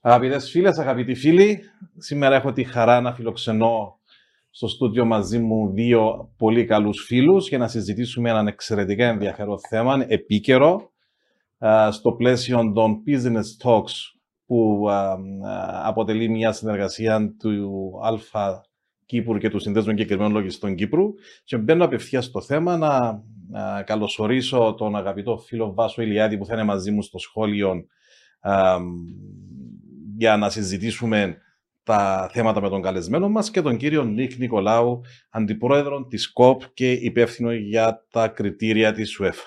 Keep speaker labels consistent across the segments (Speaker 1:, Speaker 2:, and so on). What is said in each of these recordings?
Speaker 1: Αγαπητές φίλες, αγαπητοί φίλοι, σήμερα έχω τη χαρά να φιλοξενώ στο στούντιο μαζί μου δύο πολύ καλούς φίλους για να συζητήσουμε έναν εξαιρετικά ενδιαφέρον θέμα, επίκαιρο, στο πλαίσιο των Business Talks που αποτελεί μια συνεργασία του Αλφα Κύπρου και του Συνδέσμου Εγκεκριμένων Λογιστών Κύπρου. Και μπαίνω απευθείας στο θέμα να, καλωσορίσω τον αγαπητό φίλο Βάσο Ηλιάδη που θα είναι μαζί μου στο σχόλιο για να συζητήσουμε τα θέματα με τον καλεσμένο μας και τον κύριο Νίκ Νικολάου, αντιπρόεδρο της ΚΟΠ και υπεύθυνο για τα κριτήρια της ΟΕΦ.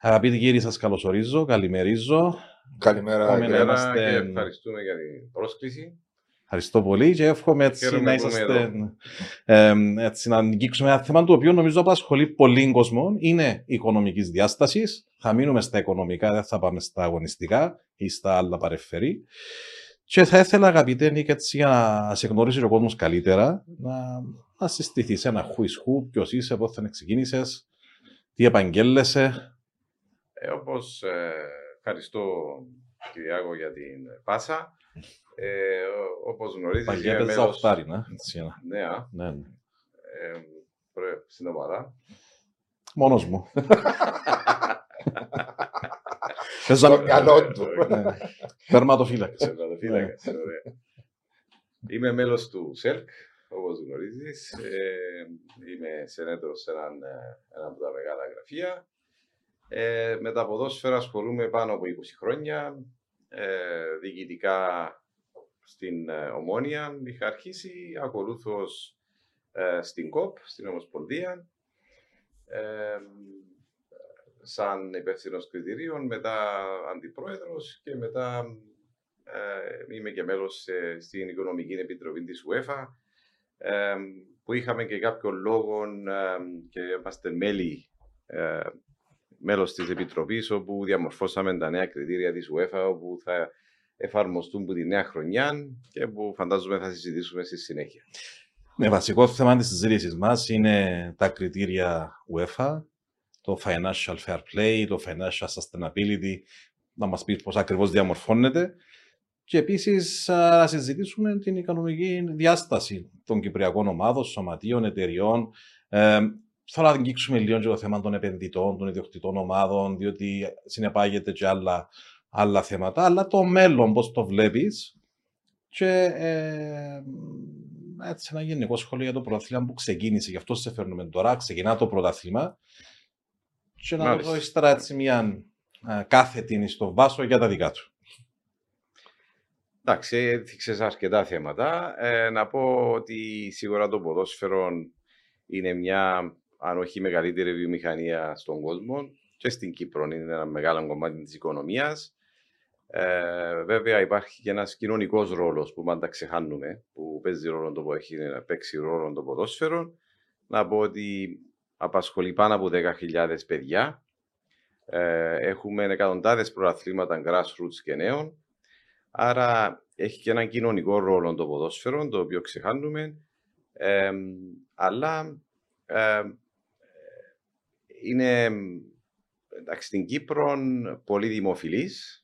Speaker 1: Αγαπητοί κύριοι, σας καλωσορίζω, καλημερίζω.
Speaker 2: Καλημέρα, είμαστε... και ευχαριστούμε για την πρόσκληση.
Speaker 1: Ευχαριστώ πολύ και εύχομαι έτσι να είσαστε, ε, έτσι να αγγίξουμε ένα θέμα το οποίο νομίζω απασχολεί πολύ κόσμο. Είναι οικονομικής διάστασης. Θα μείνουμε στα οικονομικά, δεν θα πάμε στα αγωνιστικά ή στα άλλα παρεφερή. Και θα ήθελα, αγαπητέ Νίκ, έτσι για να σε γνωρίσει ο κόσμος καλύτερα, να, να συστηθείς ένα χουισχού, ποιος είσαι, πώς θα ξεκίνησε, τι επαγγέλλεσαι.
Speaker 2: Ε, Όπως ε, ευχαριστώ, Κυριάκο, για την πάσα. Ε, Όπως γνωρίζεις.
Speaker 1: Παγιά μέλος... οχτάρι,
Speaker 2: ναι. Ναι, ναι. Ε, στην ομάδα.
Speaker 1: Μόνος μου.
Speaker 2: Στο καλό του.
Speaker 1: Τερματοφύλακα.
Speaker 2: Είμαι μέλος του ΣΕΛΚ, όπως γνωρίζεις. Ε, είμαι σενέτρος σε έναν, ένα από τα μεγάλα γραφεία. Ε, με τα ποδόσφαιρα ασχολούμαι πάνω από 20 χρόνια. Ε, διοικητικά στην ε, Ομόνια. Είχα αρχίσει ακολούθως ε, στην ΚΟΠ, στην Ομοσπονδία, ε, σαν υπεύθυνος κριτηρίων, μετά αντιπρόεδρος και μετά είμαι και μέλος στην Οικονομική Επιτροπή της UEFA, που είχαμε και κάποιο λόγο και είμαστε μέλη μέλος της Επιτροπής όπου διαμορφώσαμε τα νέα κριτήρια της UEFA όπου θα εφαρμοστούν που τη νέα χρονιά και που φαντάζομαι θα συζητήσουμε στη συνέχεια.
Speaker 1: Με βασικό θέμα της συζήτησης μας είναι τα κριτήρια UEFA, το financial fair play, το financial sustainability, να μας πεις πώς ακριβώς διαμορφώνεται. Και επίσης να συζητήσουμε την οικονομική διάσταση των κυπριακών ομάδων, σωματείων, εταιριών. Ε, θέλω να αγγίξουμε λίγο και το θέμα των επενδυτών, των ιδιοκτητών ομάδων, διότι συνεπάγεται και άλλα άλλα θέματα, αλλά το μέλλον πώς το βλέπεις. Και ε, έτσι ένα γενικό σχόλιο για το πρωτάθλημα που ξεκίνησε, γι' αυτό σε φέρνουμε τώρα, ξεκινά το πρωτάθλημα και να δω ύστερα έτσι μια ε, κάθετη στο βάσο για τα δικά του.
Speaker 2: Εντάξει, έδειξε αρκετά θέματα. Ε, να πω ότι σίγουρα το ποδόσφαιρο είναι μια, αν όχι μεγαλύτερη βιομηχανία στον κόσμο και στην Κύπρο είναι ένα μεγάλο κομμάτι της οικονομίας. Ε, βέβαια υπάρχει και ένας κοινωνικός ρόλος που πάντα ξεχάνουμε, που παίζει ρόλο το, έχει να παίξει ρόλο το ποδόσφαιρο. Να πω ότι απασχολεί πάνω από 10.000 παιδιά. Ε, έχουμε εκατοντάδες προαθλήματα grassroots και νέων. Άρα έχει και έναν κοινωνικό ρόλο το ποδόσφαιρο, το οποίο ξεχάνουμε. Ε, αλλά ε, είναι εντάξει, στην Κύπρο πολύ δημοφιλής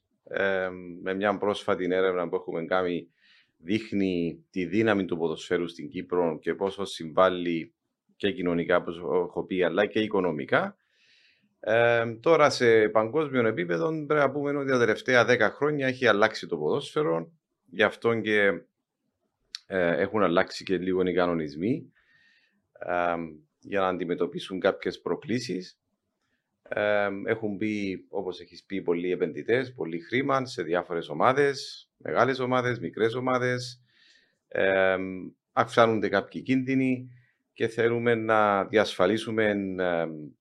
Speaker 2: με μια πρόσφατη έρευνα που έχουμε κάνει δείχνει τη δύναμη του ποδοσφαίρου στην Κύπρο και πόσο συμβάλλει και κοινωνικά, όπως έχω πει, αλλά και οικονομικά. τώρα σε παγκόσμιο επίπεδο πρέπει να πούμε ότι τα τελευταία 10 χρόνια έχει αλλάξει το ποδόσφαιρο. Γι' αυτό και ε, έχουν αλλάξει και λίγο οι κανονισμοί για να αντιμετωπίσουν κάποιες προκλήσεις έχουν μπει, όπως έχεις πει, πολλοί επενδυτές, πολύ χρήμα σε διάφορες ομάδες, μεγάλες ομάδες, μικρές ομάδες. Ε, αυξάνονται κάποιοι κίνδυνοι και θέλουμε να διασφαλίσουμε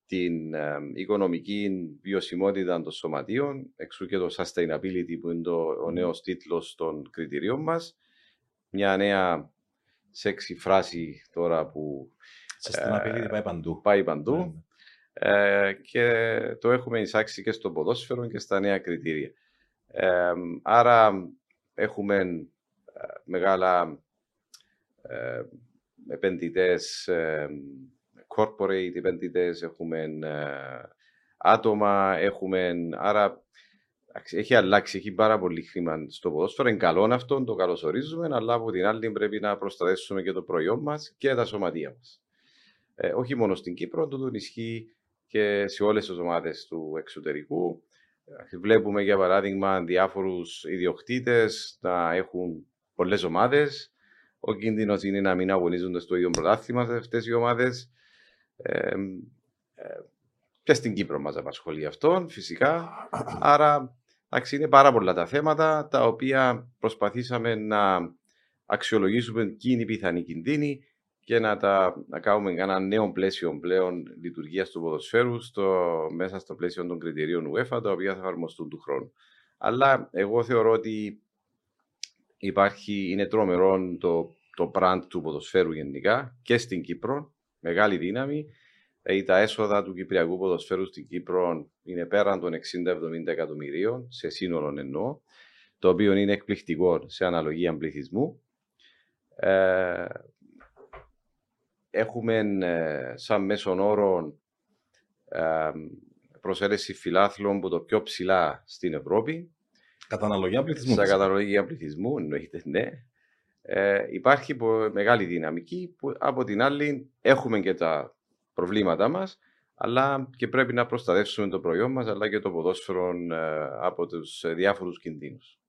Speaker 2: την οικονομική βιωσιμότητα των σωματείων, εξού και το sustainability που είναι το, ο νέος τίτλος των κριτηρίων μας. Μια νέα σεξι φράση τώρα που...
Speaker 1: Sustainability πάει παντού.
Speaker 2: Πάει παντού. Ναι, ναι. Ε, και το έχουμε εισάξει και στο ποδόσφαιρο και στα νέα κριτήρια. Ε, άρα έχουμε ε, μεγάλα ε, επενδυτές, ε, corporate επενδυτές, έχουμε άτομα, έχουμε... Άρα έχει αλλάξει, έχει πάρα πολύ χρήμα στο ποδόσφαιρο. Είναι καλό αυτό, το καλωσορίζουμε, αλλά από την άλλη πρέπει να προστατεύσουμε και το προϊόν μας και τα σωματεία μας. Ε, όχι μόνο στην Κύπρο, το ισχύει και σε όλες τις ομάδες του εξωτερικού. Ε, βλέπουμε για παράδειγμα διάφορους ιδιοκτήτες να έχουν πολλές ομάδες. Ο κίνδυνος είναι να μην αγωνίζονται στο ίδιο πρωτάθλημα αυτές οι ομάδες. Ε, ε, και στην Κύπρο μας απασχολεί αυτό, φυσικά. Άρα, εντάξει, είναι πάρα πολλά τα θέματα τα οποία προσπαθήσαμε να αξιολογήσουμε ποιοι είναι οι πιθανοί κινδύνοι και να, τα, να κάνουμε ένα νέο πλαίσιο πλέον λειτουργίας του ποδοσφαίρου στο, μέσα στο πλαίσιο των κριτηρίων UEFA, τα οποία θα εφαρμοστούν του χρόνου. Αλλά εγώ θεωρώ ότι υπάρχει, είναι τρομερό το, το brand του ποδοσφαίρου γενικά και στην Κύπρο, μεγάλη δύναμη. Δηλαδή τα έσοδα του Κυπριακού ποδοσφαίρου στην Κύπρο είναι πέραν των 60-70 εκατομμυρίων, σε σύνολο εννοώ, το οποίο είναι εκπληκτικό σε αναλογία πληθυσμού. Ε, έχουμε ε, σαν μέσον όρο ε, προσέλεση φιλάθλων που το πιο ψηλά στην Ευρώπη.
Speaker 1: Κατά αναλογία πληθυσμού.
Speaker 2: Στα καταναλογία πληθυσμού, εννοείται, ναι. Ε, υπάρχει μεγάλη δυναμική που από την άλλη έχουμε και τα προβλήματά μας αλλά και πρέπει να προστατεύσουμε το προϊόν μας αλλά και το ποδόσφαιρο ε, από τους ε, διάφορους κινδύνους.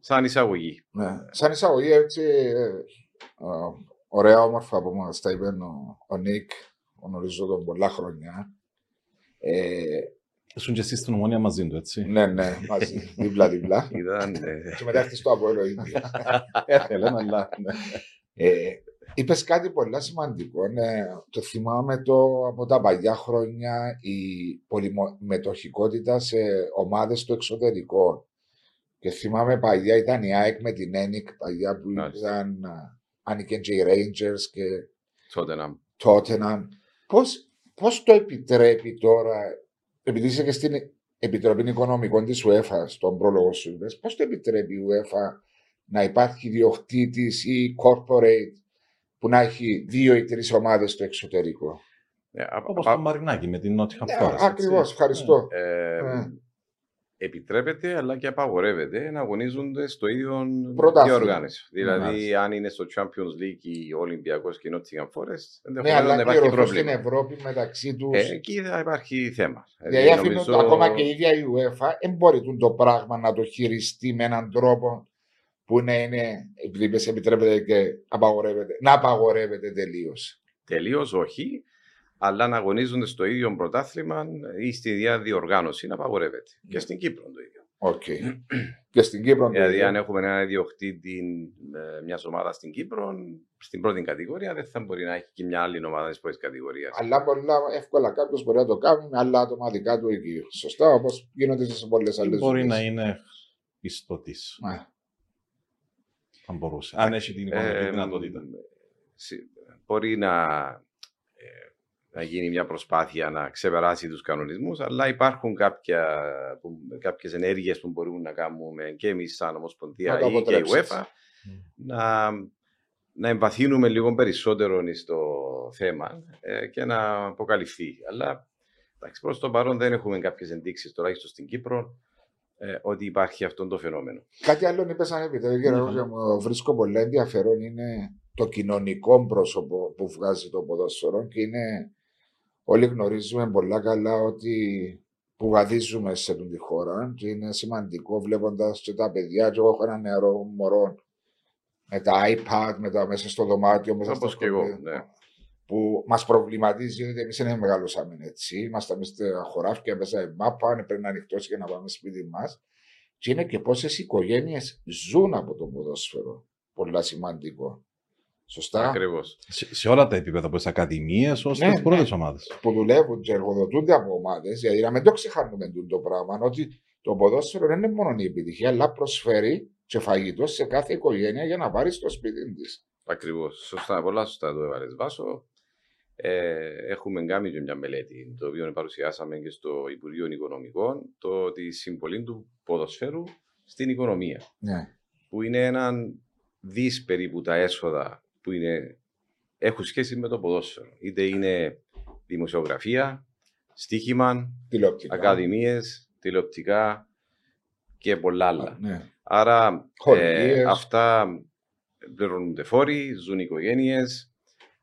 Speaker 2: Σαν εισαγωγή.
Speaker 3: Ναι. Σαν εισαγωγή έτσι ε, ωραία όμορφα που μας τα είπε ο, ο Νίκ, γνωρίζω τον πολλά χρόνια.
Speaker 1: Ε, Ήσουν και εσείς στην ομόνια μαζί του, έτσι.
Speaker 3: Ναι, ναι, μαζί, δίπλα-δίπλα.
Speaker 2: Ήταν, ναι.
Speaker 3: Και μετά έρθεις στο Απόελο ίδια. Έθελε, αλλά... Ναι. Είπες κάτι πολύ σημαντικό. Ναι, το θυμάμαι το, από τα παλιά χρόνια η πολυμετοχικότητα σε ομάδες του εξωτερικού. Και θυμάμαι παλιά ήταν η ΑΕΚ με την ΕΝΙΚ, παλιά που ήταν άνοικεν και οι Rangers και Tottenham. Πώς, πώς το επιτρέπει τώρα, επειδή είσαι και στην Επιτροπή Οικονομικών της UEFA, στον πρόλογο σου είπες, πώς το επιτρέπει η UEFA να υπάρχει διοκτήτη ή corporate που να έχει δύο ή τρεις ομάδες στο εξωτερικό;
Speaker 1: Ε, Όπως το Μαρινάκι με την Νότια
Speaker 3: Χαμφόρα. Ναι, Ακριβώς, ευχαριστώ.
Speaker 2: Ε, ε, επιτρέπεται αλλά και απαγορεύεται να αγωνίζονται στο ίδιο διοργάνωση. Δηλαδή, αν είναι στο Champions League ή ο Ολυμπιακός και η Nottingham Forest,
Speaker 3: ναι, αλλά να υπάρχει πρόβλημα. στην Ευρώπη μεταξύ τους.
Speaker 2: Ε, εκεί θα υπάρχει θέμα.
Speaker 3: Δηλαδή, νομίζω... ακόμα και η ίδια η UEFA δεν μπορεί το πράγμα να το χειριστεί με έναν τρόπο που να είναι, επειδή επιτρέπεται και απαγορεύεται, να απαγορεύεται τελείως.
Speaker 2: Τελείως όχι, αλλά να αγωνίζονται στο ίδιο πρωτάθλημα ή στη ίδια διοργάνωση να απαγορεύεται. Και ναι. στην Κύπρο το ίδιο.
Speaker 3: Okay. και στην Κύπρο.
Speaker 2: Δηλαδή, αν έχουμε ένα ιδιοκτήτη ε, μιας ομάδας στην Κύπρο, στην πρώτη κατηγορία, δεν θα μπορεί να έχει και μια άλλη ομάδα της πρώτης κατηγορίας.
Speaker 3: Αλλά πολλά εύκολα κάποιος μπορεί να το κάνει με άλλα άτομα δικά του εκεί. Σωστά, όπως γίνονται σε πολλές άλλες
Speaker 1: Μπορεί να είναι πιστωτής. Αν μπορούσε. Αν έχει την οικονομική ε, δυνατότητα.
Speaker 2: Μπορεί να, ε, να γίνει μια προσπάθεια να ξεπεράσει τους κανονισμούς, αλλά υπάρχουν κάποια, που, κάποιες ενέργειες που μπορούμε να κάνουμε και εμείς σαν Ομοσπονδία ή και η UEFA να, να εμβαθύνουμε λίγο περισσότερο στο θέμα ε, και να αποκαλυφθεί. Αλλά εντάξει, προς το παρόν δεν έχουμε κάποιες ενδείξεις, τουλάχιστον στην Κύπρο, ε, ότι υπάρχει αυτό το φαινόμενο.
Speaker 3: Κάτι άλλο είπε σαν επιτρέπει, ναι. μου βρίσκω πολύ ενδιαφέρον είναι το κοινωνικό πρόσωπο που βγάζει το ποδόσφαιρο και είναι όλοι γνωρίζουμε πολλά καλά ότι που βαδίζουμε σε αυτή τη χώρα και είναι σημαντικό βλέποντας και τα παιδιά. Και εγώ έχω ένα νεαρό μωρό με τα iPad, με τα μέσα στο δωμάτιο, μέσα
Speaker 2: Όπως στο και εγώ, ναι
Speaker 3: που μας προβληματίζει, γιατί εμείς δεν μεγαλώσαμε έτσι. Είμαστε εμείς στα χωράφια, μέσα μάπα, πρέπει να ανοιχτό για να πάμε σπίτι μας. Και είναι και πόσες οικογένειες ζουν από το ποδόσφαιρο. Πολύ σημαντικό. Σωστά.
Speaker 2: Ακριβώς.
Speaker 1: Σε, σε, όλα τα επίπεδα, από τις ακαδημίες ως ναι, τις πρώτες ναι. ομάδες.
Speaker 3: Που δουλεύουν και εργοδοτούνται από ομάδες, γιατί να μην το ξεχάνουμε το πράγμα, ότι το ποδόσφαιρο δεν είναι μόνο η επιτυχία, αλλά προσφέρει και φαγητό σε κάθε οικογένεια για να πάρει στο σπίτι της.
Speaker 2: Ακριβώς. Σωστά, πολλά σωστά το έβαλες Βάσο. Ε, έχουμε κάνει και μια μελέτη, το οποίο παρουσιάσαμε και στο Υπουργείο Οικονομικών, το ότι η συμβολή του ποδοσφαίρου στην οικονομία.
Speaker 3: Ναι.
Speaker 2: Που είναι έναν δις περίπου τα έσοδα που είναι, έχουν σχέση με το ποδόσφαιρο. Είτε είναι δημοσιογραφία, στοίχημα, ακαδημίες, τηλεοπτικά, και πολλά άλλα.
Speaker 3: Ναι.
Speaker 2: Άρα
Speaker 3: Χορηγίες.
Speaker 2: ε, αυτά πληρώνονται φόροι, ζουν οικογένειες.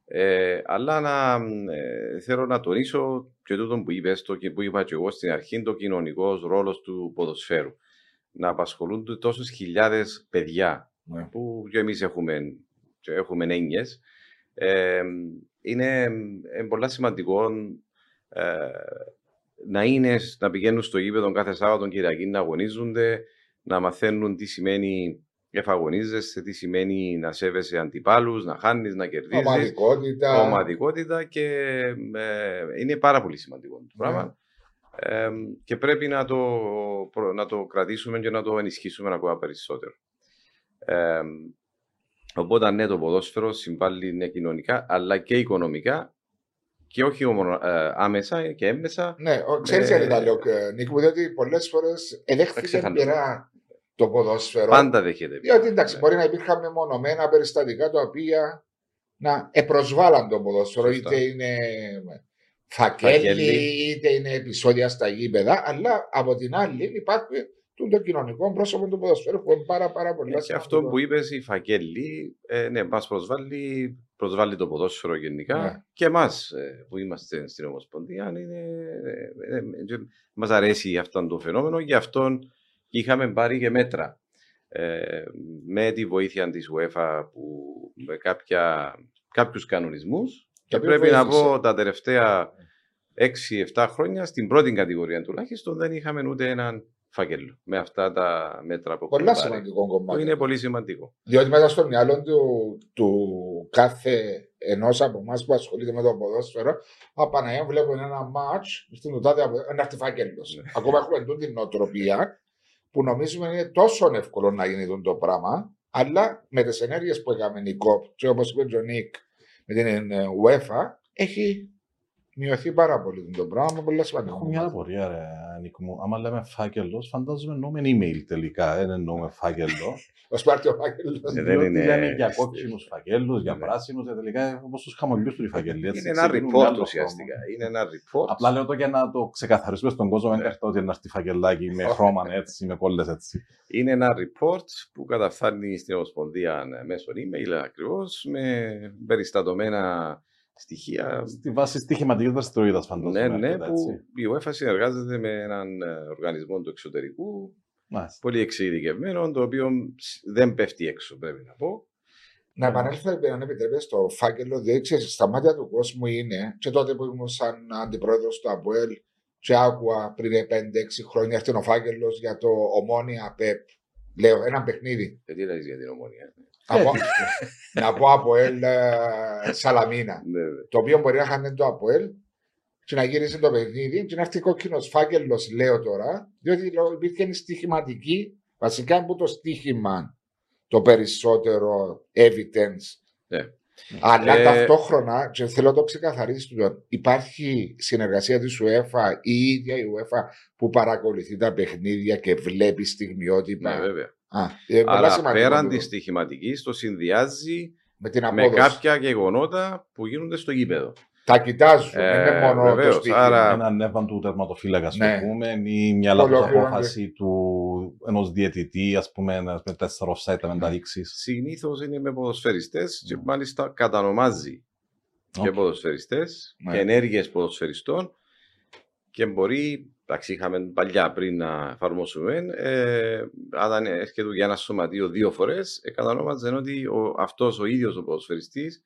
Speaker 2: Ε, αλλά να, ε, θέλω να τονίσω και τούτο που είπες, το και που είπα και εγώ στην αρχή, το κοινωνικός ρόλος του ποδοσφαίρου. Να απασχολούνται τόσες χιλιάδες παιδιά
Speaker 3: Ναι.
Speaker 2: που και εμείς έχουμε, και έχουμε έννοιες, ε, είναι ε, πολύ σημαντικό ε, να, είναι, να πηγαίνουν στο γήπεδο κάθε Σάββατο Κυριακή να αγωνίζονται, να μαθαίνουν τι σημαίνει εφαγωνίζεσαι, τι σημαίνει να σέβεσαι αντιπάλους, να χάνεις, να κερδίζεις,
Speaker 3: Ομαδικότητα.
Speaker 2: ομαδικότητα και ε, είναι πάρα πολύ σημαντικό το πράγμα. Ε, και πρέπει να το, προ- να το κρατήσουμε και να το ενισχύσουμε ακόμα περισσότερο. Ε, οπότε ναι, το ποδόσφαιρο συμβάλλει ναι, κοινωνικά αλλά και οικονομικά και όχι μόνο ε, άμεσα και έμμεσα.
Speaker 3: Ναι, ο- ξέρεις
Speaker 2: Ε,
Speaker 3: γιατί τα λέω, ε, Νίκο, μου, διότι πολλές φορές εδέχθηκε
Speaker 2: ξεχάνουμε.
Speaker 3: πειρά το ποδόσφαιρο.
Speaker 2: Πάντα δέχεται.
Speaker 3: Διότι εντάξει,
Speaker 2: Ναι.
Speaker 3: μπορεί να υπήρχαν μεμονωμένα περιστατικά τα οποία να επροσβάλλαν το ποδόσφαιρο,
Speaker 2: Σωστά.
Speaker 3: είτε είναι φακέλοι,
Speaker 2: Φακέλοι.
Speaker 3: είτε είναι επεισόδια στα γήπεδα, αλλά από την άλλη υπάρχει το, το κοινωνικό πρόσωπο του ποδοσφαίρου που είναι πάρα, πάρα πολύ
Speaker 2: Ε, Και αυτό που είπες η Φακέλη, ε, ναι, μας προσβάλλει, προσβάλλει το ποδόσφαιρο γενικά
Speaker 3: Ναι.
Speaker 2: και εμάς που είμαστε στην Ομοσπονδία. Είναι, ε, ε, ε, μας αρέσει αυτό το φαινόμενο, γι' αυτό και είχαμε πάρει και μέτρα. Ε, με τη βοήθεια της UEFA που με κάποια, κάποιους κανονισμούς και
Speaker 3: οποίο
Speaker 2: πρέπει να
Speaker 3: βοήθησε.
Speaker 2: πω τα τελευταία 6-7 χρόνια στην πρώτη κατηγορία τουλάχιστον δεν είχαμε ούτε έναν φάκελο με αυτά τα μέτρα που
Speaker 3: Πολλά
Speaker 2: έχουμε πάρει.
Speaker 3: σημαντικό
Speaker 2: Που
Speaker 3: κομμάτι.
Speaker 2: είναι πολύ σημαντικό.
Speaker 3: Διότι μέσα στο μυαλό του, του κάθε ενός από εμάς που ασχολείται με το ποδόσφαιρο, Απαναγία βλέπω ένα μάτ στην Ουτάδε ένα αρτιφάκελο.
Speaker 2: Ναι.
Speaker 3: Ακόμα έχουμε τούτη την νοοτροπία που νομίζουμε είναι τόσο εύκολο να γίνει τούτο το πράγμα, αλλά με τις ενέργειες που έκαμε η ΚΟΠ, και όπως είπε ο Νίκ με την ε, UEFA, έχει μειωθεί πάρα πολύ το πράγμα. Πολύ σημαντικό.
Speaker 1: Έχω μια απορία, ρε Νίκο μου. Άμα λέμε φάκελος, φαντάζομαι εννοούμε email τελικά. Δεν εννοούμε φάκελο.
Speaker 3: Ο Σπάρτιο φάκελος.
Speaker 2: Ε, δεν
Speaker 1: Διότι
Speaker 2: είναι-
Speaker 1: λέμε για κόκκινους φακέλου, για
Speaker 2: Ναι.
Speaker 1: πράσινους, τελικά όπως τους χαμογιού του οι φακελοί. έτσι,
Speaker 2: Είναι ένα
Speaker 1: ξεκινούν με
Speaker 2: report
Speaker 1: άλλο
Speaker 2: ουσιαστικά.
Speaker 1: χρώμα.
Speaker 2: Είναι ένα report.
Speaker 1: Απλά λέω το για να το ξεκαθαρίσουμε στον κόσμο, δεν
Speaker 2: Ναι.
Speaker 1: έρθει ότι είναι ένα φακελάκι με χρώμα έτσι, με κόλλες έτσι.
Speaker 2: Είναι ένα report που καταφθάνει στην Ομοσπονδία μέσω email ακριβώς με περιστατωμένα στοιχεία.
Speaker 1: Στη βάση στοιχηματικής δραστηριότητας,
Speaker 2: Ναι,
Speaker 1: φαντάζομαι.
Speaker 2: ναι,
Speaker 1: έρχεται,
Speaker 2: που
Speaker 1: έτσι.
Speaker 2: η UEFA συνεργάζεται με έναν ε, οργανισμό του εξωτερικού,
Speaker 1: Μάλιστα.
Speaker 2: πολύ εξειδικευμένο, το οποίο ψ, δεν πέφτει έξω, πρέπει να πω.
Speaker 3: Να επανέλθω, αν επιτρέπετε, στο φάκελο, διότι ξέρεις, στα μάτια του κόσμου είναι και τότε που ήμουν σαν αντιπρόεδρος του ΑΠΟΕΛ, και άκουα πριν 5-6 χρόνια έρθει ο φάκελος για το ομόνια ΠΕΠ. Λέω, ένα παιχνίδι.
Speaker 2: Ε, τι λες για την ομονία.
Speaker 3: Από, να πω ΑΠΟΕΛ ε, Σαλαμίνα.
Speaker 2: Ναι, ναι.
Speaker 3: Το οποίο μπορεί να χάνει το ΑΠΟΕΛ και να γύρισε το παιχνίδι και να έρθει κόκκινος φάκελος, λέω τώρα, διότι λέω, υπήρχε στοιχηματική, βασικά από το στοίχημα το περισσότερο evidence.
Speaker 2: Ναι.
Speaker 3: Αλλά
Speaker 2: Ε,
Speaker 3: ταυτόχρονα, και θέλω να το ξεκαθαρίσει τούτο, υπάρχει συνεργασία της UEFA ή η ίδια η UEFA που παρακολουθεί τα παιχνίδια και βλέπει στιγμιότυπα.
Speaker 2: Ναι, βέβαια.
Speaker 3: Α, ε, πολλά
Speaker 2: Αλλά
Speaker 3: σημαντικό
Speaker 2: πέραν
Speaker 3: τούτο.
Speaker 2: της στοιχηματικής, το συνδυάζει
Speaker 3: με την
Speaker 2: με
Speaker 3: απόδοση.
Speaker 2: κάποια γεγονότα που γίνονται στο γήπεδο.
Speaker 3: Τα κοιτάζουν,
Speaker 2: Ε,
Speaker 3: δεν είναι μόνο
Speaker 2: βεβαίως,
Speaker 3: το στοίχημα.
Speaker 2: άρα-
Speaker 1: Ένα ανέβαν του τερματοφύλακα, ας
Speaker 3: Ναι.
Speaker 1: το πούμε, ή μια λάθος
Speaker 3: Ολοκληρώνεται.
Speaker 1: απόφαση του ενός διαιτητή, ας πούμε, ένας με τέσσερα offside να μην τα δείξεις.
Speaker 2: Συνήθως είναι με ποδοσφαιριστές και
Speaker 1: Ναι.
Speaker 2: μάλιστα κατανομάζει και
Speaker 1: Οκ.
Speaker 2: ποδοσφαιριστές
Speaker 3: Ναι.
Speaker 2: και ενέργειες ποδοσφαιριστών και μπορεί, εντάξει, είχαμε παλιά πριν να εφαρμόσουμε, ε, αν έρχεται για ένα σωματείο δύο φορές, ε, κατανόμαζε ότι ο, αυτός ο ίδιος ο ποδοσφαιριστής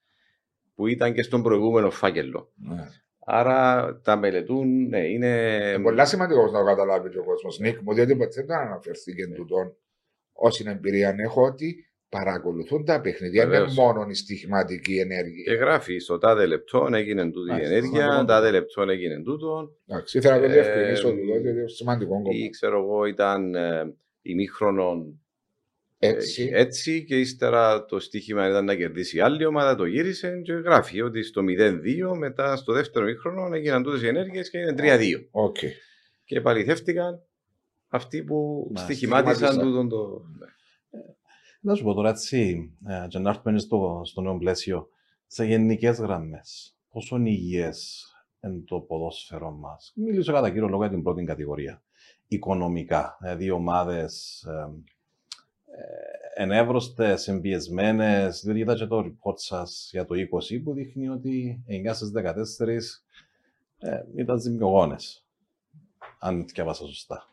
Speaker 2: που ήταν και στον προηγούμενο φάκελο.
Speaker 3: Ναι.
Speaker 2: Άρα τα μελετούν, ναι, είναι.
Speaker 3: Είναι πολύ σημαντικό να το καταλάβει και ο κόσμος. Νικ μου, διότι ποτέ δεν αναφερθήκε
Speaker 2: Ναι.
Speaker 3: τούτον. Όση εμπειρία έχω, ότι παρακολουθούν τα παιχνίδια. Δεν
Speaker 2: Βεβαίως.
Speaker 3: είναι μόνο η στοιχηματική
Speaker 2: Και
Speaker 3: ενέργεια.
Speaker 2: γράφει στο τάδε λεπτό έγινε τούτη η
Speaker 1: Μάλιστα,
Speaker 2: ενέργεια,
Speaker 1: σημαντικό.
Speaker 2: τάδε λεπτό έγινε τούτο.
Speaker 3: Εντάξει, ήθελα να το
Speaker 2: Ε,
Speaker 3: διευκρινίσω τούτο, διότι είναι σημαντικό
Speaker 2: Ή
Speaker 3: κομμάτι.
Speaker 2: ξέρω εγώ ήταν ε, ημίχρονο
Speaker 3: Έτσι.
Speaker 2: Ε, έτσι και ύστερα το στοίχημα ήταν να κερδίσει η άλλη ομάδα, το γύρισε και γράφει ότι στο 0-2 μετά στο δεύτερο ήμιχρονο έγιναν τούτες οι ενέργειες και έγινε 3-2.
Speaker 3: Οκ.
Speaker 2: Και επαληθεύτηκαν αυτοί που
Speaker 1: Μα,
Speaker 2: στοιχημάτισαν
Speaker 3: στοιχημάτισαν.
Speaker 2: τούτον το...
Speaker 1: Να σου πω τώρα έτσι, ε, και να έρθουμε στο, στο νέο πλαίσιο, σε γενικές γραμμές, πόσο υγιές εν το ποδόσφαιρο μας. Μιλήσω κατά κύριο λόγο για την πρώτη κατηγορία. Οικονομικά. Δηλαδή, ομάδες ε, ενεύρωστες, εμπιεσμένες. Δηλαδή, είδα και το report σας για το 20 που δείχνει ότι 9 στις 14 ε, ήταν ζημιογόνες. Αν διαβάσα σωστά.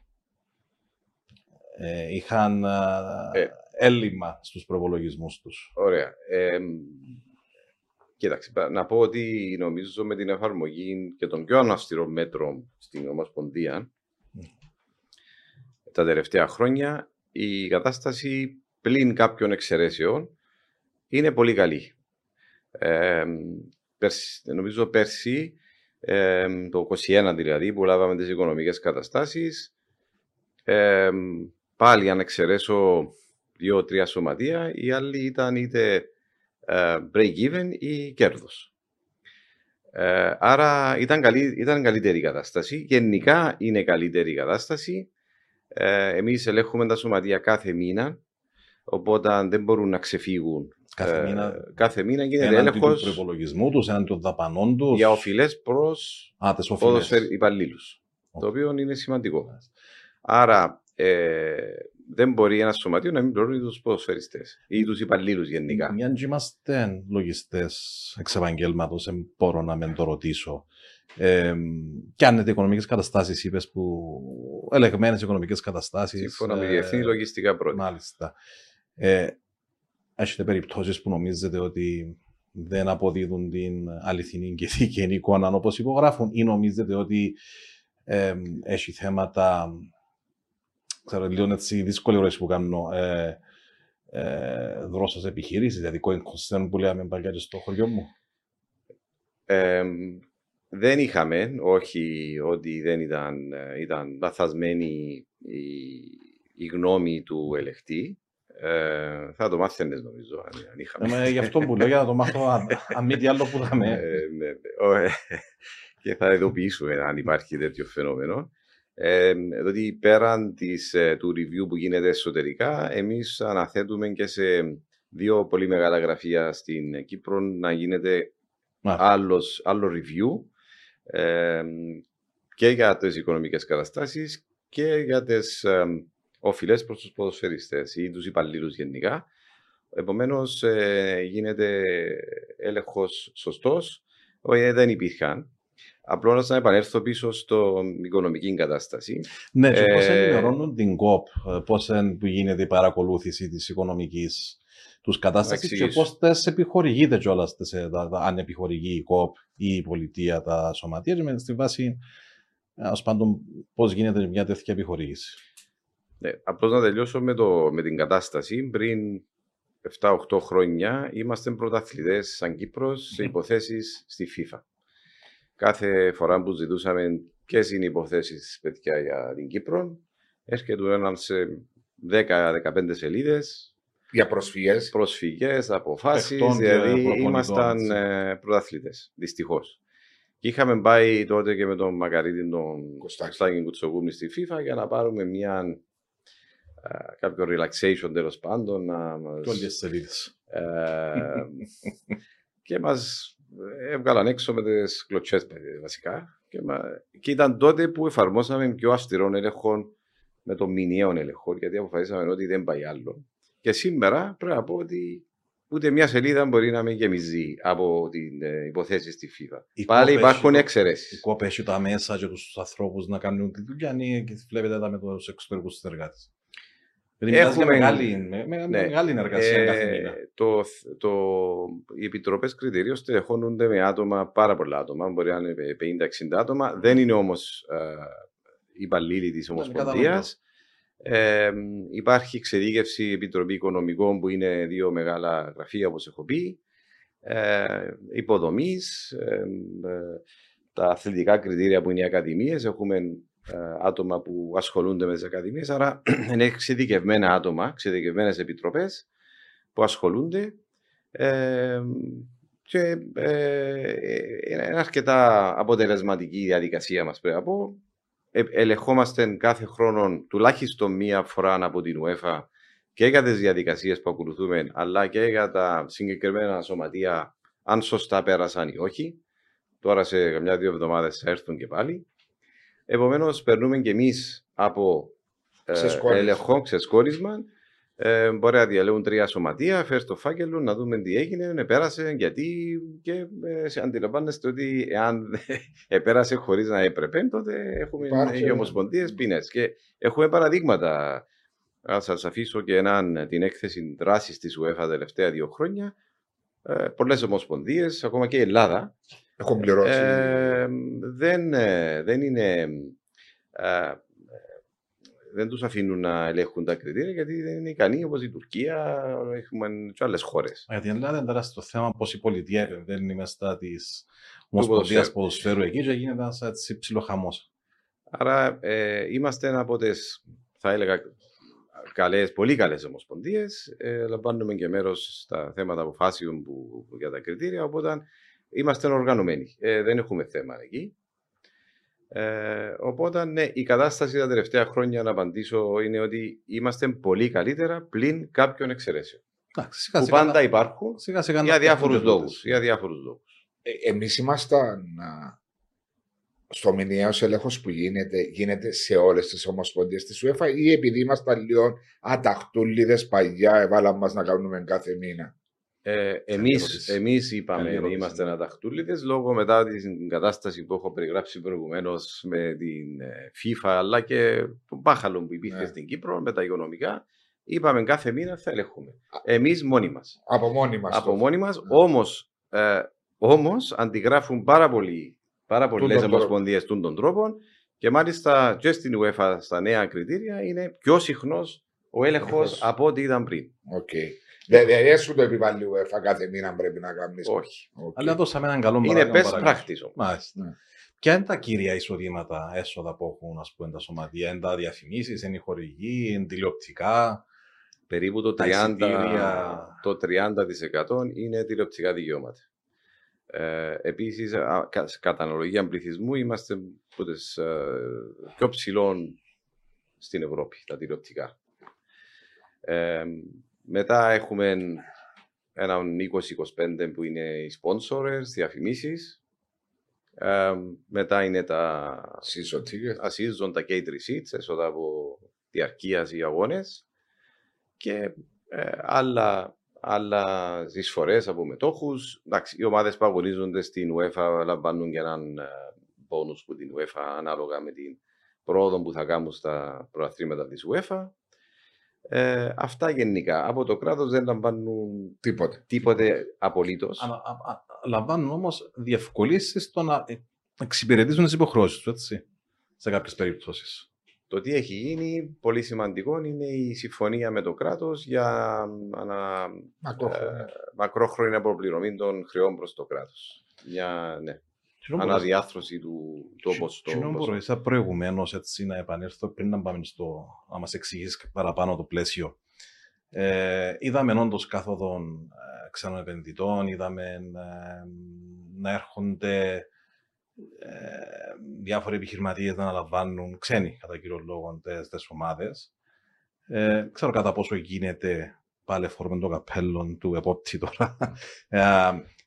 Speaker 1: Ε, είχαν ε, έλλειμμα στους προπολογισμούς τους.
Speaker 2: Ωραία. Ε, κοίταξε, να πω ότι νομίζω με την εφαρμογή και των πιο αναυστηρών μέτρων στην Ομοσπονδία τα τελευταία χρόνια η κατάσταση πλην κάποιων εξαιρέσεων είναι πολύ καλή. Ε, πέρσι, νομίζω πέρσι, ε, το 2021 δηλαδή, που λάβαμε τις οικονομικές καταστάσεις, ε, πάλι αν εξαιρέσω δύο-τρία σωματεία, οι άλλοι ήταν είτε ε, break-even ή κέρδος. Ε, άρα ήταν, καλή, ήταν καλύτερη η κατάσταση. Γενικά είναι καλύτερη η κατάσταση. Ε, εμείς ελέγχουμε τα σωματεία κάθε μήνα, οπότε δεν μπορούν να ξεφύγουν.
Speaker 1: Κάθε, ε, μήνα,
Speaker 2: κάθε μήνα γίνεται έλεγχος.
Speaker 1: του προπολογισμού τους, έναν των δαπανών τους.
Speaker 2: Για οφειλές προς υπαλλήλους. Το οποίο είναι σημαντικό. Άρα ε, δεν μπορεί ένας σωματείο να μην πληρώνει τους ποδοσφαιριστές ή τους υπαλλήλους γενικά.
Speaker 1: Μια και είμαστε λογιστές εξ επαγγέλματο, δεν μπορώ να με το ρωτήσω. Ε, κάνετε οικονομικές καταστάσεις, είπες που. ελεγμένες οικονομικές καταστάσεις.
Speaker 2: Σύμφωνα με διεθνή λογιστικά πρώτα.
Speaker 1: Μάλιστα. Ε, έχετε περιπτώσεις που νομίζετε ότι δεν αποδίδουν την αληθινή και δίκαιη εικόνα όπως υπογράφουν, ή νομίζετε ότι ε, έχει θέματα ξέρω, λίγο έτσι δύσκολη ερώτηση που κάνω. Ε, ε, δρόσος επιχείρηση, δηλαδή going concern που λέμε παλιά και στο χωριό μου.
Speaker 2: Ε, δεν είχαμε, όχι ότι δεν ήταν, ε, ήταν λαθασμένη η, η γνώμη του ελεχτή. Ε, θα το μάθαινες νομίζω αν, αν είχαμε.
Speaker 1: Ε, γι' αυτό που λέω για να το μάθω αν, αν μη τι άλλο που είχαμε.
Speaker 2: Ε, ναι, ναι. Ε, και θα ειδοποιήσουμε αν υπάρχει τέτοιο φαινόμενο. Ε, δηλαδή πέραν της, ε, του review που γίνεται εσωτερικά, εμείς αναθέτουμε και σε δύο πολύ μεγάλα γραφεία στην Κύπρο να γίνεται άλλος, άλλο review ε, και για τις οικονομικές καταστάσεις και για τις ε, οφειλές προς τους ποδοσφαιριστές ή τους υπαλλήλους γενικά. Επομένως ε, γίνεται έλεγχος σωστός, δεν υπήρχαν Απλώς να επανέλθω πίσω στην οικονομική κατάσταση.
Speaker 1: Ναι, και πώς ε, ενημερώνουν την ΚΟΠ, ε, πώ γίνεται η παρακολούθηση της οικονομικής τους κατάστασης και πώς τες επιχορηγείται κιόλας, αν επιχορηγεί η ΚΟΠ ή η πολιτεία τα σωματεία, με στη βάση, ως πάντων, πώς γίνεται μια τέτοια επιχορήγηση.
Speaker 2: Ναι, απλώς να τελειώσω με, το, με την κατάσταση. Πριν 7-8 χρόνια είμαστε πρωταθλητές σαν Κύπρος σε υποθέσεις στη FIFA κάθε φορά που ζητούσαμε ποιες είναι οι υποθέσεις παιδιά για την Κύπρο, έρχεται έναν σε 10-15 σελίδες.
Speaker 3: Για προσφυγές.
Speaker 2: Προσφυγές, αποφάσεις. Δηλαδή ήμασταν ε, πρωταθλητές. Δυστυχώς. Και είχαμε πάει τότε και με τον Μακαρίτη τον Κωστάκη Κουτσογούμη στη FIFA για να πάρουμε μια ε, κάποιο relaxation τέλος πάντων. Να
Speaker 1: μας,
Speaker 2: ε, και μας έβγαλαν έξω με τις κλωτσέ βασικά. Και, μα... και ήταν τότε που εφαρμόσαμε πιο αυστηρών έλεγχων με τον μηνιαίο έλεγχο, γιατί αποφασίσαμε ότι δεν πάει άλλο. Και σήμερα πρέπει να πω ότι ούτε μια σελίδα μπορεί να με γεμίζει από την ε, υποθέση στη FIFA. Η Πάλι υπάρχουν εξαιρέσεις.
Speaker 1: Η κόπη έχει τα μέσα και τους ανθρώπους να κάνουν τη δουλειά και βλέπετε τα με τους εξωτερικούς συνεργάτες. Έχουμε μεγάλη, με, ναι. μεγάλη εργασία ε, κάθε μήνα.
Speaker 2: Το, το, οι επιτροπές κριτηρίων στελεχώνονται με άτομα, πάρα πολλά άτομα, μπορεί να είναι 50-60 άτομα. Δεν είναι όμως ε, υπαλλήλοι της Ομοσπονδίας. Ε, υπάρχει εξειδίκευση Επιτροπή Οικονομικών που είναι δύο μεγάλα γραφεία, όπως έχω πει. Ε, Υποδομής, ε, ε, τα αθλητικά κριτήρια που είναι οι ακαδημίες. Έχουμε ε, άτομα που ασχολούνται με τις ακαδημίες. Άρα είναι εξειδικευμένα άτομα, εξειδικευμένες επιτροπές που ασχολούνται. Ε, και ε, είναι αρκετά αποτελεσματική η διαδικασία μας πρέπει να πω. Ε, ελεγχόμαστε κάθε χρόνο τουλάχιστον μία φορά από την UEFA και για τις διαδικασίες που ακολουθούμε αλλά και για τα συγκεκριμένα σωματεία αν σωστά πέρασαν ή όχι. Τώρα σε καμιά-δύο εβδομάδες θα έρθουν και πάλι. Επομένως, περνούμε και εμείς από ε,
Speaker 3: Ξεσκόρισμα.
Speaker 2: ελεγχό, ξεσκόρισμα. Ε, μπορεί να διαλέγουν τρία σωματεία, φέρει το φάκελο, να δούμε τι έγινε, επέρασε, γιατί και ε, σε αντιλαμβάνεστε ότι εάν επέρασε χωρίς να έπρεπε, τότε έχουμε
Speaker 3: Υπάρχει,
Speaker 2: οι
Speaker 3: ναι.
Speaker 2: ομοσπονδίες ποινέ. Και έχουμε παραδείγματα. Θα σας αφήσω και έναν, την έκθεση δράσης της UEFA τα τελευταία δύο χρόνια. Ε, Πολλές ομοσπονδίες, ακόμα και η Ελλάδα,
Speaker 3: Έχουν πληρώσει.
Speaker 2: ε, δεν, ε, δεν είναι. ε, δεν τους αφήνουν να ελέγχουν τα κριτήρια γιατί δεν είναι ικανοί όπως η Τουρκία, έχουμε και άλλες χώρες.
Speaker 1: Γιατί η Ελλάδα είναι τεράστιο θέμα πώς η πολιτεία επεμβαίνει μέσα της Ομοσπονδίας
Speaker 2: ποδοσφαίρου.
Speaker 1: Ποδοσφαίρου εκεί και γίνεται ένας έτσι ψηλό χαμός.
Speaker 2: Άρα ε, είμαστε από τις, θα έλεγα, καλές, πολύ καλές ομοσπονδίες. Ε, λαμβάνουμε και μέρος στα θέματα αποφάσεων που, που για τα κριτήρια, οπότε είμαστε οργανωμένοι. Ε, δεν έχουμε θέμα εκεί. Ε, οπότε, ναι, η κατάσταση τα τελευταία χρόνια, να απαντήσω, είναι ότι είμαστε πολύ καλύτερα πλην κάποιων εξαιρέσεων.
Speaker 1: Σιγά,
Speaker 2: Που
Speaker 1: σιγά,
Speaker 2: πάντα υπάρχουν
Speaker 1: σιγά, σιγά,
Speaker 2: για
Speaker 1: να
Speaker 2: διάφορους
Speaker 1: φτιάχνουν και
Speaker 2: λόγους. Για διάφορους λόγους.
Speaker 3: Ε, εμείς ήμασταν α, στο μηνιαίος έλεγχος που γίνεται, γίνεται σε όλες τις ομοσπονδίες της UEFA ή επειδή ήμασταν λίγο αταχτούλιδες παλιά έβαλαν μας να κάνουμε κάθε μήνα;
Speaker 2: Ε, εμείς,
Speaker 1: ερώτηση.
Speaker 2: εμείς
Speaker 1: Καλή
Speaker 2: είπαμε
Speaker 1: ερώτηση.
Speaker 2: είμαστε αναταχτούλιδες λόγω μετά την κατάσταση που έχω περιγράψει προηγουμένως με την ε, FIFA αλλά και τον μπάχαλο που υπήρχε
Speaker 3: Ναι.
Speaker 2: στην Κύπρο με τα οικονομικά. Είπαμε κάθε μήνα θα ελέγχουμε. Εμείς μόνοι μας.
Speaker 3: Από μόνοι μας.
Speaker 2: Από
Speaker 3: το-
Speaker 2: μόνοι μας,
Speaker 3: Ναι.
Speaker 2: όμως, ε, όμως αντιγράφουν πάρα, πολύ, πάρα πολλές
Speaker 3: τρόπο.
Speaker 2: ομοσπονδίες τούν των τρόπων και μάλιστα και στην UEFA στα νέα κριτήρια είναι πιο συχνός ο έλεγχος
Speaker 3: Έλεγχος.
Speaker 2: από ό,τι ήταν πριν.
Speaker 3: Οκ. Δεν δεν σου το επιβάλλει η UEFA κάθε μήνα πρέπει να κάνεις.
Speaker 2: Όχι.
Speaker 3: Οκ.
Speaker 1: Αλλά δώσαμε έναν καλό
Speaker 2: Είναι
Speaker 1: παράδειγμα,
Speaker 2: best
Speaker 1: παρακάτω.
Speaker 2: practice όμως.
Speaker 1: Μάλιστα.
Speaker 3: Ναι.
Speaker 1: Ποια είναι τα κύρια εισοδήματα, έσοδα που έχουν ας πούμε, τα σωματεία, είναι τα διαφημίσεις, είναι οι χορηγοί, είναι τηλεοπτικά;
Speaker 2: Περίπου το
Speaker 1: Τα
Speaker 2: 30%,
Speaker 1: εισιτήρια.
Speaker 2: το 30% είναι τηλεοπτικά δικαιώματα. Ε, επίσης, α, κα- κατά αναλογία πληθυσμού, είμαστε από τις ε, πιο ψηλών στην Ευρώπη, τα τηλεοπτικά. Ε, μετά έχουμε έναν 20-25 που είναι οι sponsors, διαφημίσεις. Ε, μετά είναι τα
Speaker 3: Season ticket.
Speaker 2: ασύζουν τα gate receipts, έσοδα από διαρκείας ή αγώνες και ε, άλλα, άλλα εισφορές από μετόχους. Εντάξει, οι ομάδες που αγωνίζονται στην UEFA λαμβάνουν και έναν ε, bonus που την UEFA ανάλογα με την πρόοδο που θα κάνουν στα προαθλήματα της UEFA. Ε, αυτά γενικά. Από το κράτος δεν λαμβάνουν
Speaker 3: Τίποτε.
Speaker 2: τίποτε απολύτως.
Speaker 1: Αλλά, α- α- λαμβάνουν όμως διευκολύνσεις στο να ε, εξυπηρετήσουν τις υποχρεώσεις τους, έτσι. Σε κάποιες περιπτώσεις.
Speaker 2: Το τι έχει γίνει, πολύ σημαντικό, είναι η συμφωνία με το κράτος για ανα,
Speaker 3: Μακρόχρονα.
Speaker 2: μακρόχρονη αποπληρωμή των χρεών προς το κράτος. Μια ναι, αναδιάθρωση του του όπως το...
Speaker 1: Τι
Speaker 2: όπως-
Speaker 1: μπορούσα προηγουμένως έτσι να επανέλθω πριν να πάμε στο. να μας εξηγήσεις παραπάνω το πλαίσιο. Ε, είδαμε όντως κάθοδον ε, ξένων επενδυτών, είδαμε ε, να έρχονται ε, διάφοροι επιχειρηματίες να αναλαμβάνουν ξένοι κατά κύριο λόγο τι ομάδες. Ε, ξέρω κατά πόσο γίνεται πάλι φορούμε το καπέλο του επόπτη τώρα.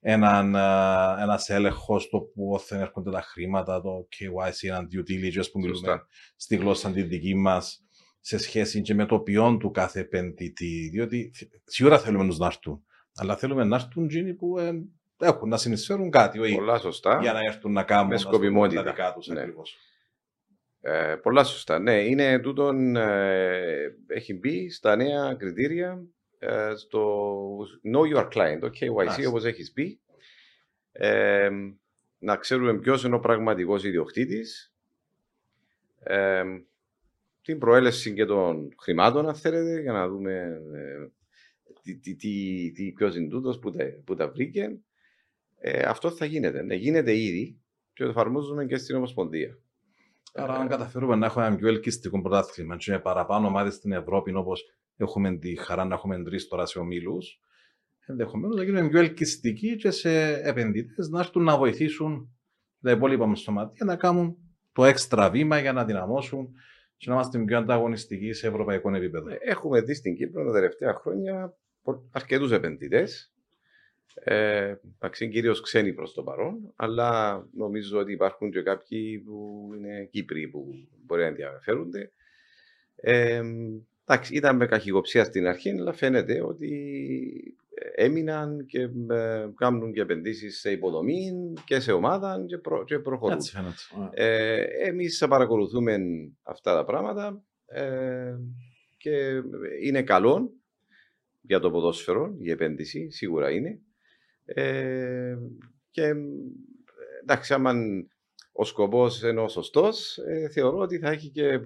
Speaker 1: Ε, έναν, ε, ένας έλεγχος στο που θα έρχονται τα χρήματα, το KYC, έναν due diligence που μιλούμε
Speaker 2: Σωστά.
Speaker 1: στη γλώσσα τη δική μας σε σχέση και με το ποιόν του κάθε επενδυτή. Διότι σίγουρα θέλουμε να τους να έρθουν, αλλά θέλουμε να έρθουν εκείνοι που ε, έχουν να συνεισφέρουν κάτι, όχι
Speaker 2: Πολλά σωστά.
Speaker 1: για να έρθουν να κάνουν
Speaker 2: Με
Speaker 1: ας πούμε,
Speaker 2: σκοπιμότητα.
Speaker 1: τα δικά τους
Speaker 2: Ναι.
Speaker 1: ακριβώς.
Speaker 2: Ε, πολλά σωστά. Ναι, είναι τούτον, ε, έχει μπει στα νέα κριτήρια ε, στο Know Your Client, το KYC
Speaker 1: Μάλιστα.
Speaker 2: όπως έχεις πει. Ε, να ξέρουμε ποιος είναι ο πραγματικός ιδιοκτήτης, ε, την προέλευση και των χρημάτων, αν θέλετε, για να δούμε ε, τι, τι, τι, τι, ποιος είναι τούτος που τα, που τα βρήκε. Ε, αυτό θα γίνεται. Ναι, γίνεται ήδη και το εφαρμόζουμε και στην Ομοσπονδία.
Speaker 1: Άρα, αν καταφέρουμε να έχουμε ένα πιο ελκυστικό πρωτάθλημα και με παραπάνω ομάδε στην Ευρώπη, όπως έχουμε τη χαρά να έχουμε τρεις τώρα σε ομίλους, ενδεχομένως να γίνουμε πιο ελκυστικοί και σε επενδυτές να έρθουν να βοηθήσουν τα υπόλοιπα μας σωματεία να κάνουν το έξτρα βήμα για να δυναμώσουν και να είμαστε πιο ανταγωνιστικοί σε ευρωπαϊκό επίπεδο.
Speaker 2: Έχουμε δει στην Κύπρο τα τελευταία χρόνια αρκετούς επενδυτές. Ε, εντάξει, κυρίως ξένοι προς το παρόν, αλλά νομίζω ότι υπάρχουν και κάποιοι που είναι Κύπροι που μπορεί να ενδιαφέρονται. Ε, εντάξει, ήταν με καχυγοψία στην αρχή, αλλά φαίνεται ότι έμειναν και ε, κάνουν και επενδύσεις σε υποδομή και σε ομάδα και, προ, και προχωρούν.
Speaker 1: Έτσι φαίνεται.
Speaker 2: Ε, εμείς θα παρακολουθούμε αυτά τα πράγματα ε, και είναι καλό για το ποδόσφαιρο η επένδυση, σίγουρα είναι. Ε, και εντάξει, άμα ο σκοπός είναι ο σωστός, ε, θεωρώ ότι θα έχει και ε,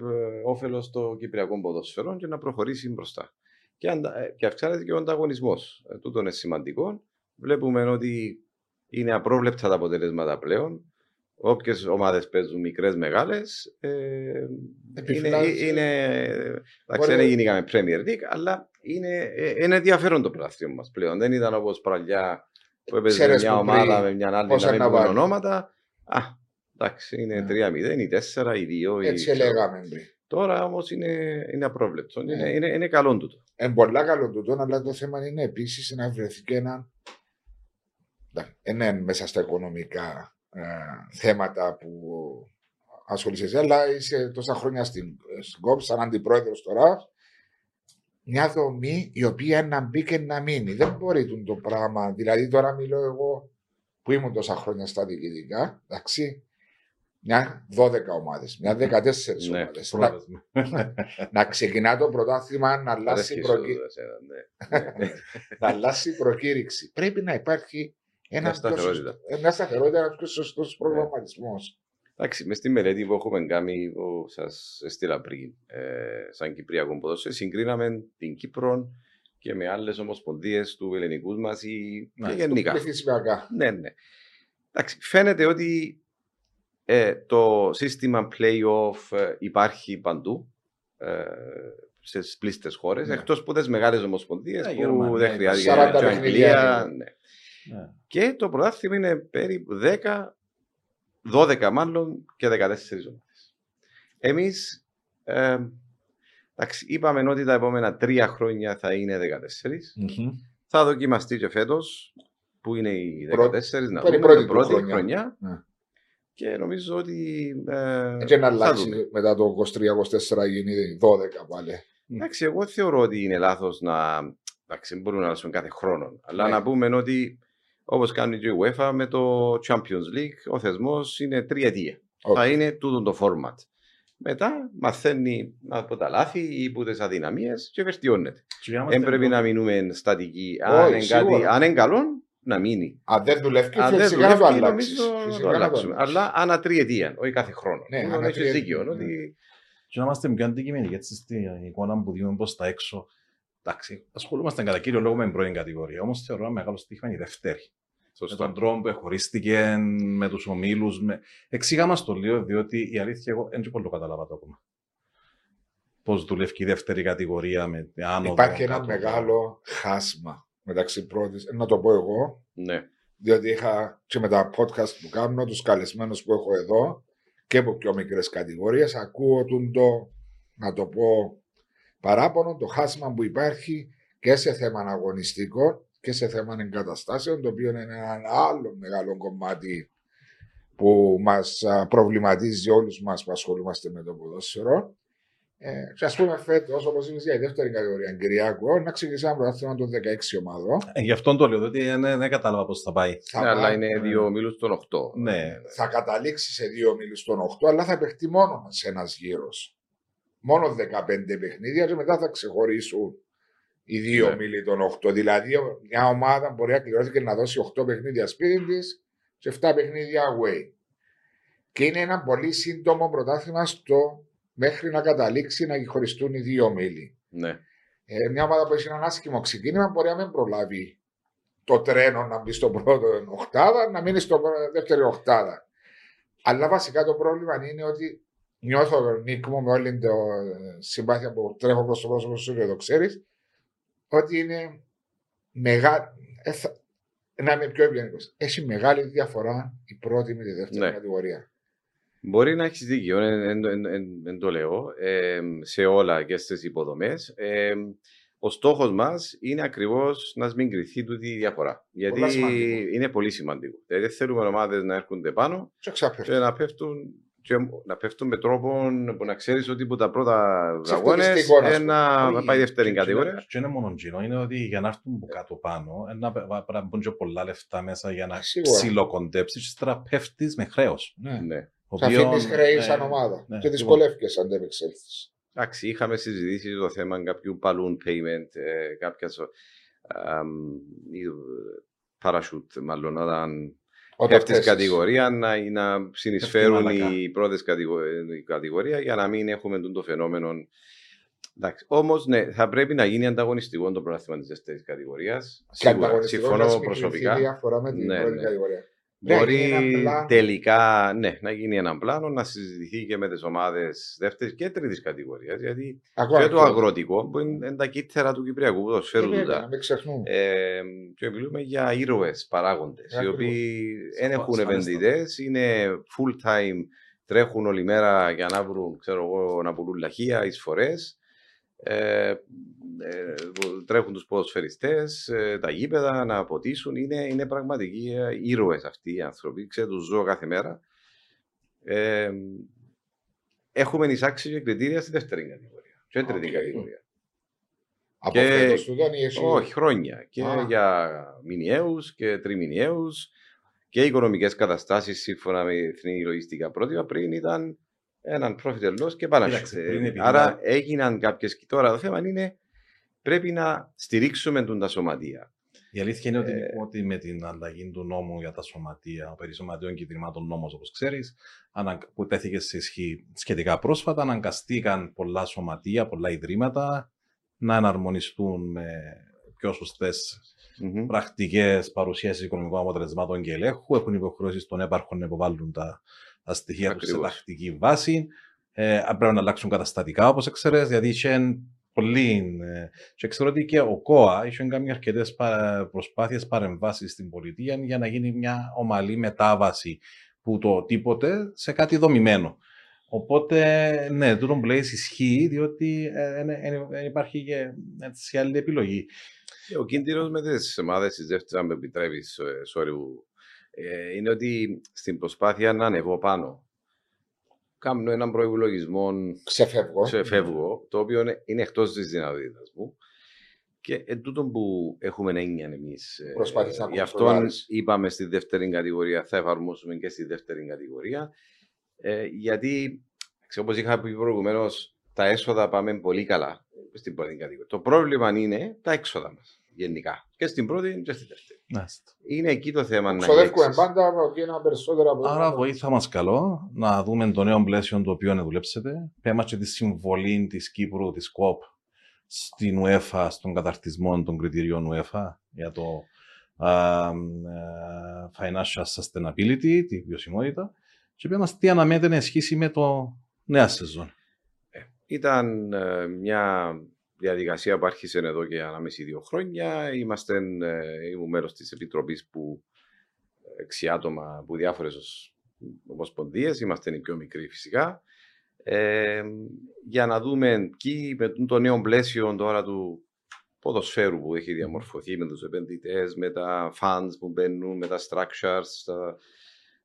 Speaker 2: όφελος στο κυπριακό ποδόσφαιρο και να προχωρήσει μπροστά. Και, αντα, ε, και αυξάνεται και ο ανταγωνισμός. Ε, τούτο είναι σημαντικό. Βλέπουμε ότι είναι απρόβλεπτα τα αποτελέσματα πλέον. Όποιες ομάδες παίζουν μικρές, μεγάλες. Ε, είναι, είναι, εντάξει, δεν γίνηκα με Premier League, αλλά είναι, είναι ενδιαφέρον το πρωτάθλημα μας πλέον. Δεν ήταν όπως παλιά που έπαιζε μια ομάδα με μια άλλη να μην ονόματα. Α, εντάξει, είναι 3-0 ή 4 ή 2.
Speaker 3: Έτσι έλεγαμε πριν.
Speaker 2: Τώρα όμως είναι, είναι απρόβλεπτο. Ναι. Είναι, είναι, είναι καλό τούτο.
Speaker 3: Είναι πολλά καλό τούτο, αλλά το θέμα είναι επίσης να βρεθεί και ένα. Δεν είναι μέσα στα οικονομικά ε, θέματα που ασχολείσαι, αλλά είσαι τόσα χρόνια στην ΚΟΠ, σαν αντιπρόεδρος τώρα, μια δομή η οποία να μπει και να μείνει. Δεν μπορεί το πράγμα. Δηλαδή, τώρα μιλώ εγώ που ήμουν τόσα χρόνια στα διοικητικά, εντάξει, μια 12 ομάδες, μια 14 ναι, ομάδες. Να, να ξεκινά το πρωτάθλημα να αλλάσει, προκύ... ναι. να αλλάσει προκήρυξη. Πρέπει να υπάρχει ένας σταθερότητα, ένας πιο σωστός προγραμματισμός.
Speaker 2: Εντάξει, μες στη μελέτη που έχουμε κάνει, που σας έστειλα πριν, ε, σαν Κυπριακό ποδόσφαιρο, συγκρίναμε την Κύπρο και με άλλες ομοσπονδίες του ελληνικούς μας ή ναι, και γενικά. Ναι, ναι. Εντάξει, φαίνεται ότι ε, το σύστημα playoff ε, υπάρχει παντού ε, σε πλήστες χώρες, ναι. εκτός από τι μεγάλες ομοσπονδίες ναι, που δεν χρειάζεται. Αγγλία. Ναι. ναι. Και το πρωτάθλημα είναι περίπου 10 12 μάλλον και 14 ομάδες. Εμείς ε, είπαμε ότι τα επόμενα τρία χρόνια θα είναι 14. Mm-hmm. Θα δοκιμαστεί και φέτος, που είναι οι 14, να δούμε πρώτη, πρώτη χρονιά. χρονιά. Ναι. Και νομίζω ότι.
Speaker 3: Ε, και να αλλάξει μετά το 23-24 γίνει 12 πάλι.
Speaker 2: Εντάξει, εγώ θεωρώ ότι είναι λάθος να. Εντάξει, μπορούμε να αλλάξουμε κάθε χρόνο. Αλλά ναι. να πούμε ότι Όπως κάνει και η UEFA με το Champions League, ο θεσμός είναι τριετία. Okay. Θα είναι τούτο το format. Μετά μαθαίνει από τα λάθη ή από τις αδυναμίες και βελτιώνεται. Δεν πρέπει να μείνουμε στατικοί. Αν, είναι κάτι, αν είναι καλό, να μείνει.
Speaker 3: Αν δεν δουλεύει, αν δεν δουλεύει, το αλλάξει.
Speaker 2: το αλλάξουμε. Αλλά ανά τριετία, όχι κάθε χρόνο. Ναι, έχεις δίκιο. Ότι...
Speaker 1: Και να είμαστε πιο αντικειμενικοί έτσι στην εικόνα που δίνουμε προς τα έξω. Εντάξει, ασχολούμαστε κατά κύριο λόγο με την πρώτη κατηγορία. Όμως θεωρώ ένα μεγάλο στοίχημα η δεύτερη. Σωστά. Με τον τρόπο που χωρίστηκε, με τους ομίλους. Με... Εξήγα μας το λίγο, διότι η αλήθεια εγώ δεν πολύ το καταλάβα το ακόμα. Πώς δουλεύει η δεύτερη κατηγορία με άνοδο.
Speaker 3: Υπάρχει ένα κάτω, μεγάλο χάσμα μεταξύ πρώτης. Να το πω εγώ.
Speaker 2: Ναι.
Speaker 3: Διότι είχα και με τα podcast που κάνω, τους καλεσμένους που έχω εδώ και από πιο μικρές κατηγορίες, ακούω τον το, να το πω, παράπονο, το χάσμα που υπάρχει και σε θέμα αγωνιστικό και σε θέμα εγκαταστάσεων, το οποίο είναι ένα άλλο μεγάλο κομμάτι που μας προβληματίζει όλους μας που ασχολούμαστε με το ποδόσφαιρο. Ε, και ας πούμε φέτος, όπως είπε για η δεύτερη κατηγορία, Κυριακό, να ξεκινήσει ένα πρωτάθλημα των 16 ομάδων.
Speaker 1: Ε, γι' αυτό το λέω, διότι δεν, δεν κατάλαβα πώς θα πάει.
Speaker 2: Θα ναι, αλλά είναι δύο ομίλους των 8.
Speaker 1: Ναι.
Speaker 3: Θα καταλήξει σε δύο ομίλους των 8, αλλά θα παιχτεί μόνο σε ένας γύρος. Μόνο 15 παιχνίδια και μετά θα ξεχωρίσουν οι δύο ναι. μίλοι των 8. Δηλαδή, μια ομάδα μπορεί να και να δώσει 8 παιχνίδια σπίτι της και 7 παιχνίδια away. Και είναι ένα πολύ σύντομο πρωτάθλημα στο μέχρι να καταλήξει να χωριστούν οι δύο μίλοι.
Speaker 2: Ναι.
Speaker 3: Ε, μια ομάδα που έχει ένα άσχημο ξεκίνημα μπορεί να μην προλάβει το τρένο να μπει στο πρώτο οχτάδα, να μείνει στο δεύτερο οχτάδα. Αλλά βασικά το πρόβλημα είναι ότι νιώθω Νίκο με όλη την συμπάθεια που τρέχω προς το πρόσωπο σου και το ξέρεις, ότι είναι μεγάλη. Ε, να είμαι πιο ευγενικός. Έχει μεγάλη διαφορά η πρώτη με τη δεύτερη ναι. κατηγορία.
Speaker 2: Μπορεί να έχεις δίκιο, δεν το λέω, ε, σε όλα και στις υποδομές. Ε, ο στόχος μας είναι ακριβώς να μην κρυθεί τούτη η διαφορά. Γιατί
Speaker 3: Πολλά σημαντικό.
Speaker 2: είναι πολύ σημαντικό. Δηλαδή δεν θέλουμε ομάδες να έρχονται πάνω
Speaker 3: Και ξαπέφτει.
Speaker 2: και να πέφτουν, και να πέφτουν με τρόπο που να ξέρεις ότι από τα πρώτα
Speaker 3: Σε
Speaker 2: αγώνε
Speaker 3: αυτοριστικό, ας πούμε.
Speaker 2: να
Speaker 3: Όχι.
Speaker 2: πάει δεύτερη
Speaker 1: Και-
Speaker 2: κατηγορία.
Speaker 1: Και είναι μόνο εκείνο, είναι ότι για να έρθουν από κάτω πάνω, ε, να πε- πρέπει να μπουν και πολλά λεφτά μέσα για να
Speaker 3: Σίγουρα.
Speaker 1: ψιλοκοντέψεις και ύστερα πέφτεις με χρέος.
Speaker 3: Ναι.
Speaker 2: Ναι.
Speaker 1: Το
Speaker 3: Θα
Speaker 1: οποίο,
Speaker 3: αφήνει χρέη
Speaker 1: ε,
Speaker 3: σαν ομάδα.
Speaker 1: ναι,
Speaker 3: Και
Speaker 1: λοιπόν.
Speaker 3: δυσκολεύει αν δεν εξέλθεις.
Speaker 2: Εντάξει, είχαμε συζητήσει το θέμα κάποιου balloon payment, ε, κάποια σο- αμ, ή, ε, parachute, μάλλον όταν πέφτεις κατηγορία να, να συνεισφέρουν
Speaker 1: μαλακά.
Speaker 2: οι πρώτες κατηγορία για να μην έχουμε τούτο το φαινόμενο. Όμως, ναι, θα πρέπει να γίνει ανταγωνιστικό το πρωτάθλημα της δεύτερης κατηγορίας.
Speaker 3: Και ανταγωνιστικό να
Speaker 2: Συμφωνώ
Speaker 3: μην
Speaker 2: προσωπικά.
Speaker 3: κρυφτεί διαφορά με την
Speaker 2: Ναι,
Speaker 3: πρώτη
Speaker 2: ναι.
Speaker 3: κατηγορία. Πρέπει να γίνει
Speaker 2: Μπορεί
Speaker 3: ένα πλάνο.
Speaker 2: τελικά ναι, να γίνει ένα πλάνο, να συζητηθεί και με τις ομάδες δεύτερης και τρίτης κατηγορίας. Γιατί
Speaker 3: Ακόμα
Speaker 2: και το
Speaker 3: πιο-
Speaker 2: αγροτικό που είναι είναι τα κύτταρα του Κυπριακού
Speaker 3: Ε,
Speaker 2: ποδοσφαίρου.
Speaker 3: βέβαια,
Speaker 2: τούτα.
Speaker 3: Να μην ξεχνούμε.
Speaker 2: Ε, και μιλούμε για ήρωες παράγοντες, οι
Speaker 3: Ακριβώς.
Speaker 2: οποίοι δεν
Speaker 1: Σαφ-
Speaker 2: έχουν
Speaker 1: σαφέστατα.
Speaker 2: επενδυτές, είναι full time, τρέχουν όλη μέρα για να βρουν, ξέρω εγώ, να πουλούν λαχεία, εισφορές. Ε, ε, τρέχουν τους ποδοσφαιριστές, ε, τα γήπεδα να ποτίσουν. Είναι, είναι πραγματικοί ε, ήρωες αυτοί οι άνθρωποι. Ξέρω, τους ζω κάθε μέρα. Ε, έχουμε εισάξει και κριτήρια στη δεύτερη κατηγορία. Και τρίτη
Speaker 3: Οκ.
Speaker 2: κατηγορία.
Speaker 3: Από
Speaker 2: και-
Speaker 3: φέτος τούτον ή εσύ;
Speaker 2: Όχι, χρόνια. Και
Speaker 3: Α.
Speaker 2: για μηνιαίους και τριμηνιαίους και οικονομικές καταστάσεις σύμφωνα με εθνική λογιστικά πρότυπα πριν ήταν έναν profit and loss και πάνε.
Speaker 1: Κοίταξε, πριν επειδή
Speaker 2: Άρα
Speaker 1: ήταν-
Speaker 2: έγιναν κάποιες και τώρα το θέμα είναι πρέπει να στηρίξουμε τον τα σωματεία.
Speaker 1: Η αλήθεια είναι ότι,
Speaker 2: Ε,
Speaker 1: ότι με την αλλαγή του νόμου για τα σωματεία, περί σωματείων και ιδρυμάτων νόμος όπως ξέρεις, ανα- που τέθηκε σε ισχύ σχετικά πρόσφατα, αναγκαστήκαν πολλά σωματεία, πολλά ιδρύματα να εναρμονιστούν με πιο σωστές
Speaker 2: Μμμ.
Speaker 1: πρακτικές παρουσίαση οικονομικών αποτελεσμάτων και ελέγχου. Έχουν υποχρεώσει στον έπαρχο να υποβάλουν τα, τα στοιχεία τους σε
Speaker 2: Ακριβώς.
Speaker 1: τακτική βάση. Ε, αν πρέπει να αλλάξουν καταστατικά, όπως ξέρει, γιατί είχε πολύ. Ε, και ξέρω ότι και ο ΚΟΑ είχε κάνει αρκετές προσπάθειες παρεμβάσεις στην πολιτεία για να γίνει μια ομαλή μετάβαση που το τίποτε σε κάτι δομημένο. Οπότε, ναι, τούτο που λέει ισχύει, διότι ε, δεν υπάρχει και έτσι, άλλη επιλογή.
Speaker 2: Ο κίνδυνος με τις ομάδες της δεύτερης, αν με επιτρέπεις, sorry, ε, είναι ότι στην προσπάθεια να ανεβώ πάνω, κάνω έναν προπολογισμό
Speaker 3: Ξεφεύγω.
Speaker 2: ξεφεύγω, το οποίο είναι- είναι εκτός της δυνατότητας μου. Και εν τούτον που έχουμε έννοια εμείς.
Speaker 3: Προσπάθεις να
Speaker 2: Γι' αυτό
Speaker 3: κονტრολάρεις.
Speaker 2: είπαμε στη δεύτερη κατηγορία, θα εφαρμόσουμε και στη δεύτερη κατηγορία. Ε, γιατί, όπως είχα πει προηγουμένως, τα έσοδα πάμε πολύ καλά στην πρώτη κατηγορία. Το πρόβλημα είναι τα έξοδα μας γενικά. Και στην πρώτη και στη δεύτερη.
Speaker 1: Μάλιστα.
Speaker 2: Είναι εκεί το θέμα να
Speaker 3: Ξοδεύουμε
Speaker 2: ελέγξεις.
Speaker 3: πάντα από ένα περισσότερο από
Speaker 1: Άρα βοήθα μας καλό να δούμε το νέο πλαίσιο το οποίο δουλέψετε. Πέμα και τη συμβολή της Κύπρου, της ΚΟΠ, στην UEFA, στον καταρτισμό των κριτηρίων UEFA για το α, ε, financial sustainability, τη βιωσιμότητα. Και πέμα τι αναμένεται να ισχύσει με το νέα σεζόν.
Speaker 2: Ήταν ε, μια διαδικασία που άρχισε εδώ και ανάμεση δύο χρόνια. Είμαστε, ε, ήμουν μέρος της Επιτροπής που έξι άτομα από διάφορες ομοσπονδίες, είμαστε οι πιο μικροί φυσικά. Ε, για να δούμε εκεί με το νέο πλαίσιο τώρα του ποδοσφαίρου που έχει διαμορφωθεί με τους επενδυτές, με τα funds που μπαίνουν, με τα structures, τα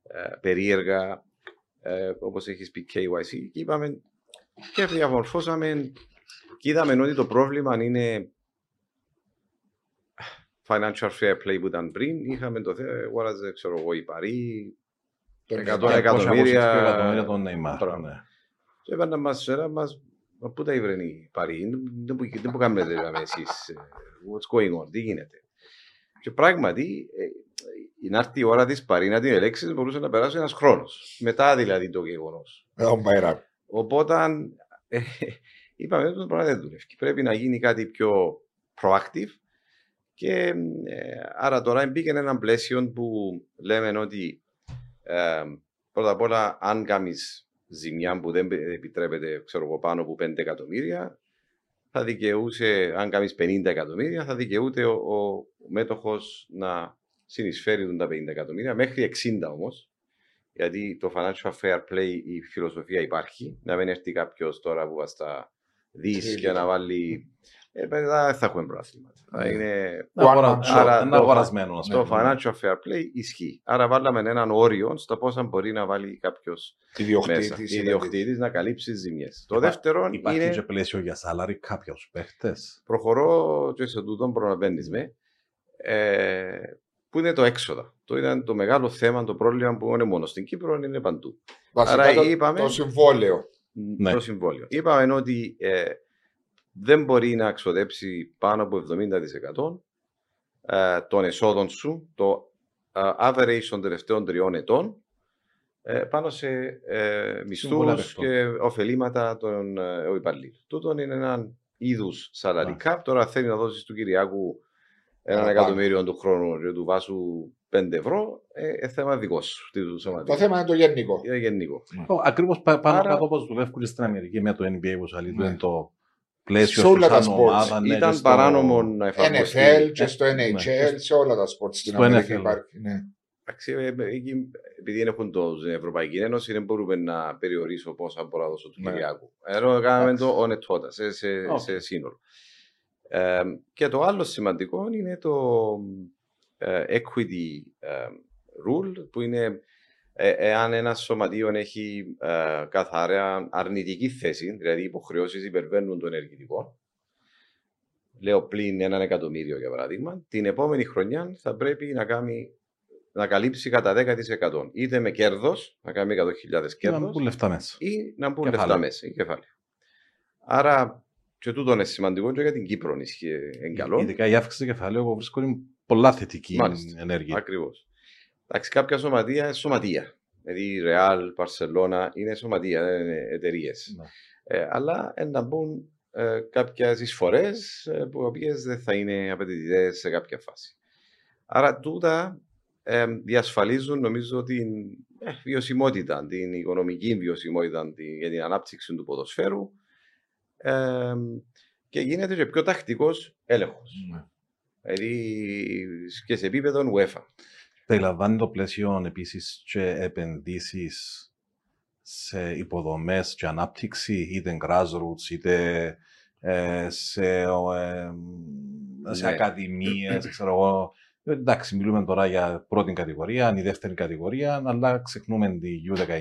Speaker 2: ε, περίεργα, ε, όπως έχεις πει KYC. Και είπαμε και διαμορφώσαμε και είδαμε ότι το πρόβλημα είναι financial fair play που ήταν πριν. Είχαμε το θέμα, αγόραζε, ξέρω εγώ, η Παρή,
Speaker 3: τον
Speaker 2: εκατό
Speaker 3: Neymar.
Speaker 2: εκατομμύρια.
Speaker 1: 222 εκατομμύρια των Neymar.
Speaker 2: Μπράβο.
Speaker 1: Ναι.
Speaker 2: Και είπαν να μας, να μας, μα πού τα ήβρενε η Παρή, δεν που- δεν που κάνετε δηλαδή, εσείς, ε, what's going on, τι γίνεται. Και πράγματι, ε, ε, να έρθει η ώρα της Παρή να την ελέγξεις μπορούσε να περάσει ένας χρόνος. Μετά δηλαδή το γεγονός.
Speaker 3: Ε, ο Μπαϊράμ.
Speaker 2: Οπότε ε, είπαμε ότι το πράγμα δεν δουλεύει. Πρέπει να γίνει κάτι πιο proactive και ε, άρα τώρα μπήκε ένα πλαίσιο που λέμε ότι ε, πρώτα απ' όλα αν κάνεις ζημιά που δεν επιτρέπεται ξέρω εγώ, πάνω από 5 εκατομμύρια θα δικαιούσε, αν κάνεις 50 εκατομμύρια, θα δικαιούται ο, ο μέτοχος να συνεισφέρει τα 50 εκατομμύρια μέχρι 60 όμως γιατί το financial fair play η φιλοσοφία υπάρχει. Να μην έρθει κάποιος τώρα που θα στα δει
Speaker 3: Τρίλεπτα.
Speaker 2: και να βάλει ε, μετά δεν θα έχουμε προαθλήματα. Θα
Speaker 3: Ναι.
Speaker 2: είναι...
Speaker 1: Ένα αγορα-
Speaker 3: One man show.
Speaker 2: Άρα
Speaker 1: Ένα
Speaker 2: το-
Speaker 1: αγορασμένο. ας
Speaker 2: Το
Speaker 1: πούμε.
Speaker 2: financial fair play ισχύει. Άρα βάλαμε έναν όριο στο πόσα μπορεί να βάλει κάποιος μέσα.
Speaker 3: Ιδιοκτήτης.
Speaker 2: Ιδιοκτήτη να καλύψει ζημιές. Το
Speaker 1: Υπά-
Speaker 2: δεύτερο
Speaker 1: Υπάρχει
Speaker 2: είναι.
Speaker 1: και πλαίσιο για salary cap για τους παίχτες.
Speaker 2: Προχωρώ και σε τούτον προλαβαίνεις με. Ε, που είναι το έξοδα. Το ήταν το μεγάλο θέμα, το πρόβλημα που είναι μόνο στην Κύπρο, είναι παντού.
Speaker 3: Βασικά
Speaker 2: Άρα
Speaker 3: το,
Speaker 2: είπαμε-
Speaker 3: το συμβόλαιο.
Speaker 1: Ναι.
Speaker 2: Το συμβόλαιο. Είπαμε ότι ε, δεν μπορεί να ξοδέψει πάνω από 70% ε, των εσόδων σου, το ε, average των τελευταίων τριών ετών, ε, πάνω σε ε,
Speaker 1: Συμβόλαια
Speaker 2: μισθούς
Speaker 1: παιχτών.
Speaker 2: και ωφελήματα των ε, υπαλλήλων. Τούτον είναι έναν είδους salary
Speaker 1: Ναι.
Speaker 2: cap. Τώρα θέλει να δώσεις του Κυριάκου έναν
Speaker 3: Παραπάνω.
Speaker 2: εκατομμύριο του χρόνου και του βάσου 5 ευρώ, ε, ε, θέμα δικός σου. του σωματείου.
Speaker 3: Το θέμα είναι το γενικό.
Speaker 2: Είναι γενικό.
Speaker 1: Ακριβώς πάνω
Speaker 2: Άρα-
Speaker 1: κάτω όπως δουλεύουν και στην Αμερική με το NBA που σα
Speaker 3: Ναι.
Speaker 1: είναι το πλαίσιο
Speaker 3: Σε όλα
Speaker 1: σου
Speaker 3: τα
Speaker 1: σαν
Speaker 3: sports.
Speaker 1: ομάδα. ναι, και
Speaker 2: Ήταν
Speaker 1: στο-
Speaker 2: παράνομο να εφαρμοστεί.
Speaker 3: NFL και στο
Speaker 1: ναι.
Speaker 3: NHL, σε όλα τα σπορτ στην
Speaker 1: Στο
Speaker 3: Αμερική
Speaker 1: NFL.
Speaker 3: υπάρχει. Ναι.
Speaker 2: Εντάξει, ε, ε, εκεί, επειδή έχουν το, την Ευρωπαϊκή Ένωση, δεν μπορούμε να περιορίσω πόσα μπορώ να δώσω του
Speaker 3: Ναι.
Speaker 2: Κυριακού. Ενώ κάναμε το on a total, σε, σε,
Speaker 1: Οκ.
Speaker 2: σε σύνολο. Ε, και το άλλο σημαντικό είναι το ε, equity ε, rule, που είναι ε, εάν ένα σωματείο έχει ε, καθαρά αρνητική θέση, δηλαδή οι υποχρεώσεις υπερβαίνουν το ενεργητικό, λέω πλην έναν εκατομμύριο για παράδειγμα, την επόμενη χρονιά θα πρέπει να κάνει να καλύψει κατά 10% είτε με κέρδος, να κάνει 100.000
Speaker 1: Να
Speaker 2: κέρδος,
Speaker 1: μπουν λεφτά μέσα.
Speaker 2: ή να μπουν
Speaker 1: Κεφάλαιο.
Speaker 2: λεφτά μέσα, ή κεφάλαια. Άρα, και τούτο είναι σημαντικό και για την Κύπρο ισχύει εν καλό.
Speaker 1: Ειδικά η αύξηση του κεφαλαίου εγώ βρίσκω είναι πολλά θετική
Speaker 2: Μάλιστα.
Speaker 1: ενέργεια.
Speaker 2: Ακριβώς. Εντάξει, κάποια σωματεία είναι σωματεία. Δηλαδή, Real, Barcelona είναι σωματεία, δεν είναι εταιρείες.
Speaker 1: Ναι.
Speaker 2: Ε, αλλά ε, να μπουν ε, κάποιες εισφορές ε, που οι οποίες δεν θα είναι απαιτητικέ σε κάποια φάση. Άρα, τούτα ε, διασφαλίζουν νομίζω την ε, βιωσιμότητα, την οικονομική βιωσιμότητα τη- για την ανάπτυξη του ποδοσφαίρου ε, και γίνεται και πιο τακτικός έλεγχος.
Speaker 3: Ναι.
Speaker 2: Δηλαδή και σε επίπεδο UEFA.
Speaker 1: Περιλαμβάνει το πλαίσιο επίσης και επενδύσεις σε υποδομές και ανάπτυξη, είτε grassroots, είτε ε, σε, ε, σε
Speaker 2: Ναι.
Speaker 1: ακαδημίες, ξέρω εγώ. Εντάξει, μιλούμε τώρα για πρώτη κατηγορία, η δεύτερη κατηγορία, αλλά ξεχνούμε τη U19,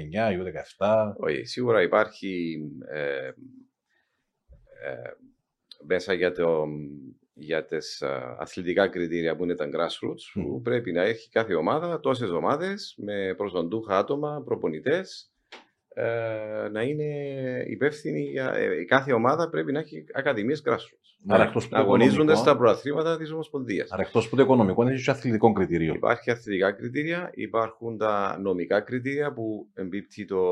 Speaker 1: U17.
Speaker 2: Όχι, σίγουρα υπάρχει ε, ε, μέσα για, το, για τις α, αθλητικά κριτήρια που είναι τα grassroots, που
Speaker 1: Μμμ.
Speaker 2: πρέπει να έχει κάθε ομάδα τόσες ομάδες με προσοντούχα άτομα, προπονητές, ε, να είναι υπεύθυνοι για... ε, η κάθε ομάδα πρέπει να έχει ακαδημίες grassroots.
Speaker 1: Άρα εκτός που
Speaker 2: Να
Speaker 1: το
Speaker 2: αγωνίζονται
Speaker 1: οικονομικό-
Speaker 2: στα προαθλήματα της Ομοσπονδίας.
Speaker 1: Άρα εκτός που το οικονομικό είναι και αθλητικό κριτήριο.
Speaker 2: Υπάρχει αθλητικά κριτήρια, υπάρχουν τα νομικά κριτήρια που εμπίπτει το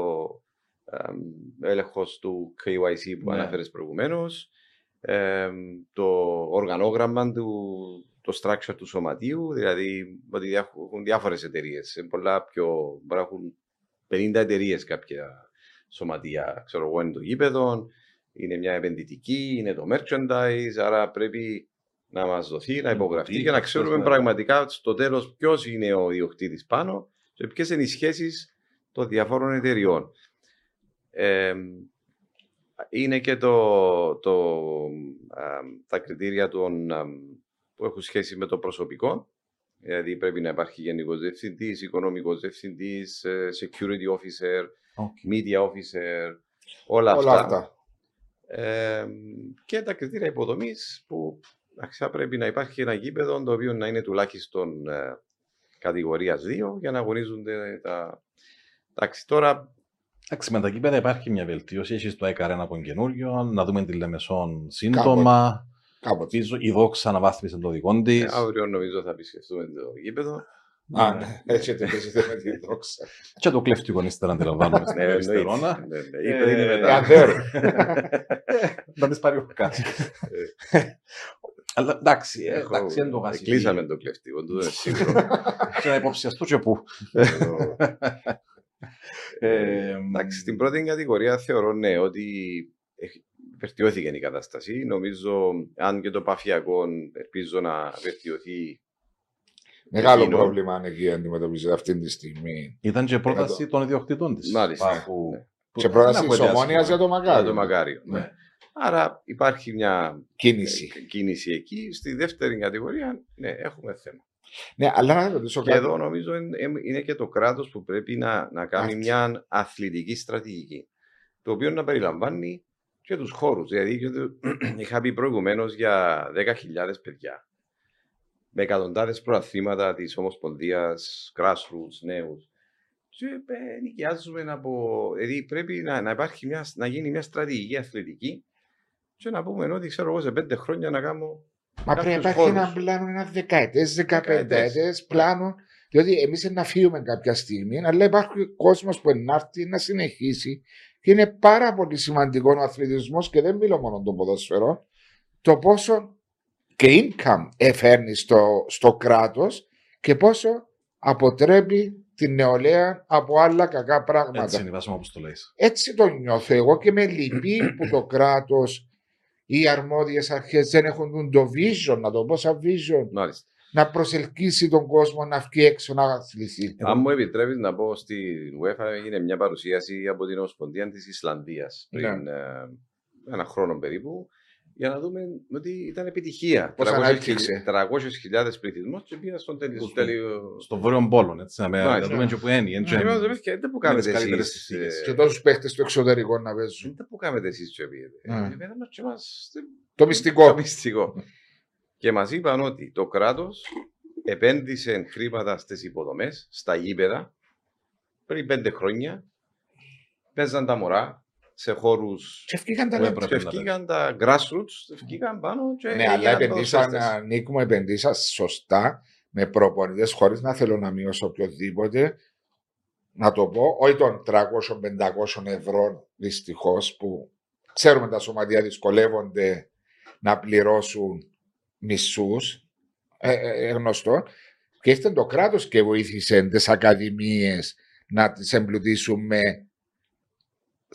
Speaker 2: έλεγχος του KYC που
Speaker 1: Ναι.
Speaker 2: ανέφερες προηγουμένως, το οργανόγραμμα του, το structure του σωματείου, δηλαδή ότι διά- έχουν διάφορες εταιρείες. Πολλά πιο. Μπορεί να έχουν 50 εταιρείες κάποια σωματεία. Ξέρω εγώ, είναι το γήπεδο, είναι μια επενδυτική, είναι το merchandise, άρα πρέπει να μας δοθεί, να υπογραφεί
Speaker 1: Τι,
Speaker 2: και να
Speaker 1: αυτός,
Speaker 2: ξέρουμε
Speaker 1: ναι.
Speaker 2: πραγματικά στο τέλος ποιος είναι ο ιδιοκτήτης πάνω και ποιες είναι οι σχέσεις των διαφόρων εταιριών. Ε, είναι και το, το, α, τα κριτήρια των, α, που έχουν σχέση με το προσωπικό. Δηλαδή πρέπει να υπάρχει γενικός διευθυντής, οικονομικός διευθυντής, security officer,
Speaker 1: Οκ.
Speaker 2: media officer, όλα,
Speaker 3: Όλα
Speaker 2: αυτά.
Speaker 3: αυτά.
Speaker 2: Ε, και τα κριτήρια υποδομής που εντάξει, θα πρέπει να υπάρχει ένα γήπεδο το οποίο να είναι τουλάχιστον ε, κατηγορίας 2 για να αγωνίζονται τα. Εντάξει, τώρα
Speaker 1: Εντάξει, με τα κήπεδα υπάρχει μια βελτίωση. Έχεις το ΕΚΑΡ ένα από καινούριο, να δούμε τη Λεμεσόν σύντομα.
Speaker 3: Κάποτε.
Speaker 1: Ελπίζω η Δόξα αναβάθμισε το δικό της.
Speaker 2: ε, αύριο νομίζω θα επισκεφτούμε το γήπεδο.
Speaker 3: Α, ναι, έτσι εταιρείζεται με τη δόξα.
Speaker 1: Και το κλεφτικό ύστερα αντιλαμβάνομαι στην
Speaker 2: Ναι,
Speaker 1: Αριστερόνα.
Speaker 2: εννοείται. Ναι, ναι, ή πριν ή
Speaker 1: Ε,
Speaker 2: μετά.
Speaker 3: Ανδέρου.
Speaker 1: Να τις πάρει ο κάτι. Αλλά εντάξει, ε,
Speaker 2: Έχω-
Speaker 1: εντάξει, δεν το γασί.
Speaker 2: Κλείσαμε το κλεφτικό, τούτο είναι σίγουρο.
Speaker 1: Και να υποψιαστώ και πού. Ε,
Speaker 2: Εντάξει, στην πρώτη κατηγορία θεωρώ ναι ότι έχει- βελτιώθηκε η κατάσταση. Νομίζω, αν και το παφιακό ελπίζω να βελτιωθεί.
Speaker 3: Μεγάλο
Speaker 2: Εκείνο.
Speaker 3: πρόβλημα αν εκεί αντιμετωπίζεται αυτή τη στιγμή.
Speaker 1: Ήταν και πρόταση των ιδιοκτητών της.
Speaker 2: Μάλιστα, ναι.
Speaker 3: Σε πρόταση τη ομόνοια για το
Speaker 2: Για
Speaker 3: Μακάριο.
Speaker 2: το Μακάριο.
Speaker 1: Ναι.
Speaker 2: Ναι. Άρα υπάρχει μια
Speaker 3: Κίνηση.
Speaker 2: ε, κίνηση εκεί. Στη δεύτερη κατηγορία ναι, έχουμε θέμα.
Speaker 3: Ναι, αλλά να ρωτήσω
Speaker 2: Και
Speaker 3: κάτι.
Speaker 2: εδώ νομίζω είναι, είναι και το κράτος που πρέπει να, να κάνει
Speaker 3: Άκτη.
Speaker 2: μια αθλητική στρατηγική. Το οποίο να περιλαμβάνει και τους χώρους. Δηλαδή, και το- είχα πει προηγουμένως για 10.000 παιδιά. Με εκατοντάδες προαθήματα της Ομοσπονδίας, grassroots, νέους. Και ε, νοικιάζουμε από. Δηλαδή, πρέπει να, να, υπάρχει μια, να γίνει μια στρατηγική αθλητική και να πούμε ότι ξέρω εγώ σε πέντε χρόνια να κάνω.
Speaker 3: Μα πρέπει να
Speaker 2: κάποιους
Speaker 3: υπάρχει ένα
Speaker 2: χώρους.
Speaker 3: πλάνο, ένα δεκαετές, δεκαπενταετές
Speaker 2: Δεκαετές.
Speaker 3: πλάνο. Διότι εμείς να φύγουμε κάποια στιγμή, αλλά υπάρχει κόσμος που να έρθει να συνεχίσει. Και είναι πάρα πολύ σημαντικό ο αθλητισμός και δεν μιλώ μόνο το ποδόσφαιρο. Το πόσο και income εφέρνει στο, στο κράτος και πόσο αποτρέπει την νεολαία από άλλα κακά πράγματα.
Speaker 1: Έτσι είναι η βάση μου όπως το λέει.
Speaker 3: Έτσι το νιώθω εγώ και με λυπεί που το κράτος ή οι αρμόδιες αρχές δεν έχουν το vision, να το πω σαν vision,
Speaker 2: Μάλιστα.
Speaker 3: να προσελκύσει τον κόσμο να βγει έξω να αθληθεί.
Speaker 2: Αν μου επιτρέπεις να πω στην UEFA, έγινε μια παρουσίαση από την Ομοσπονδία της Ισλανδίας πριν
Speaker 3: Ναι.
Speaker 2: ε, ένα χρόνο περίπου, για να δούμε ότι ήταν επιτυχία.
Speaker 3: Πώς ανάπτυξε.
Speaker 2: 300.000 πληθυσμό και πήγα στον τελείο.
Speaker 1: Στο-
Speaker 2: στο τελείο-
Speaker 1: Στο βόρειο πόλο, έτσι, να με- να
Speaker 2: Μάλιστα.
Speaker 1: δούμε και που είναι.
Speaker 2: Ναι, είπαμε, «Ρε παιδιά, Δεν που κάνετε
Speaker 1: καλύτερες
Speaker 2: εσείς,
Speaker 1: συνθήκες.
Speaker 2: ε,
Speaker 3: Και τόσου παίχτες στο εξωτερικό να παίζουν.
Speaker 2: Δεν που κάνετε εσείς και πήγετε.
Speaker 3: Ναι.
Speaker 2: Ε, πέραμε και μας-
Speaker 3: Το μυστικό.
Speaker 2: Το μυστικό. Και μας είπαν ότι το κράτος επένδυσε χρήματα στις υποδομές, στα γήπεδα, πριν πέντε χρόνια. Παίζαν τα μωρά σε χώρους
Speaker 3: Και βγήκαν τα
Speaker 1: Που
Speaker 3: λεπτά.
Speaker 1: έπρεπε.
Speaker 2: και βγήκαν τα grassroots, βγήκαν πάνω και
Speaker 3: Ναι, αλλά
Speaker 2: έγιναν
Speaker 3: επενδύσαν,
Speaker 2: ποδοσφαιριστές.
Speaker 3: Νίκο μου, επενδύσαν σωστά με προπονητές χωρίς να θέλω να μειώσω οποιοδήποτε. Να το πω, όχι των 300-500 ευρώ δυστυχώς που ξέρουμε τα σωματεία δυσκολεύονται να πληρώσουν μισούς. Ε, ε, ε, γνωστό. Και ήρθε το κράτος και βοήθησε τις ακαδημίες να τις εμπλουτίσουν με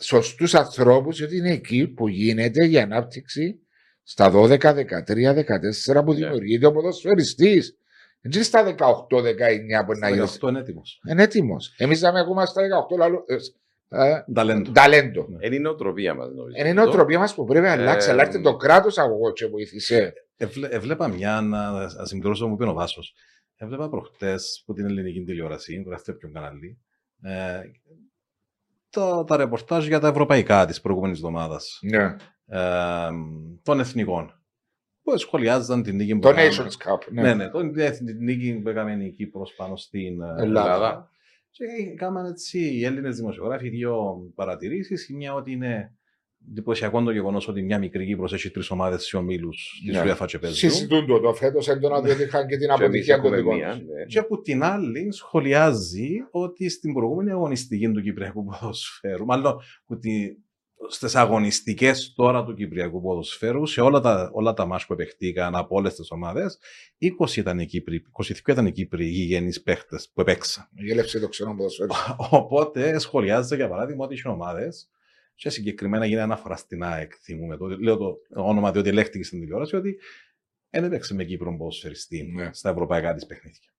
Speaker 3: σωστούς ανθρώπους, γιατί είναι εκεί που γίνεται η ανάπτυξη στα 12, 13, 14 που
Speaker 2: Ναι.
Speaker 3: δημιουργείται ο ποδοσφαιριστής. Δεν είναι στα 18, 19 που να γίνει.
Speaker 1: Αυτό είναι έτοιμος.
Speaker 3: Είναι έτοιμος. Εμείς είμαι ακόμα στα 18 λαλού. Ε, ε,
Speaker 1: Ταλέντο.
Speaker 3: ταλέντο.
Speaker 1: Ναι.
Speaker 2: Είναι η νοοτροπία μας νομίζω.
Speaker 3: Είναι η νοοτροπία μας που πρέπει να αλλάξει.
Speaker 2: Ε,
Speaker 3: Αλλά έρθει το κράτος αγωγό και βοήθησε.
Speaker 1: Εβλέ- Έβλεπα μια, να, να συμπληρώσω μου πει ο Βάσος. Έβλεπα προχτές που την ελληνική τηλεόραση, το δεύτερο κανάλι, ε, το, τα ρεπορτάζ για τα ευρωπαϊκά της προηγούμενης εβδομάδας,
Speaker 3: Ναι.
Speaker 1: ε, των εθνικών, που σχολιάζαν την νίκη που
Speaker 3: Το
Speaker 1: έκαμε-
Speaker 3: Nations Cup. Ναι.
Speaker 1: Ναι, ναι, τον, την νίκη που έκαμε η Κύπρος πάνω στην ε,
Speaker 3: Ελλάδα.
Speaker 1: Ελλάδα. Και έκαναν έτσι οι Έλληνες δημοσιογράφοι δύο παρατηρήσεις. Η μια ότι είναι εντυπωσιακό το γεγονός ότι μια μικρή Κύπρος έχει τρεις ομάδες σε ομίλους της
Speaker 3: Ναι.
Speaker 1: UEFA και παίζουν.
Speaker 3: Συζητούν το το φέτος έντονα διότι είχαν και την
Speaker 2: Και εμείς
Speaker 3: αποτυχία των
Speaker 2: έχουμε
Speaker 3: δικών
Speaker 2: μία,
Speaker 3: τους.
Speaker 2: ναι.
Speaker 1: Και από την άλλη σχολιάζει ότι στην προηγούμενη αγωνιστική του Κυπριακού ποδοσφαίρου, μάλλον ότι στις αγωνιστικές τώρα του Κυπριακού ποδοσφαίρου, σε όλα τα, όλα τα μάτς που επεχτήκαν από όλες τις ομάδες, 20 ήταν οι Κύπροι, 22 ήταν οι Κύπροι γηγενείς παίχτες που επέξαν.
Speaker 3: Γέλεψε το ξένο ποδοσφαίρο.
Speaker 1: Οπότε σχολιάζεται για παράδειγμα ότι οι ομάδες, και συγκεκριμένα γίνεται αναφορά στην ΑΕΚ, θυμούμε το, λέω το όνομα διότι ελέγχθηκε στην τηλεόραση, ότι δεν έπαιξε με Κύπρο ποδοσφαιριστή
Speaker 3: Ναι.
Speaker 1: στα ευρωπαϊκά της παιχνίδια.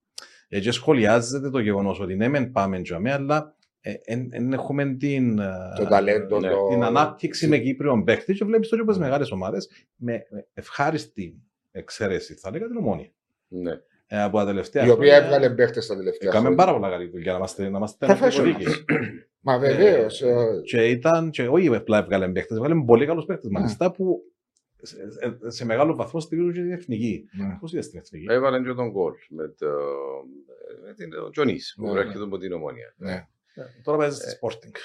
Speaker 1: Ε, και σχολιάζεται το γεγονός ότι ναι, μεν πάμε τζαμέ, αλλά δεν έχουμε την, ε,
Speaker 3: Το ταλέντο,
Speaker 2: ναι,
Speaker 3: το...
Speaker 1: την ανάπτυξη με Κύπριον παίχτη και βλέπεις τώρα τι μεγάλες ομάδες με με ευχάριστη εξαίρεση, θα λέγα την ομόνια.
Speaker 2: Ναι.
Speaker 1: Ε, από τα τελευταία
Speaker 3: Η οποία
Speaker 1: χρόνια
Speaker 3: έβγαλε παίχτες τα τελευταία
Speaker 1: Έκαμε
Speaker 3: χρόνια.
Speaker 1: πάρα πολλά καλή δουλειά να είμαστε, να είμαστε
Speaker 3: Professionals.
Speaker 1: δίκαιοι.
Speaker 3: Μα βεβαίως.
Speaker 1: Και ήταν, και όχι απλά έβγαλε παίχτες, έβγαλε πολύ καλούς παίχτες
Speaker 3: Ναι.
Speaker 1: μάλιστα που σε, σε- σε μεγάλο βαθμό στηρίζουν και την εθνική. Πώς είδες την εθνική;
Speaker 3: Ε,
Speaker 2: Έβαλε και τον γκολ με, το, με την, τον Τζονής που
Speaker 3: Ναι,
Speaker 2: προέρχεται από την Ομόνια.
Speaker 3: Ναι.
Speaker 1: Ε, Τώρα παίζεις στη Sporting.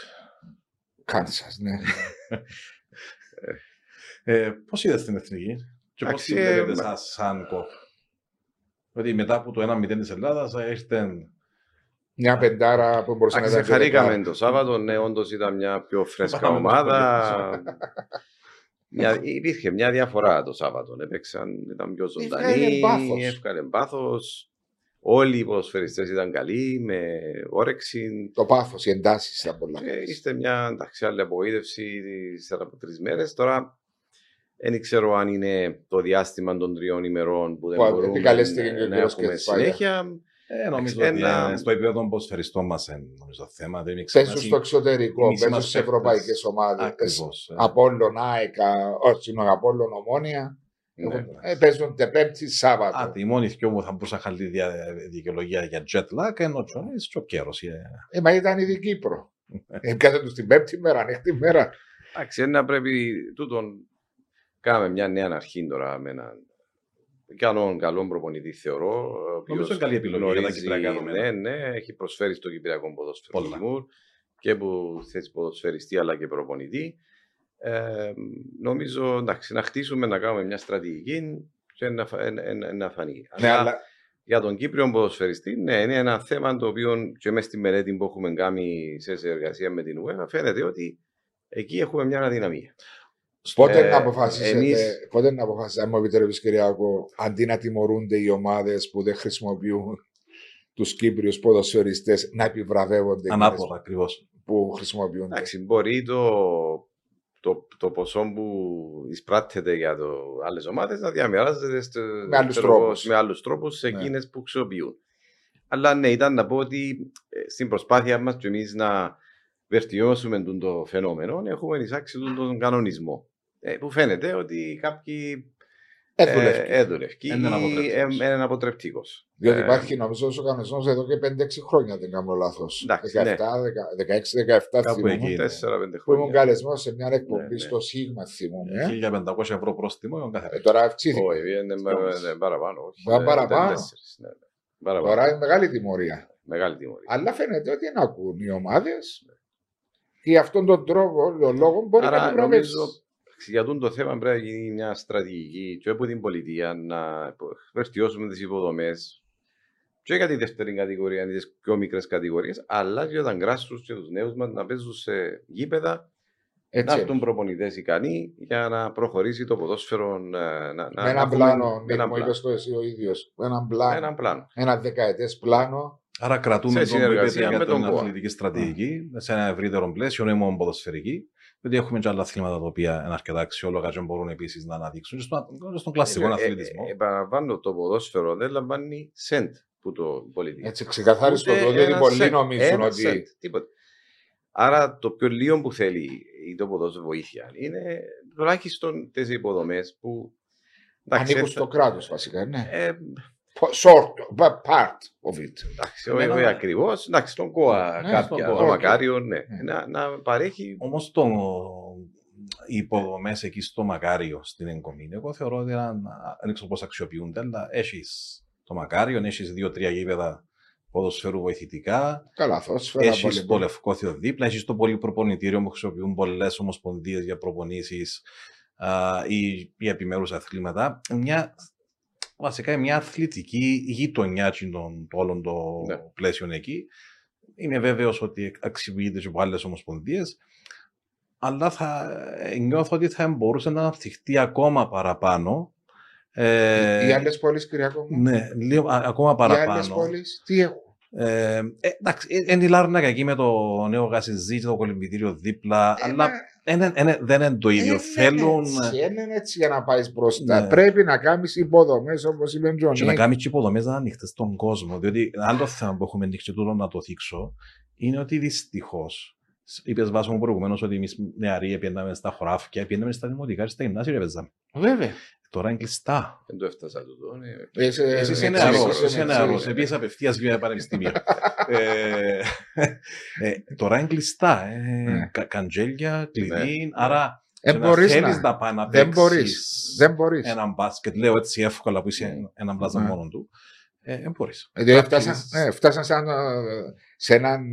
Speaker 3: Κάνσας, ναι.
Speaker 1: Ε, πώς είδες την εθνική, και πώς
Speaker 2: Εντάξει,
Speaker 1: τη
Speaker 2: ε,
Speaker 1: βλέπετε
Speaker 2: μα-
Speaker 1: σαν, σαν κόφ. Δηλαδή μετά από το 1-0 της Ελλάδας ήρθε.
Speaker 3: Μια πεντάρα που μπορούσε να
Speaker 2: Εντάξει,
Speaker 3: ήταν. και
Speaker 2: χαρήκαμε
Speaker 3: δεκάρα.
Speaker 2: το Σάββατο, ναι, όντως ήταν μια πιο φρέσκα
Speaker 1: Πάμε
Speaker 2: ομάδα. Μια, υπήρχε μια διαφορά το Σάββατο. Έπαιξαν, ήταν πιο
Speaker 3: Έβγαλε
Speaker 2: ζωντανοί,
Speaker 3: πάθος.
Speaker 2: έβγαλε πάθος. Όλοι οι ποδοσφαιριστές ήταν καλοί, με όρεξη.
Speaker 3: Το πάθος, οι εντάσεις ήταν πολλά.
Speaker 2: Και είστε μια εντάξει, άλλη απογοήτευση ύστερα από τρεις μέρες. Τώρα δεν ξέρω αν είναι το διάστημα των τριών ημερών που δεν
Speaker 3: Που
Speaker 2: μπορούμε
Speaker 3: επικαλέστηκε και ο
Speaker 2: να
Speaker 3: κύριος
Speaker 2: έχουμε
Speaker 3: Κετσπάγια.
Speaker 2: συνέχεια.
Speaker 1: Ε, νομίζω
Speaker 2: Ένα-
Speaker 1: ότι ε, στο επίπεδο των ποδοσφαιριστών μας είναι νομίζω θέμα. Δεν είναι
Speaker 3: Παίζουν
Speaker 1: ξεχάσει
Speaker 3: στο εξωτερικό,
Speaker 1: εμείς
Speaker 3: παίζουν
Speaker 1: είμαστε
Speaker 3: σε ευρωπαϊκές
Speaker 1: παίκτες.
Speaker 3: ομάδες.
Speaker 1: Ακριβώς. ε.
Speaker 3: Απόλλων, ΑΕΚ, όχι, συγγνώμη, Απόλλων, Ομόνια.
Speaker 2: Ναι.
Speaker 3: Ε, Παίζουν τε Πέμπτη, Σάββατο.
Speaker 1: Α, τη μόνη δυο μου θα μπορούσα να χαλεί δια, δικαιολογία για jet lag, ενώ ο Τζονής και ο Κέρος. ε.
Speaker 3: Ε, μα ήταν ήδη Κύπρο. Ε, Πιάσε τους την Πέμπτη μέρα, ανοιχτή μέρα.
Speaker 2: Εντάξει, να πρέπει τούτον. Κάναμε μια νέα αρχή τώρα με έναν καλό, καλό προπονητή, θεωρώ. ο οποίος
Speaker 1: Νομίζω είναι καλή επιλογή για τα
Speaker 2: γνωρίζει-
Speaker 1: κυπριακά δεδομένα.
Speaker 2: Ναι, ναι, έχει προσφέρει στο Κυπριακό ποδόσφαιρο
Speaker 1: Πολλά.
Speaker 2: Λιμούρ και που θέση ποδοσφαιριστή αλλά και προπονητή. Ε, νομίζω εντάξει, να χτίσουμε να κάνουμε μια στρατηγική και να, φα- ε, ε, ε, να φανεί.
Speaker 3: Ναι,
Speaker 2: Αλλά
Speaker 3: αλλά
Speaker 2: για τον Κύπριο ποδοσφαιριστή, ναι, είναι ένα θέμα το οποίο και μέσα στη μελέτη που έχουμε κάνει σε συνεργασία με την UEFA φαίνεται ότι εκεί έχουμε μια αδυναμία.
Speaker 3: Πότε
Speaker 2: Ε,
Speaker 3: να αποφασίσετε,
Speaker 2: εμείς-
Speaker 3: πότε να αποφασίσετε, αν μου επιτρέπει, Κυριακό, αντί να τιμωρούνται οι ομάδες που δεν χρησιμοποιούν τους Κύπριους ποδοσφαιριστές, να επιβραβεύονται εκείνες
Speaker 1: Ανάποδα ακριβώς.
Speaker 3: που χρησιμοποιούνται.
Speaker 2: Εντάξει, μπορεί το, το, το ποσό που εισπράττεται για το, άλλες ομάδες να διαμοιράζεται στο,
Speaker 3: Με άλλους
Speaker 2: ξέρω εγώ,
Speaker 3: τρόπους.
Speaker 2: με άλλους τρόπους σε
Speaker 3: Ναι.
Speaker 2: εκείνες που χρησιμοποιούν. Αλλά ναι, ήταν να πω ότι ε, στην προσπάθεια μας και εμείς να βελτιώσουμε τον το φαινόμενο έχουμε εισάξει τον, τον κανονισμό. Ε, που φαίνεται ότι κάποιοι
Speaker 3: Ε, δουλεύει.
Speaker 2: ε, δουλεύει.
Speaker 1: Είναι αναποτρεπτικός.
Speaker 2: Ε, Είναι αποτρεπτικός.
Speaker 3: Διότι
Speaker 2: ε,
Speaker 3: υπάρχει νομίζω ο κανονισμός εδώ και 5-6 χρόνια, δεν κάνω λάθος. 17,
Speaker 2: Εντάξει, ναι.
Speaker 3: 16-17
Speaker 1: Κάπου
Speaker 3: θυμούμαι.
Speaker 1: εκεί.
Speaker 2: Τέσσερα-πέντε
Speaker 3: Που ήμουν
Speaker 2: χρόνια.
Speaker 3: καλεσμένος σε μια εκπομπή
Speaker 2: Ναι, ναι.
Speaker 3: στο Σίγμα, θυμούμαι. ε.
Speaker 1: 1500 ευρώ πρόστιμο για κάθε
Speaker 3: Ε, τώρα αυξήθηκε.
Speaker 2: Όχι, είναι
Speaker 1: Όμως.
Speaker 2: είναι παραπάνω. όχι.
Speaker 3: Μα
Speaker 2: Ε,
Speaker 3: παραπάνω.
Speaker 2: τέσσερις, ναι, ναι. Παραπάνω.
Speaker 3: Τώρα είναι μεγάλη τιμωρία.
Speaker 2: Μεγάλη τιμωρία.
Speaker 3: Αλλά φαίνεται ότι δεν ακούν οι ομάδες. Και αυτόν τον τρόπο, τον λόγο, μπορεί να
Speaker 2: Άρα
Speaker 3: την προβεύσει.
Speaker 2: νομίζω για τούτο το θέμα πρέπει να γίνει μια στρατηγική και από την πολιτεία να βελτιώσουμε τις υποδομές και για τη δεύτερη κατηγορία, τις πιο μικρές κατηγορίες, αλλά και για τα γκράσου και τους νέους μας να παίζουν σε γήπεδα, να
Speaker 3: Έτσι.
Speaker 2: έρθουν προπονητές ικανοί για να προχωρήσει το ποδόσφαιρο. ε, Να, να, να
Speaker 3: Με ένα
Speaker 2: έχουμε-
Speaker 3: πλάνο,
Speaker 2: με
Speaker 3: με
Speaker 2: ένα
Speaker 3: μου
Speaker 2: πλάνο.
Speaker 3: είπε το εσύ ο ίδιος. Με έναν
Speaker 2: Με
Speaker 3: πλάνο.
Speaker 2: έναν πλάνο.
Speaker 3: Ένα δεκαετές πλάνο.
Speaker 1: Άρα κρατούμε
Speaker 2: Σε
Speaker 1: τον που είπετε
Speaker 2: συνεργασία
Speaker 1: για
Speaker 2: με
Speaker 1: την
Speaker 2: τον ΚΟΑ.
Speaker 1: αθλητική στρατηγική σε ένα ευρύτερο πλαίσιο, όχι μόνο ποδοσφαιρική. Γιατί έχουμε και άλλα αθλήματα τα οποία είναι αρκετά αξιόλογα και μπορούν επίσης να αναδείξουν και στον, και στον κλασικό
Speaker 2: Ε, ε,
Speaker 1: αθλητισμό.
Speaker 2: ε, Επαναλαμβάνω, το ποδόσφαιρο δεν λαμβάνει σεντ που το πολιτικό.
Speaker 3: Έτσι, ξεκαθάριστο
Speaker 2: Ούτε
Speaker 3: το διότι
Speaker 2: ένα
Speaker 3: πολλοί
Speaker 2: σεντ.
Speaker 3: νομίζουν
Speaker 2: Ένα
Speaker 3: ότι.
Speaker 2: σεντ, τίποτα. Άρα το πιο λίγο που θέλει η το ποδόσφαιρο βοήθεια είναι τουλάχιστον τις υποδομές που. εντάξει,
Speaker 3: Ανήκουν
Speaker 2: ε,
Speaker 3: στο κράτος βασικά. Ναι.
Speaker 2: ε,
Speaker 3: Short, but part of it.
Speaker 2: εντάξει,
Speaker 1: Εμένα-
Speaker 2: όχι ακριβώς. Εντάξει, στον ΚΟΑ
Speaker 3: Ναι,
Speaker 2: κάποια.
Speaker 1: στον
Speaker 2: Το
Speaker 1: ΚΟΑ.
Speaker 2: μακάριο, ναι.
Speaker 3: Ναι.
Speaker 2: Να, να παρέχει.
Speaker 1: Όμως το, οι υποδομέ εκεί στο Μακάριο στην Εγκομίνη, εγώ θεωρώ ότι αν- δεν ξέρω πώς αξιοποιούνται, αλλά έχεις το Μακάριο, έχεις δύο-τρία γήπεδα ποδοσφαίρου βοηθητικά,
Speaker 3: Καλά, θόσφαιρα.
Speaker 1: έχεις
Speaker 3: πολύ
Speaker 1: το Λευκό Θεο δίπλα, έχεις το πολυπροπονητήριο που χρησιμοποιούν πολλές ομοσπονδίες για προπονήσεις ή, ή επιμέρους αθλήματα. Μια, βασικά μια αθλητική γειτονιά των το όλων των
Speaker 2: Ναι.
Speaker 1: πλαίσιων εκεί. Είμαι βέβαιος ότι αξιοποιείται και από άλλες ομοσπονδίες. Αλλά θα ε, νιώθω ότι θα μπορούσε να αναπτυχθεί ακόμα παραπάνω. Ε,
Speaker 3: Οι άλλες πόλεις, Κυριακό μου;
Speaker 1: ναι, λίγο, α- ακόμα
Speaker 3: Οι άλλες
Speaker 1: παραπάνω.
Speaker 3: πόλεις τι έχουν;
Speaker 1: Ε, ε, εντάξει, είναι η Λάρνακα εκεί με το νέο γασιζί και το κολυμπητήριο δίπλα, αλλά είναι- είναι- δεν είναι το ίδιο. Θέλουν
Speaker 3: Έτσι, είναι έτσι για να πάει μπροστά.
Speaker 1: Ναι.
Speaker 3: Πρέπει να κάνεις υποδομές όπως είπε ο
Speaker 1: και να
Speaker 3: Τζονί.
Speaker 1: κάνεις και υποδομές να ανοιχτές στον κόσμο. Διότι ένα άλλο θέμα που έχουμε ανοίξει τούτο να το θίξω είναι ότι δυστυχώς. Είπες βάσο μου προηγουμένως ότι εμείς νεαροί πήγαμε στα χωράφια, πήγαμε στα δημοτικά και στα γυμνάσια και παίζαμε.
Speaker 3: Βέβαια.
Speaker 1: Τώρα είναι κλειστά.
Speaker 2: Δεν το έφτασα τούτο. ναι.
Speaker 3: Εσύ,
Speaker 1: Εσύ είσαι
Speaker 3: ε,
Speaker 1: νεαρός.
Speaker 3: εξής,
Speaker 1: Είσαι
Speaker 3: εξής.
Speaker 1: νεαρός. Επίσης απευθείας για πανεπιστήμιο. ε, ε, τώρα είναι κλειστά. Ε,
Speaker 3: Ναι.
Speaker 1: κα- καντζέλια, κλειδί.
Speaker 2: Ναι.
Speaker 1: Άρα.
Speaker 3: Ε,
Speaker 1: και να
Speaker 3: μπορείς
Speaker 1: θέλεις
Speaker 3: να.
Speaker 1: να πάει να
Speaker 3: Δεν
Speaker 1: παίξεις
Speaker 3: μπορείς. Δεν μπορείς.
Speaker 1: Ένα μπάσκετ, λέω έτσι εύκολα που είσαι ένα μπλάζα
Speaker 3: Ναι.
Speaker 1: μόνο του. Ε, δεν μπορείς.
Speaker 3: Δηλαδή
Speaker 1: Κάποιες-
Speaker 3: φτάσαν, ναι, φτάσαν σαν, ε, σε έναν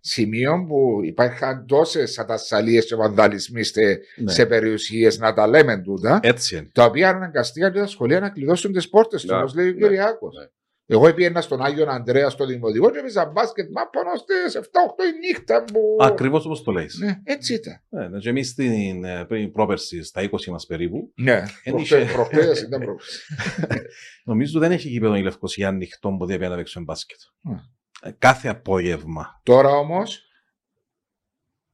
Speaker 3: α, σημείο που υπάρχουν τόσες ατασταλίες και βανδαλισμοί σε,
Speaker 1: Ναι.
Speaker 3: σε περιουσίες, να τα λέμε τούτα,
Speaker 1: Έτσι είναι.
Speaker 3: τα οποία αναγκαστήκαν και τα σχολεία να κλειδώσουν τις πόρτες τους,
Speaker 2: Ναι,
Speaker 3: όπως λέει ο
Speaker 2: ναι,
Speaker 3: Κυριάκος.
Speaker 2: ναι.
Speaker 3: Εγώ πήγαινα στον Άγιο Ανδρέα στο Δημοτικό και έπαιζα μπάσκετ μα πάνω στις 7-8 η νύχτα που.
Speaker 1: Ακριβώς όπως το λέει.
Speaker 3: Ναι, έτσι ήταν.
Speaker 1: Ναι, ναι, και εμείς στην ε, πριν πρόπερση, στα 20 μας περίπου,
Speaker 3: Ναι,
Speaker 1: Εν
Speaker 3: προχτέ-
Speaker 1: είχε-
Speaker 3: προχτές ήταν προχτές.
Speaker 1: νομίζω δεν έχει γήπεδο η Λευκοσία ανοιχτό που δεν πήγαινε να παίξουμε μπάσκετ.
Speaker 3: Ναι.
Speaker 1: Ε, κάθε απόγευμα.
Speaker 3: Τώρα όμως,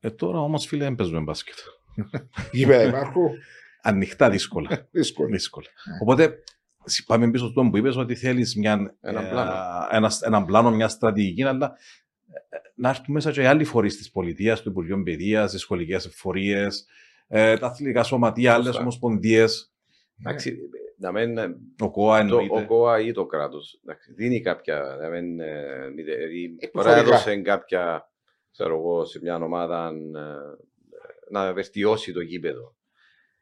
Speaker 1: Ε, τώρα όμως, φίλε, δεν παίζουμε μπάσκετ.
Speaker 3: γήπεδα υπάρχουν;
Speaker 1: Ανοιχτά δύσκολα.
Speaker 3: Δύσκολο.
Speaker 1: δύσκολα.
Speaker 3: Ναι.
Speaker 1: Οπότε πάμε πίσω στο που είπες ότι θέλεις μια,
Speaker 2: Έναν
Speaker 1: ε,
Speaker 2: πλάνο.
Speaker 1: ένας- έναν πλάνο, μια στρατηγική, αλλά ε, να έρθουν μέσα και οι άλλοι φορείς της πολιτείας, του Υπουργείου Παιδείας, τι σχολικές εφορίες, ε, τα αθλητικά σωματεία, άλλες
Speaker 2: Σωστά.
Speaker 1: ομοσπονδίες,
Speaker 2: Εντάξει, να μην, ε,
Speaker 1: ο ΚΟΑ
Speaker 2: το,
Speaker 1: εννοείται.
Speaker 2: ο ΚΟΑ ή το κράτος δίνει κάποια. Να μην, ε, μη- δηλαδή, τώρα
Speaker 3: Επιφορικά.
Speaker 2: έδωσε κάποια, ξέρω εγώ, σε μια ομάδα ε, να βελτιώσει το γήπεδο.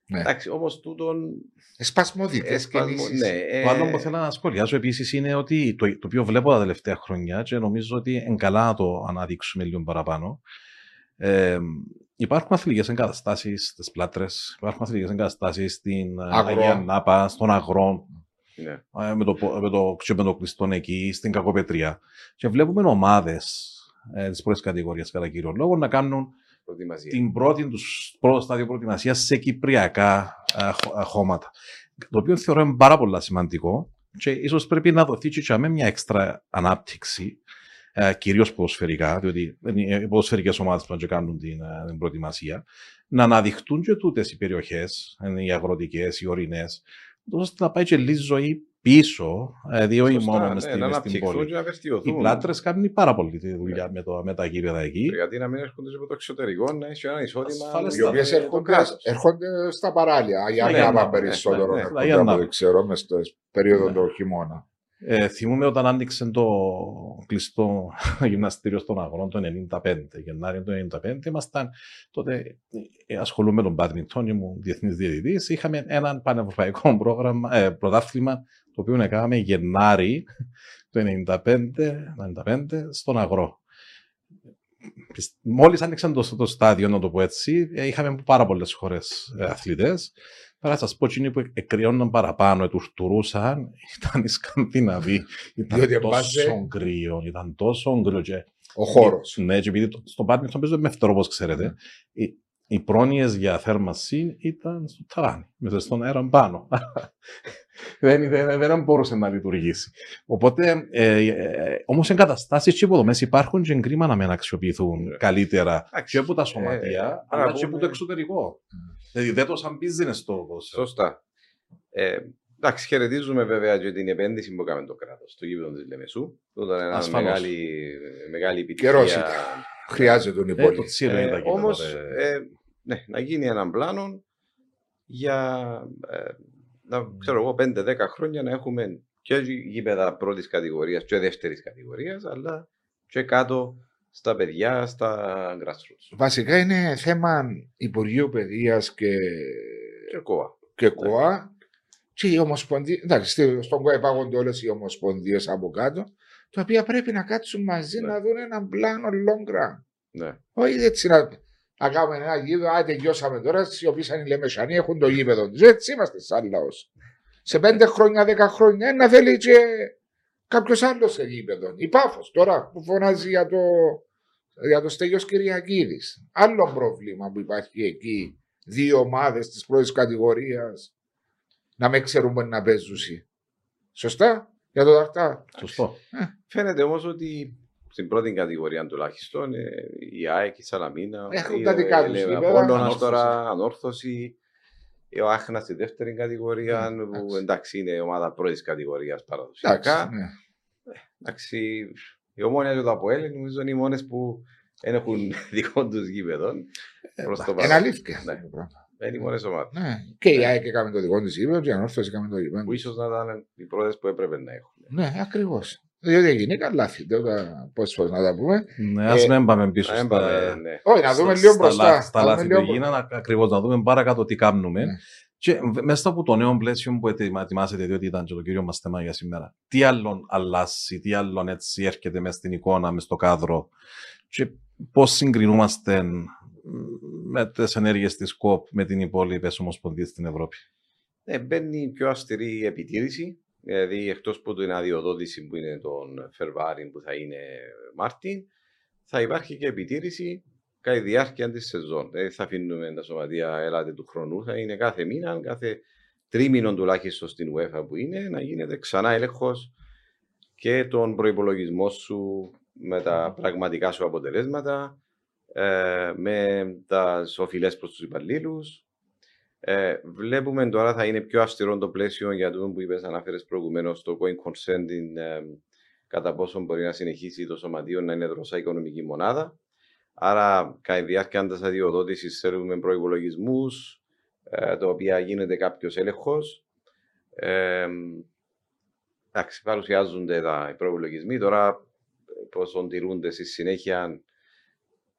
Speaker 3: Ναι.
Speaker 2: Εντάξει, όμως τούτον.
Speaker 3: Σπασμωδικέ
Speaker 2: εσπασμο-
Speaker 3: κινήσει.
Speaker 2: Ναι, ε,
Speaker 1: Το άλλο που θέλω να σχολιάσω επίσης είναι ότι το, το οποίο βλέπω τα τελευταία χρόνια και νομίζω ότι είναι καλά να το αναδείξουμε λίγο παραπάνω. Ε, υπάρχουν αθλητικές εγκαταστάσεις στις πλάτρες, υπάρχουν αθλητικές εγκαταστάσεις στην ε,
Speaker 3: Αγρό.
Speaker 2: ναι.
Speaker 1: Αγία Νάπα, στον Αγρό,
Speaker 2: ναι.
Speaker 1: ε, με το, πο- με το, και με το κλειστό εκεί, στην Κακοπετρία. Και βλέπουμε ομάδες ε, της πρώτης κατηγορίας κατά κύριο λόγο να κάνουν
Speaker 2: Προετοιμασία.
Speaker 1: την πρώτη τους πρώτο στάδιο προετοιμασίας σε κυπριακά ε, χω- ε, χώματα. Το οποίο θεωρώ είναι πάρα πολύ σημαντικό και ίσως πρέπει να δοθεί και με μια έξτρα ανάπτυξη, ε, κυρίως ποδοσφαιρικά, διότι είναι οι ποδοσφαιρικές ομάδες που να κάνουν την, ε, την προετοιμασία, να αναδειχτούν και τούτες οι περιοχές, οι αγροτικές, οι ορεινές, ώστε να πάει και λίγη ζωή πίσω, δηλαδή όχι
Speaker 2: Σωστά,
Speaker 1: μόνο
Speaker 2: ναι,
Speaker 1: μες στην,
Speaker 2: να
Speaker 1: μες στην
Speaker 2: αναπτυχθούν
Speaker 1: πόλη.
Speaker 2: και να
Speaker 1: Οι
Speaker 2: βελτιωθούν.
Speaker 1: πλάτρες κάνουν πάρα πολύ τη δουλειά με, το, με τα γήπεδα εκεί.
Speaker 2: Γιατί να μην έρχονται από το εξωτερικό να έχει ένα εισόδημα.
Speaker 1: Ασφαλές
Speaker 3: Οι
Speaker 1: Στα-
Speaker 3: οποίε
Speaker 2: με το
Speaker 3: έρχονται,
Speaker 2: κράτος.
Speaker 3: έρχονται στα παράλια. Για
Speaker 1: Ναι,
Speaker 3: να
Speaker 1: ναι, ναι,
Speaker 3: περισσότερο
Speaker 2: ναι, ναι.
Speaker 3: έρχονται
Speaker 1: Για
Speaker 3: από
Speaker 1: να-
Speaker 3: ό,τι ξέρω μες στο περίοδο
Speaker 1: Ναι.
Speaker 3: του χειμώνα.
Speaker 1: Ε, θυμούμαι όταν άνοιξε το κλειστό γυμναστήριο στον αγρόν το 95, Γενάρη του 95, ήμασταν τότε ε, ασχολούμαι με τον badminton, ήμουν διεθνής διαιτητής, είχαμε έναν πανευρωπαϊκό πρόγραμμα, ε, πρωτάθλημα το οποίο έκαναμε Γενάρη του 95, 95 στον αγρό. Μόλις άνοιξαν το, το στάδιο, να το πω έτσι, ε, είχαμε πάρα πολλές χώρες ε, αθλητές. Τώρα θα σας πω, εκείνοι που εκκριώναν παραπάνω, τουρτουρούσαν, ήταν οι Σκανδιναβοί. Ήταν
Speaker 3: Διότι
Speaker 1: τόσο
Speaker 3: εμπάζε-
Speaker 1: κρύο, ήταν τόσο κρύο. Και,
Speaker 3: Ο χώρος.
Speaker 1: ναι, και επειδή το- στο badminton παίζω με φτερό, όπως ξέρετε, οι, οι πρόνοιες για θέρμανση ήταν στο ταβάνι, μέσα στον αέρα πάνω. δεν, δεν, δεν μπορούσε να λειτουργήσει. Οπότε, ε, ε, όμως εγκαταστάσεις και υποδομές υπάρχουν και κρίμα να μην αξιοποιηθούν
Speaker 2: Ναι.
Speaker 1: καλύτερα
Speaker 2: Εντάξει,
Speaker 1: και από τα
Speaker 2: ε,
Speaker 1: σωματεία,
Speaker 2: να
Speaker 1: αλλά και
Speaker 2: πούμε-
Speaker 1: από το εξωτερικό. Δηλαδή δεν το σαν business το ποδόσφαιρο.
Speaker 2: Σωστά. Ε, εντάξει, χαιρετίζουμε βέβαια και την επένδυση που έκανε το κράτος στο γήπεδο της Λεμεσού. Αυτό ήταν μια
Speaker 1: Ασφαλώς.
Speaker 2: μεγάλη, μεγάλη
Speaker 3: Καιρός
Speaker 2: επιτυχία.
Speaker 3: Ήταν. Χρειάζεται τον
Speaker 1: Ε,
Speaker 3: υπόλοιπο.
Speaker 1: το τσίρο είναι τα
Speaker 2: Ε,
Speaker 1: γήπεδα,
Speaker 2: Όμως,
Speaker 1: ε.
Speaker 2: ναι, να γίνει έναν πλάνο για ε, να, ξέρω εγώ, 5-10 χρόνια να έχουμε και γήπεδα πρώτης κατηγορίας και δεύτερης κατηγορίας, αλλά και κάτω στα παιδιά, στα grassroots.
Speaker 3: Βασικά είναι θέμα Υπουργείου Παιδείας και,
Speaker 2: Και κόα.
Speaker 3: και ΚΟΑ και οι ομοσπονδίε. Εντάξει, στη- στον ΚΟΑ υπάγονται όλες οι ομοσπονδίες από κάτω, τα οποία πρέπει να κάτσουν μαζί
Speaker 2: Ναι.
Speaker 3: να δουν έναν πλάνο long run.
Speaker 2: Ναι.
Speaker 3: Όχι έτσι να, να κάνουμε ένα γήπεδο, α, τελειώσαμε τώρα, οι οποίοι σαν οι Λεμεσανοί έχουν το γήπεδο τους. Έτσι είμαστε σαν λαός. Σε πέντε χρόνια, δέκα χρόνια, να θέλει και κάποιος άλλος σε γήπεδο. Η Πάφος τώρα που φωνάζει για το, για το Στέλιος Κυριακίδης. Άλλο πρόβλημα που υπάρχει εκεί. Δύο ομάδες της πρώτης κατηγορίας να μην ξέρουν πού να παίζουν. Σωστά, για το Δαρτά.
Speaker 1: Σωστό.
Speaker 2: Φαίνεται όμως ότι στην πρώτη κατηγορία τουλάχιστον ε, η ΑΕΚ, η Σαλαμίνα,
Speaker 3: Έχουν
Speaker 2: η-
Speaker 3: τα δικά τους
Speaker 2: η-
Speaker 3: γήπεδα.
Speaker 2: Απόλλωνας
Speaker 1: Ανόρθωση.
Speaker 2: τώρα, ανόρθωση. Ο Άχνα στη δεύτερη κατηγορία,
Speaker 3: Ναι,
Speaker 2: που
Speaker 3: εντάξει.
Speaker 2: εντάξει είναι ομάδα πρώτης κατηγορίας
Speaker 3: Εντάξει,
Speaker 2: παραδοσιακά.
Speaker 3: ναι.
Speaker 2: Εντάξει, η Ομόνοια και το ΑΠΟΕΛ νομίζω είναι οι μόνες που δεν έχουν δικό τους γήπεδο. Προς το
Speaker 3: Είναι
Speaker 2: παρόν.
Speaker 3: αλήθεια.
Speaker 2: Ναι.
Speaker 3: αυτό το πράγμα.
Speaker 2: Είναι οι μόνε ομάδε.
Speaker 3: Ναι. Και η ΑΕΚ έκαμε το δικό της γήπεδο και η Ανόρθωση έκαμε το γήπεδο.
Speaker 2: Που ίσως να ήταν οι πρώτες που έπρεπε να έχουν.
Speaker 3: Ναι, ακριβώς. Διότι έγινε καλά τώρα πώς φορέ να τα πούμε.
Speaker 1: Ναι, ας
Speaker 3: Ε,
Speaker 1: μην πάμε πίσω
Speaker 2: Να
Speaker 1: στα,
Speaker 2: έμπαμε, ναι.
Speaker 3: Όχι, να δούμε
Speaker 1: στα-
Speaker 3: λίγο
Speaker 1: στα
Speaker 3: μπροστά.
Speaker 1: λάθη- Στα
Speaker 3: Να δούμε
Speaker 1: λάθη
Speaker 3: λίγο
Speaker 1: που
Speaker 3: μπρο-
Speaker 1: γίνανε, ακριβώς να δούμε παρακάτω τι κάνουμε.
Speaker 3: Ναι.
Speaker 1: Και β- μέσα από το νέο πλαίσιο που ετοιμα- ετοιμάσετε, διότι ήταν και το κύριο μας θέμα για σήμερα, τι άλλον αλλάζει, τι άλλον έτσι έρχεται μέσα στην εικόνα, μέσα στο κάδρο και πώς συγκρινούμαστε μ, με τις ενέργειες της ΚΟΠ με την υπόλοιπη ομοσπονδία στην Ευρώπη.
Speaker 2: Ναι, μπαίνει πιο αυστηρή επιτήρηση. Δηλαδή, εκτός από την αδειοδότηση που είναι τον Φερβάριν που θα είναι Μάρτιν, θα υπάρχει και επιτήρηση κατά τη διάρκεια της σεζόν. Δηλαδή, θα αφήνουμε τα σωματεία ελάτε του χρόνου. Θα είναι κάθε μήνα, κάθε τρίμηνο τουλάχιστον στην UEFA που είναι, να γίνεται ξανά έλεγχος και τον προπολογισμό σου με τα πραγματικά σου αποτελέσματα, ε, με τα οφειλέ προς τους υπαλλήλους, Ε, βλέπουμε τώρα θα είναι πιο αυστηρό το πλαίσιο για το που είπες αναφέρες προηγουμένως το going concern ε, κατά πόσο μπορεί να συνεχίσει το σωματείο να είναι δροσά οικονομική μονάδα. Άρα, κατά τη διάρκεια της αδειοδότησης, θέλουμε προπολογισμού, ε, το οποίο γίνεται κάποιος έλεγχος. Ε, εντάξει, παρουσιάζονται τα, οι προπολογισμοί. Τώρα, πόσο τηρούνται στη συνέχεια,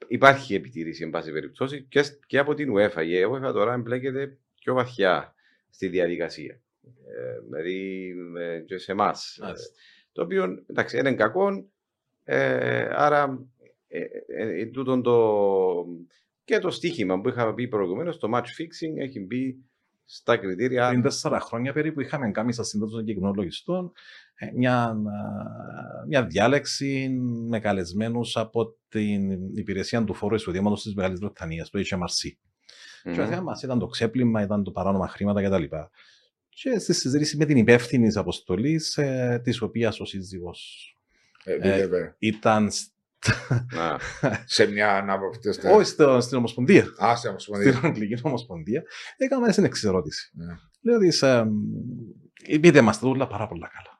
Speaker 2: υπάρχει επιτήρηση, εν πάση περιπτώσει, και, και από την UEFA. Η UEFA τώρα εμπλέκεται πιο βαθιά στη διαδικασία. Ε, δηλαδή, και σε εμάς. Το οποίο εντάξει, είναι κακό. Ε, άρα, ε, ε, ε τούτον το, και το στίχημα που είχαμε πει προηγουμένως, το match fixing έχει μπει στα κριτήρια.
Speaker 1: Πριν τέσσερα χρόνια περίπου είχαμε κάνει στα σύνδεση των κυκλολογιστών μια, μια διάλεξη με καλεσμένους από την υπηρεσία του φόρου εισοδήματος της Μεγάλης Βρετανίας, το HMRC. Mm-hmm. Και ο θέμα μας ήταν το ξέπλυμα, ήταν το παράνομα χρήματα κτλ και στη συζήτηση με την υπεύθυνη αποστολής, ε, της οποίας ο σύζυγος
Speaker 3: ε, ε,
Speaker 1: ήταν.
Speaker 3: σε μια ανάπαυτη.
Speaker 1: Όχι στην Ομοσπονδία.
Speaker 3: Α, στην Ομοσπονδία.
Speaker 1: Στην Αγγλική Ομοσπονδία. Έκαμε την εξερώτηση. Ναι. Λέω ότι πείτε μας τα δούλα πάρα πολλά καλά.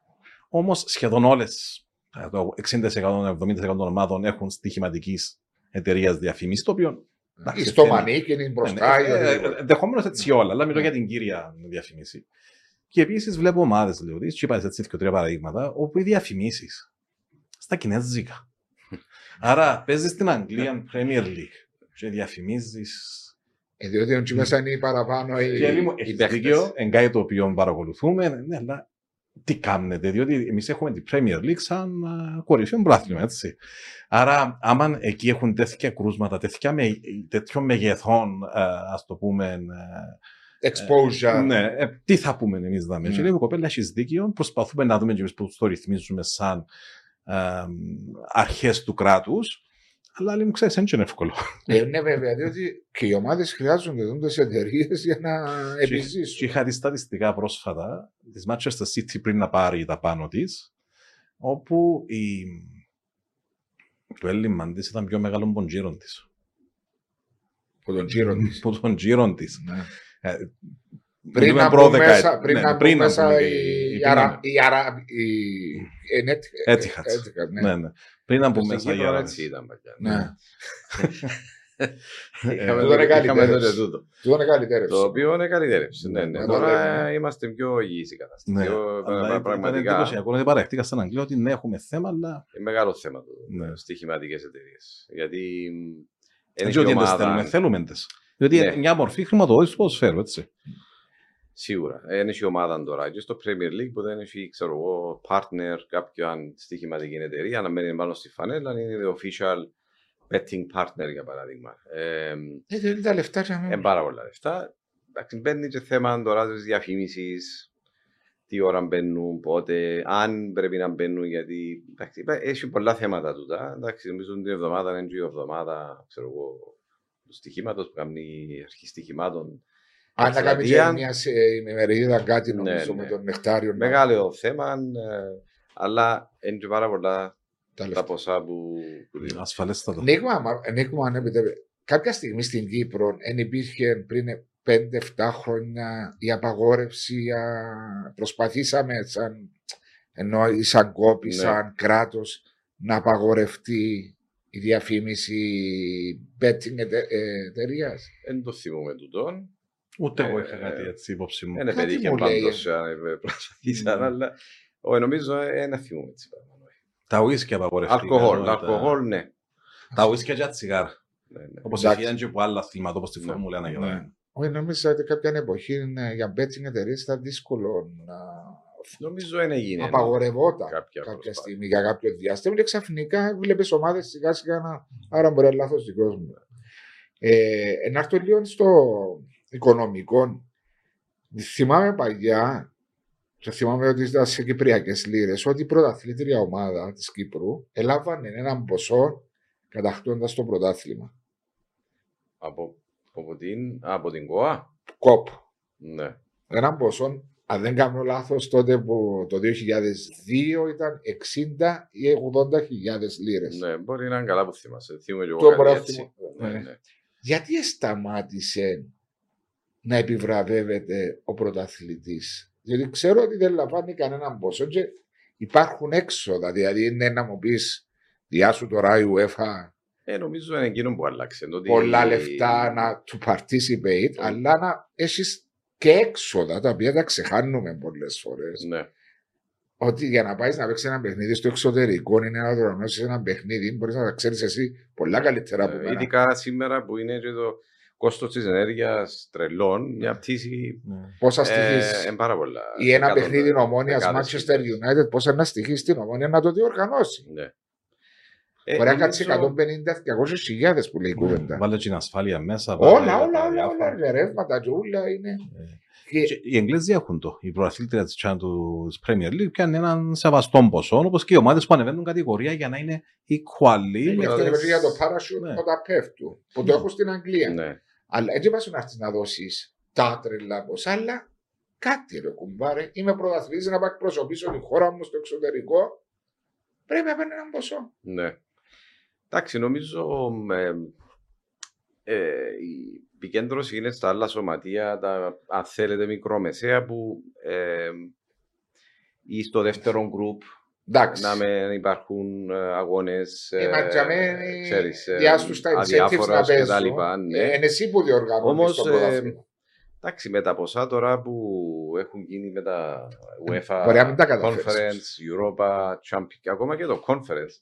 Speaker 1: Όμως σχεδόν όλες, το 60%-70% των ομάδων έχουν στοιχηματικής εταιρείας διαφήμισης, το οποίο
Speaker 3: η στο μανίκι είναι μπροστά.
Speaker 1: Ενδεχομένω έτσι όλα, αλλά μιλώ για την κύρια διαφήμιση. Και επίσης βλέπω ομάδες, λέω, και είπα έτσι και τρία παραδείγματα, όπου οι διαφημίσεις στα Κινέζικα. Άρα παίζεις στην Αγγλία Premier League και διαφημίζεις.
Speaker 3: Ε, διότι ο μέσα είναι παραπάνω οι,
Speaker 1: οι δίκαιο, εν κάτι το οποίο παρακολουθούμε, ναι, αλλά τι κάνετε, διότι εμείς έχουμε την Premier League σαν κορυφαίο μπράθλημα, έτσι. Άρα, άμα εκεί έχουν τέτοια κρούσματα, τέτοια με, τέτοιων μεγεθών, α το πούμε,
Speaker 3: exposure.
Speaker 1: ναι, ε, τι θα πούμε εμείς δάμε. Mm. Και λέει η κοπέλα, έχει δίκιο. Προσπαθούμε να δούμε και εμείς πώς το ρυθμίζουμε σαν ε, αρχές του κράτους. Αλλά λέει μου, ξέρεις, δεν είναι εύκολο.
Speaker 3: Ε, ναι, βέβαια, διότι και οι ομάδες χρειάζονται τι εταιρείες για να επιζήσουν.
Speaker 1: Και είχα δει στατιστικά πρόσφατα της Manchester City πριν να πάρει τα πάνω της, όπου η... το έλλειμμα της ήταν πιο μεγάλο από τον γύρο της.
Speaker 3: Από τον γύρο της.
Speaker 1: Από τον γύρο της. Ναι.
Speaker 3: Ε, πριν να μπουν μέσα, πριν να μπουν μέσα η Αρα...
Speaker 1: Έτυχατ. Ναι, ναι. Πριν να μπουν μέσα
Speaker 2: η Αρα... Έτσι ήταν
Speaker 3: Ναι.
Speaker 2: Είχαμε τότε τούτο.
Speaker 3: Το
Speaker 2: οποίο είναι καλυτέρευση. Ναι, ναι. Τώρα είμαστε πιο υγιείς η κατάσταση.
Speaker 1: Ναι. Πραγματικά. Είναι εντυπωσιακό ότι παρέχτηκα στην Αγγλία ότι ναι, έχουμε θέμα, αλλά.
Speaker 2: Είναι μεγάλο θέμα το στοιχηματικές εταιρείες. Γιατί.
Speaker 1: Έτσι ότι δεν θέλουμε, θέλουμε τις. Διότι είναι μια μορφή χρηματοδότησης του ποδοσφαίρου, έτσι.
Speaker 2: Σίγουρα. Είναι η ομάδα τώρα. Και στο Premier League που δεν έχει, ξέρω εγώ, partner, κάποια στοιχηματική εταιρεία, να μένει πάνω στη φανέλα, είναι το official betting partner για παράδειγμα.
Speaker 3: Ε, ε, τα λεφτά
Speaker 2: Είναι πάρα πολλά λεφτά. Εντάξει, μπαίνει και θέμα τώρα τη διαφήμιση, τι ώρα μπαίνουν, πότε, αν πρέπει να μπαίνουν, γιατί εντάξει, έχει πολλά θέματα τούτα. Εντάξει, νομίζω την εβδομάδα είναι και η εβδομάδα, ξέρω εγώ, του στοιχήματος που κάνει η αρχή στοιχημάτων.
Speaker 3: Αν θα κάνεις και μια ημερίδα κάτι ναι, νομίζω ναι, με τον Νεκτάριο.
Speaker 2: Μεγάλο θέμα, ε, αλλά είναι και πάρα πολλά τα, τα ποσά που.
Speaker 1: Ασφαλέστατα.
Speaker 3: Νίκμα, αν επιτρέπετε. Κάποια στιγμή στην Κύπρο δεν υπήρχε πριν 5-7 χρόνια η απαγόρευση. Προσπαθήσαμε σαν, ενώ σαν κόπη, ναι. σαν κράτος να απαγορευτεί η διαφήμιση betting ε, εταιρείας.
Speaker 2: Δεν το θυμούμε τούτο.
Speaker 1: Ούτε εγώ είχα κάτι ε, έτσι υπόψη μου.
Speaker 2: Δεν πετύχε πάντως αν προσπαθήσαν, αλλά νομίζω ένα θυμούμε έτσι.
Speaker 1: Τα ουίσκια απαγορευτικά.
Speaker 2: Αλκοόλ, αλκοόλ, ναι.
Speaker 1: Τα ουίσκια και τα τσιγάρα. Ναι, ναι. Όπως έφυγαν και από άλλα αθλήματα, όπως τη ναι. Φόρμουλα 1
Speaker 3: Όχι, νομίζω ότι κάποια εποχή για betting εταιρείες ήταν δύσκολο να
Speaker 2: Νομίζω δεν έγινε.
Speaker 3: Απαγορευόταν κάποια, κάποια στιγμή για κάποιο διάστημα και ξαφνικά βλέπεις ομάδες σιγά σιγά να. Άρα μπορεί να λάθος δικός μου. Ε, να έρθω λίγο στο οικονομικό. Θυμάμαι παλιά, και θυμάμαι ότι ήταν σε κυπριακές λίρες, ότι η πρωταθλήτρια ομάδα της Κύπρου έλαβαν έναν ποσό κατακτώντα το πρωτάθλημα.
Speaker 2: Από, από, την, από την ΚΟΑ;
Speaker 3: ΚΟΠ.
Speaker 2: Ναι.
Speaker 3: Έναν ποσό αν δεν κάνω λάθος, τότε που το 2002 ήταν 60 ή 80 χιλιάδες λίρες.
Speaker 2: Ναι, μπορεί να είναι καλά που θυμάσαι. Θυμούμαι και εγώ κάτι έτσι.
Speaker 3: Ναι. Ναι, ναι. Γιατί σταμάτησε να επιβραβεύεται ο πρωταθλητής. Διότι ξέρω ότι δεν λαμβάνει κανέναν ποσό και υπάρχουν έξοδα. Δηλαδή, είναι να μου πεις, Διά σου τώρα η UEFA
Speaker 2: ε, νομίζω είναι εκείνο που άλλαξε. Ότι...
Speaker 3: πολλά λεφτά να to participate,
Speaker 2: Ε.
Speaker 3: αλλά να έχεις και έξοδα τα οποία τα ξεχάνουμε πολλές φορές.
Speaker 2: Ναι.
Speaker 3: Ότι για να πάεις να παίξεις ένα παιχνίδι στο εξωτερικό είναι να οργανώσει ένα παιχνίδι, μπορείς να τα ξέρεις εσύ πολλά καλύτερα από
Speaker 2: Ε,
Speaker 3: μένα.
Speaker 2: Ειδικά σήμερα που είναι και το κόστος της ενέργειας τρελών, μια πτήση.
Speaker 1: Ναι.
Speaker 3: Πόσα
Speaker 2: Ε,
Speaker 3: στοιχείς;
Speaker 2: είναι πάρα πολλά.
Speaker 3: Ή ένα
Speaker 2: Εκατοντάδες-
Speaker 3: παιχνίδι ομόνοια
Speaker 2: δεκάδες
Speaker 3: Manchester
Speaker 2: χιλιάδες.
Speaker 3: United, πόσα να στοιχείς στην ομόνοια να το διοργανώσει;
Speaker 2: Ναι. Ε,
Speaker 3: Μπορεί να
Speaker 2: νομίζω-
Speaker 3: κάτσει 150-200 χιλιάδες που λέει η κουβέντα.
Speaker 1: Βάλε την ασφάλεια μέσα. βάλε
Speaker 3: Όλα,
Speaker 1: τα
Speaker 3: όλα, όλα,
Speaker 1: διάφορα.
Speaker 3: όλα. Ρεύματα και όλα είναι.
Speaker 1: Ε.
Speaker 3: Και
Speaker 1: Και Οι Εγγλέζοι έχουν το. Η προαθλήτρια της του Premier League πιάνει έναν σεβαστό ποσό, όπως και οι ομάδες που ανεβαίνουν κατηγορία για να είναι equally.
Speaker 2: Ε,
Speaker 3: γι'
Speaker 1: με
Speaker 3: αυτό
Speaker 2: ναι.
Speaker 3: είναι
Speaker 1: τις-
Speaker 3: για το parachute
Speaker 1: Ναι.
Speaker 3: όταν πέφτουν. Που το έχουν στην Αγγλία.
Speaker 2: Ναι.
Speaker 3: Αλλά έτσι πας να έρθεις να δώσεις τα τρελά ποσά, αλλά κάτι ρε κουμπάρε. Είμαι πρωταθλητής να πάω εκπροσωπήσω τη χώρα μου στο εξωτερικό. Πρέπει να παίρνει έναν ποσό.
Speaker 2: Ναι. Εντάξει, νομίζω ε, ε, η επικέντρωση είναι στα άλλα σωματεία, τα, αν θέλετε μικρομεσαία, που ε, ή στο δεύτερο γκρουπ
Speaker 3: Εντάξει.
Speaker 2: να μην υπάρχουν ε, αγώνες
Speaker 3: Ε, μα για μένα,
Speaker 2: ξέρεις, ε,
Speaker 3: διάστους τα incentives
Speaker 2: αδιάφορας
Speaker 3: να
Speaker 2: και
Speaker 3: παίζουν.
Speaker 2: τα λοιπά, ναι.
Speaker 3: Ε, είναι εσύ που διοργανώνεις
Speaker 2: Όμως,
Speaker 3: το
Speaker 2: ε,
Speaker 3: πρωτάθλημα.
Speaker 2: Εντάξει, με τα ποσά τώρα που έχουν γίνει με τα UEFA,
Speaker 3: Μπορεί να μην τα καταφέρεις.
Speaker 2: Conference, Europa, Champions, και ακόμα και το Conference,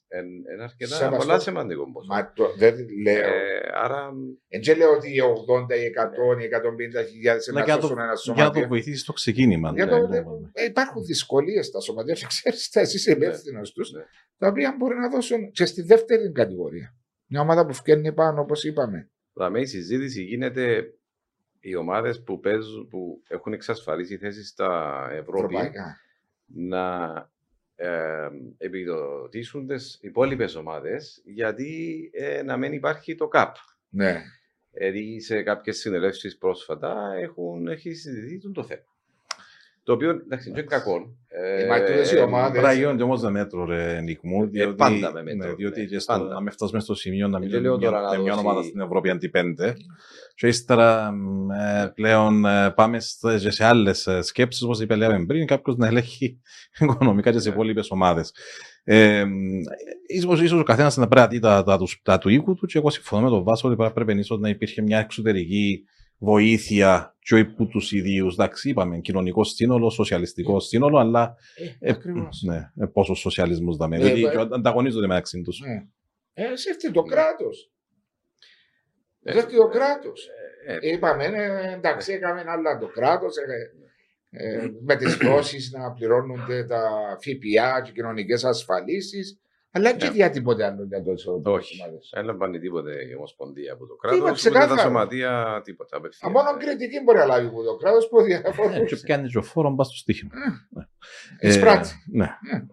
Speaker 2: είναι αρκετά
Speaker 3: Σεβαστό.
Speaker 2: πολλά σημαντικό ποσό.
Speaker 3: Μα το, δεν λέω.
Speaker 2: Ε, άρα,
Speaker 3: Ε, δεν λέω ότι οι 80, οι 100, οι 150 χιλιάδες
Speaker 1: Αλλά
Speaker 3: να
Speaker 1: για να
Speaker 3: σώσουν
Speaker 1: το-
Speaker 3: ένα
Speaker 1: Για να το
Speaker 3: σωματείο.
Speaker 1: βοηθήσεις στο ξεκίνημα.
Speaker 3: Για
Speaker 1: ναι,
Speaker 3: το,
Speaker 1: ναι, ναι.
Speaker 3: ε, υπάρχουν δυσκολίες στα σωματεία και ξέρεις, εσύ είσαι υπεύθυνος τους,
Speaker 2: ναι.
Speaker 3: τα οποία μπορεί να δώσουν και στη δεύτερη κατηγορία. Μια ομάδα που φκένει πάνω, όπως είπαμε.
Speaker 2: δηλαδή η συζήτηση γίνεται οι ομάδες που, παίζουν, που έχουν εξασφαλίσει θέσεις στα Ευρώπη
Speaker 3: Ευρωπαϊκά.
Speaker 2: να ε, επιδοτήσουν τι υπόλοιπες ομάδες γιατί ε, να μην υπάρχει το ΚΑΠ.
Speaker 3: Ναι.
Speaker 2: Δηλαδή σε κάποιες συνελεύσεις πρόσφατα έχουν, έχει συζητηθεί το θέμα. Το οποίο εντάξει είναι και κακό. Ε,
Speaker 3: μα τούτες οι ομάδες-
Speaker 1: Πρέπει να γίνονται όμως με μέτρο, ρε Νικμού. Διότι,
Speaker 2: πάντα με μέτρο,
Speaker 1: Ναι, διότι
Speaker 2: ναι,
Speaker 1: και στο,
Speaker 2: πάντα.
Speaker 1: να μην φτάσουμε στο σημείο να
Speaker 2: Και
Speaker 1: μιλάμε
Speaker 2: λέω
Speaker 1: για
Speaker 2: τώρα να
Speaker 1: μια
Speaker 2: δώσει-
Speaker 1: ομάδα στην Ευρώπη αντί πέντε. Και ύστερα μ, ε, πλέον ε, πάμε σε, και σε άλλες σκέψεις, όπως είπε λέμε πριν, κάποιος να ελέγχει οικονομικά και τι
Speaker 2: Ναι.
Speaker 1: υπόλοιπες ομάδες. Ε, ίσως, ίσως ο καθένας να πρέπει να δει τα, τα, του- τα του οίκου του και εγώ συμφωνώ με τον Βάσο ότι πρέπει ίσως να υπήρχε μια εξωτερική βοήθεια και από τους ιδίους. Εντάξει, είπαμε κοινωνικό σύνολο, σοσιαλιστικό σύνολο, αλλά ε,
Speaker 3: Ακριβώς.
Speaker 1: ναι, ε, πόσος σοσιαλισμός δαμε.
Speaker 3: Ναι,
Speaker 1: Δηλαδή
Speaker 3: ε,
Speaker 1: και ανταγωνίζονται μεταξύ τους.
Speaker 3: Ναι. Ε, σε αυτή το
Speaker 2: Ναι.
Speaker 3: κράτος.
Speaker 2: Ε,
Speaker 3: Σε αυτή το κράτος.
Speaker 2: ε,
Speaker 3: Είπαμε, ε, εντάξει, έκαμε άλλα το κράτος. Ε, με τις δόσεις να πληρώνονται τα ΦΠΑ και κοινωνικές ασφαλίσεις. Αλλά και
Speaker 2: Ναι.
Speaker 3: για τίποτε άλλο για το εισόδημα.
Speaker 2: Όχι. Δεν λαμβάνει τίποτε η Ομοσπονδία από το
Speaker 3: Είπα
Speaker 2: κράτος. Ούτε τα
Speaker 3: ξεκάθαρα.
Speaker 2: σωματεία, τίποτα.
Speaker 3: Α,
Speaker 2: απευθείας.
Speaker 3: μόνο κριτική μπορεί να λάβει από το κράτος που
Speaker 1: Ε,
Speaker 3: διαφορούν.
Speaker 1: και πιάνει και ο φόρο μπας στο στοίχημα.
Speaker 3: Ε, εισπράττει.
Speaker 1: ναι.
Speaker 3: Ναι.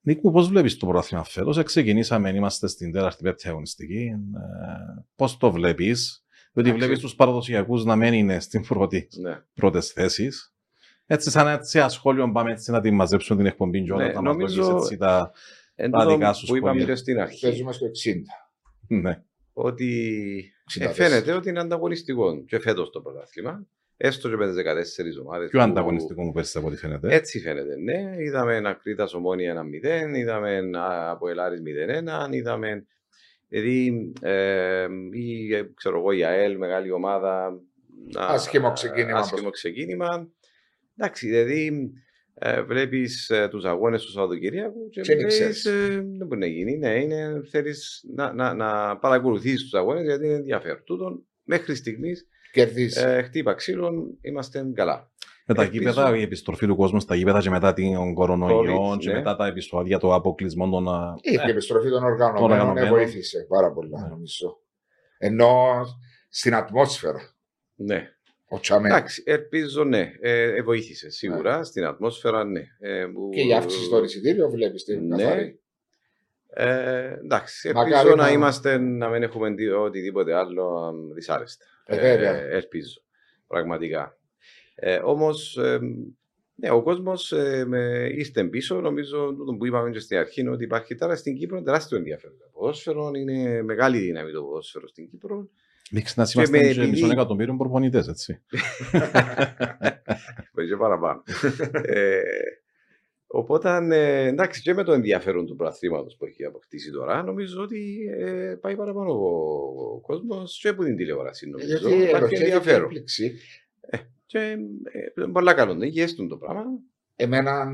Speaker 1: Νίκου, πώς βλέπεις το πρωτάθλημα φέτος; Ξεκινήσαμε, είμαστε στην τέταρτη πέμπτη αγωνιστική. Ε, πώς το βλέπεις, Διότι
Speaker 3: Εντάξει.
Speaker 1: βλέπεις τους παραδοσιακούς να μένουν είναι στην πρώτη
Speaker 2: Ναι.
Speaker 1: πρώτες θέσεις. Έτσι, σαν έτσι ασχόλιο, πάμε έτσι να τη μαζέψουμε την εκπομπή και όλα
Speaker 2: Ναι,
Speaker 1: να μας
Speaker 2: νομίζω-
Speaker 1: δώσεις έτσι τα.
Speaker 2: Εν
Speaker 1: Τα
Speaker 2: τούτο
Speaker 1: δικά σου
Speaker 2: που είπαμε
Speaker 1: σχόλια.
Speaker 2: και στην αρχή,
Speaker 3: Παίζουμε στο 60.
Speaker 1: Ναι.
Speaker 2: ότι
Speaker 3: 64.
Speaker 2: ε, φαίνεται ότι είναι ανταγωνιστικό και φέτος το πρωτάθλημα. Έστω και με τι 14 ομάδες.
Speaker 1: Πιο ανταγωνιστικό μου πέρσι από ό,τι φαίνεται.
Speaker 2: Έτσι φαίνεται, ναι. Είδαμε ένα Κρήτας Ομόνια 1-0, είδαμε ένα από Ελλάρης 0-1, είδαμε. Δηλαδή, ε, ή, ε, ξέρω εγώ, η ΑΕΛ, μεγάλη ομάδα. να-
Speaker 3: Άσχημο ξεκίνημα.
Speaker 2: Άσχημο ξεκίνημα. Εντάξει, δηλαδή, ε, βλέπεις ε, τους αγώνες του Σαββατοκυριακού και
Speaker 3: Και δεν
Speaker 2: λες,
Speaker 3: ξέρεις.
Speaker 2: ε, δεν μπορεί να γίνει. Ναι, είναι, θέλεις να, να, να παρακολουθήσεις τους αγώνες γιατί είναι ενδιαφέρον. Τούτον, μέχρι στιγμής,
Speaker 3: Κερδίσεις.
Speaker 2: ε, χτύπα ξύλων, είμαστε καλά.
Speaker 1: Με τα
Speaker 2: ελπίζω-
Speaker 1: γήπεδα, η επιστροφή του κόσμου στα γήπεδα και μετά την κορονοϊό
Speaker 2: COVID,
Speaker 1: και
Speaker 2: ναι.
Speaker 1: μετά τα επεισόδια του αποκλεισμών των. α,
Speaker 3: Η επιστροφή των οργανωμένων
Speaker 1: οργανωμένων.
Speaker 3: βοήθησε πάρα πολλά,
Speaker 2: Ναι.
Speaker 3: νομίζω. Ενώ στην ατμόσφαιρα,
Speaker 2: Ναι.
Speaker 3: Ο Τσαμέ
Speaker 2: Εντάξει, ελπίζω ναι. Ε, ε, βοήθησε σίγουρα στην ατμόσφαιρα, ναι. Ε, που-
Speaker 3: και η αύξηση στο εισιτήριο, βλέπεις την
Speaker 2: Ναι.
Speaker 3: καθαρή.
Speaker 2: Ε, εντάξει,
Speaker 3: Μακάρι
Speaker 2: ελπίζω να...
Speaker 3: να-
Speaker 2: είμαστε, να μην έχουμε δει οτιδήποτε άλλο α, δυσάρεστα.
Speaker 3: Ε, βέβαια.
Speaker 2: ελπίζω, πραγματικά. Ε, όμως, ε, Ναι, ο κόσμος ε, είστε πίσω. Νομίζω το που είπαμε και στην αρχή ότι υπάρχει τώρα στην Κύπρο τεράστιο ενδιαφέρον. Το ποδόσφαιρο είναι μεγάλη δύναμη το ποδόσφαιρο στην Κύπρο.
Speaker 1: Μην ξεχνάς, είμαστε και επειδή... μισό εκατομμύριο προπονητές, έτσι.
Speaker 2: και παραπάνω. ε, οπότε, ε, εντάξει, και με το ενδιαφέρον του προαθλήματος που έχει αποκτήσει τώρα, νομίζω ότι ε, πάει παραπάνω ο κόσμος και από την τηλεόραση. Νομίζω.
Speaker 3: Γιατί υπάρχει ενδιαφέρον.
Speaker 2: Ε, και ε, πολλά καλό, γέστον το πράγμα.
Speaker 3: Εμένα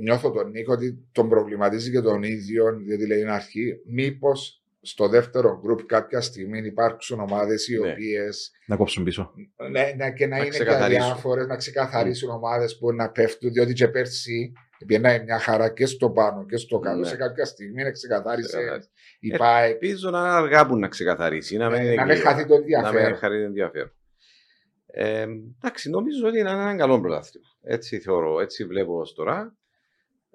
Speaker 3: νιώθω τον Νίκο ότι τον προβληματίζει και τον ίδιο, διότι λέει στην αρχή, μήπως στο δεύτερο γκρουπ κάποια στιγμή υπάρξουν ομάδες οι ναι. οποίες.
Speaker 1: Να κόψουν πίσω.
Speaker 3: Ναι, ναι και να, να είναι και διάφορε, να ξεκαθαρίσουν mm. ομάδες που να πέφτουν, διότι και πέρσι Πήγαινε μια χαρά και στο πάνω και στο κάτω. Ναι. Σε κάποια στιγμή να ξεκαθάρισες η ΠΑΕ.
Speaker 2: Ελπίζω να είναι αργά που να ξεκαθαρίσει. Να μην
Speaker 3: ναι, χαθεί το ενδιαφέρον.
Speaker 2: Να μην χαθεί το ενδιαφέρον. Ε, εντάξει, νομίζω ότι είναι ένα καλό πρωτάθλημα. Έτσι θεωρώ, έτσι βλέπω ως τώρα.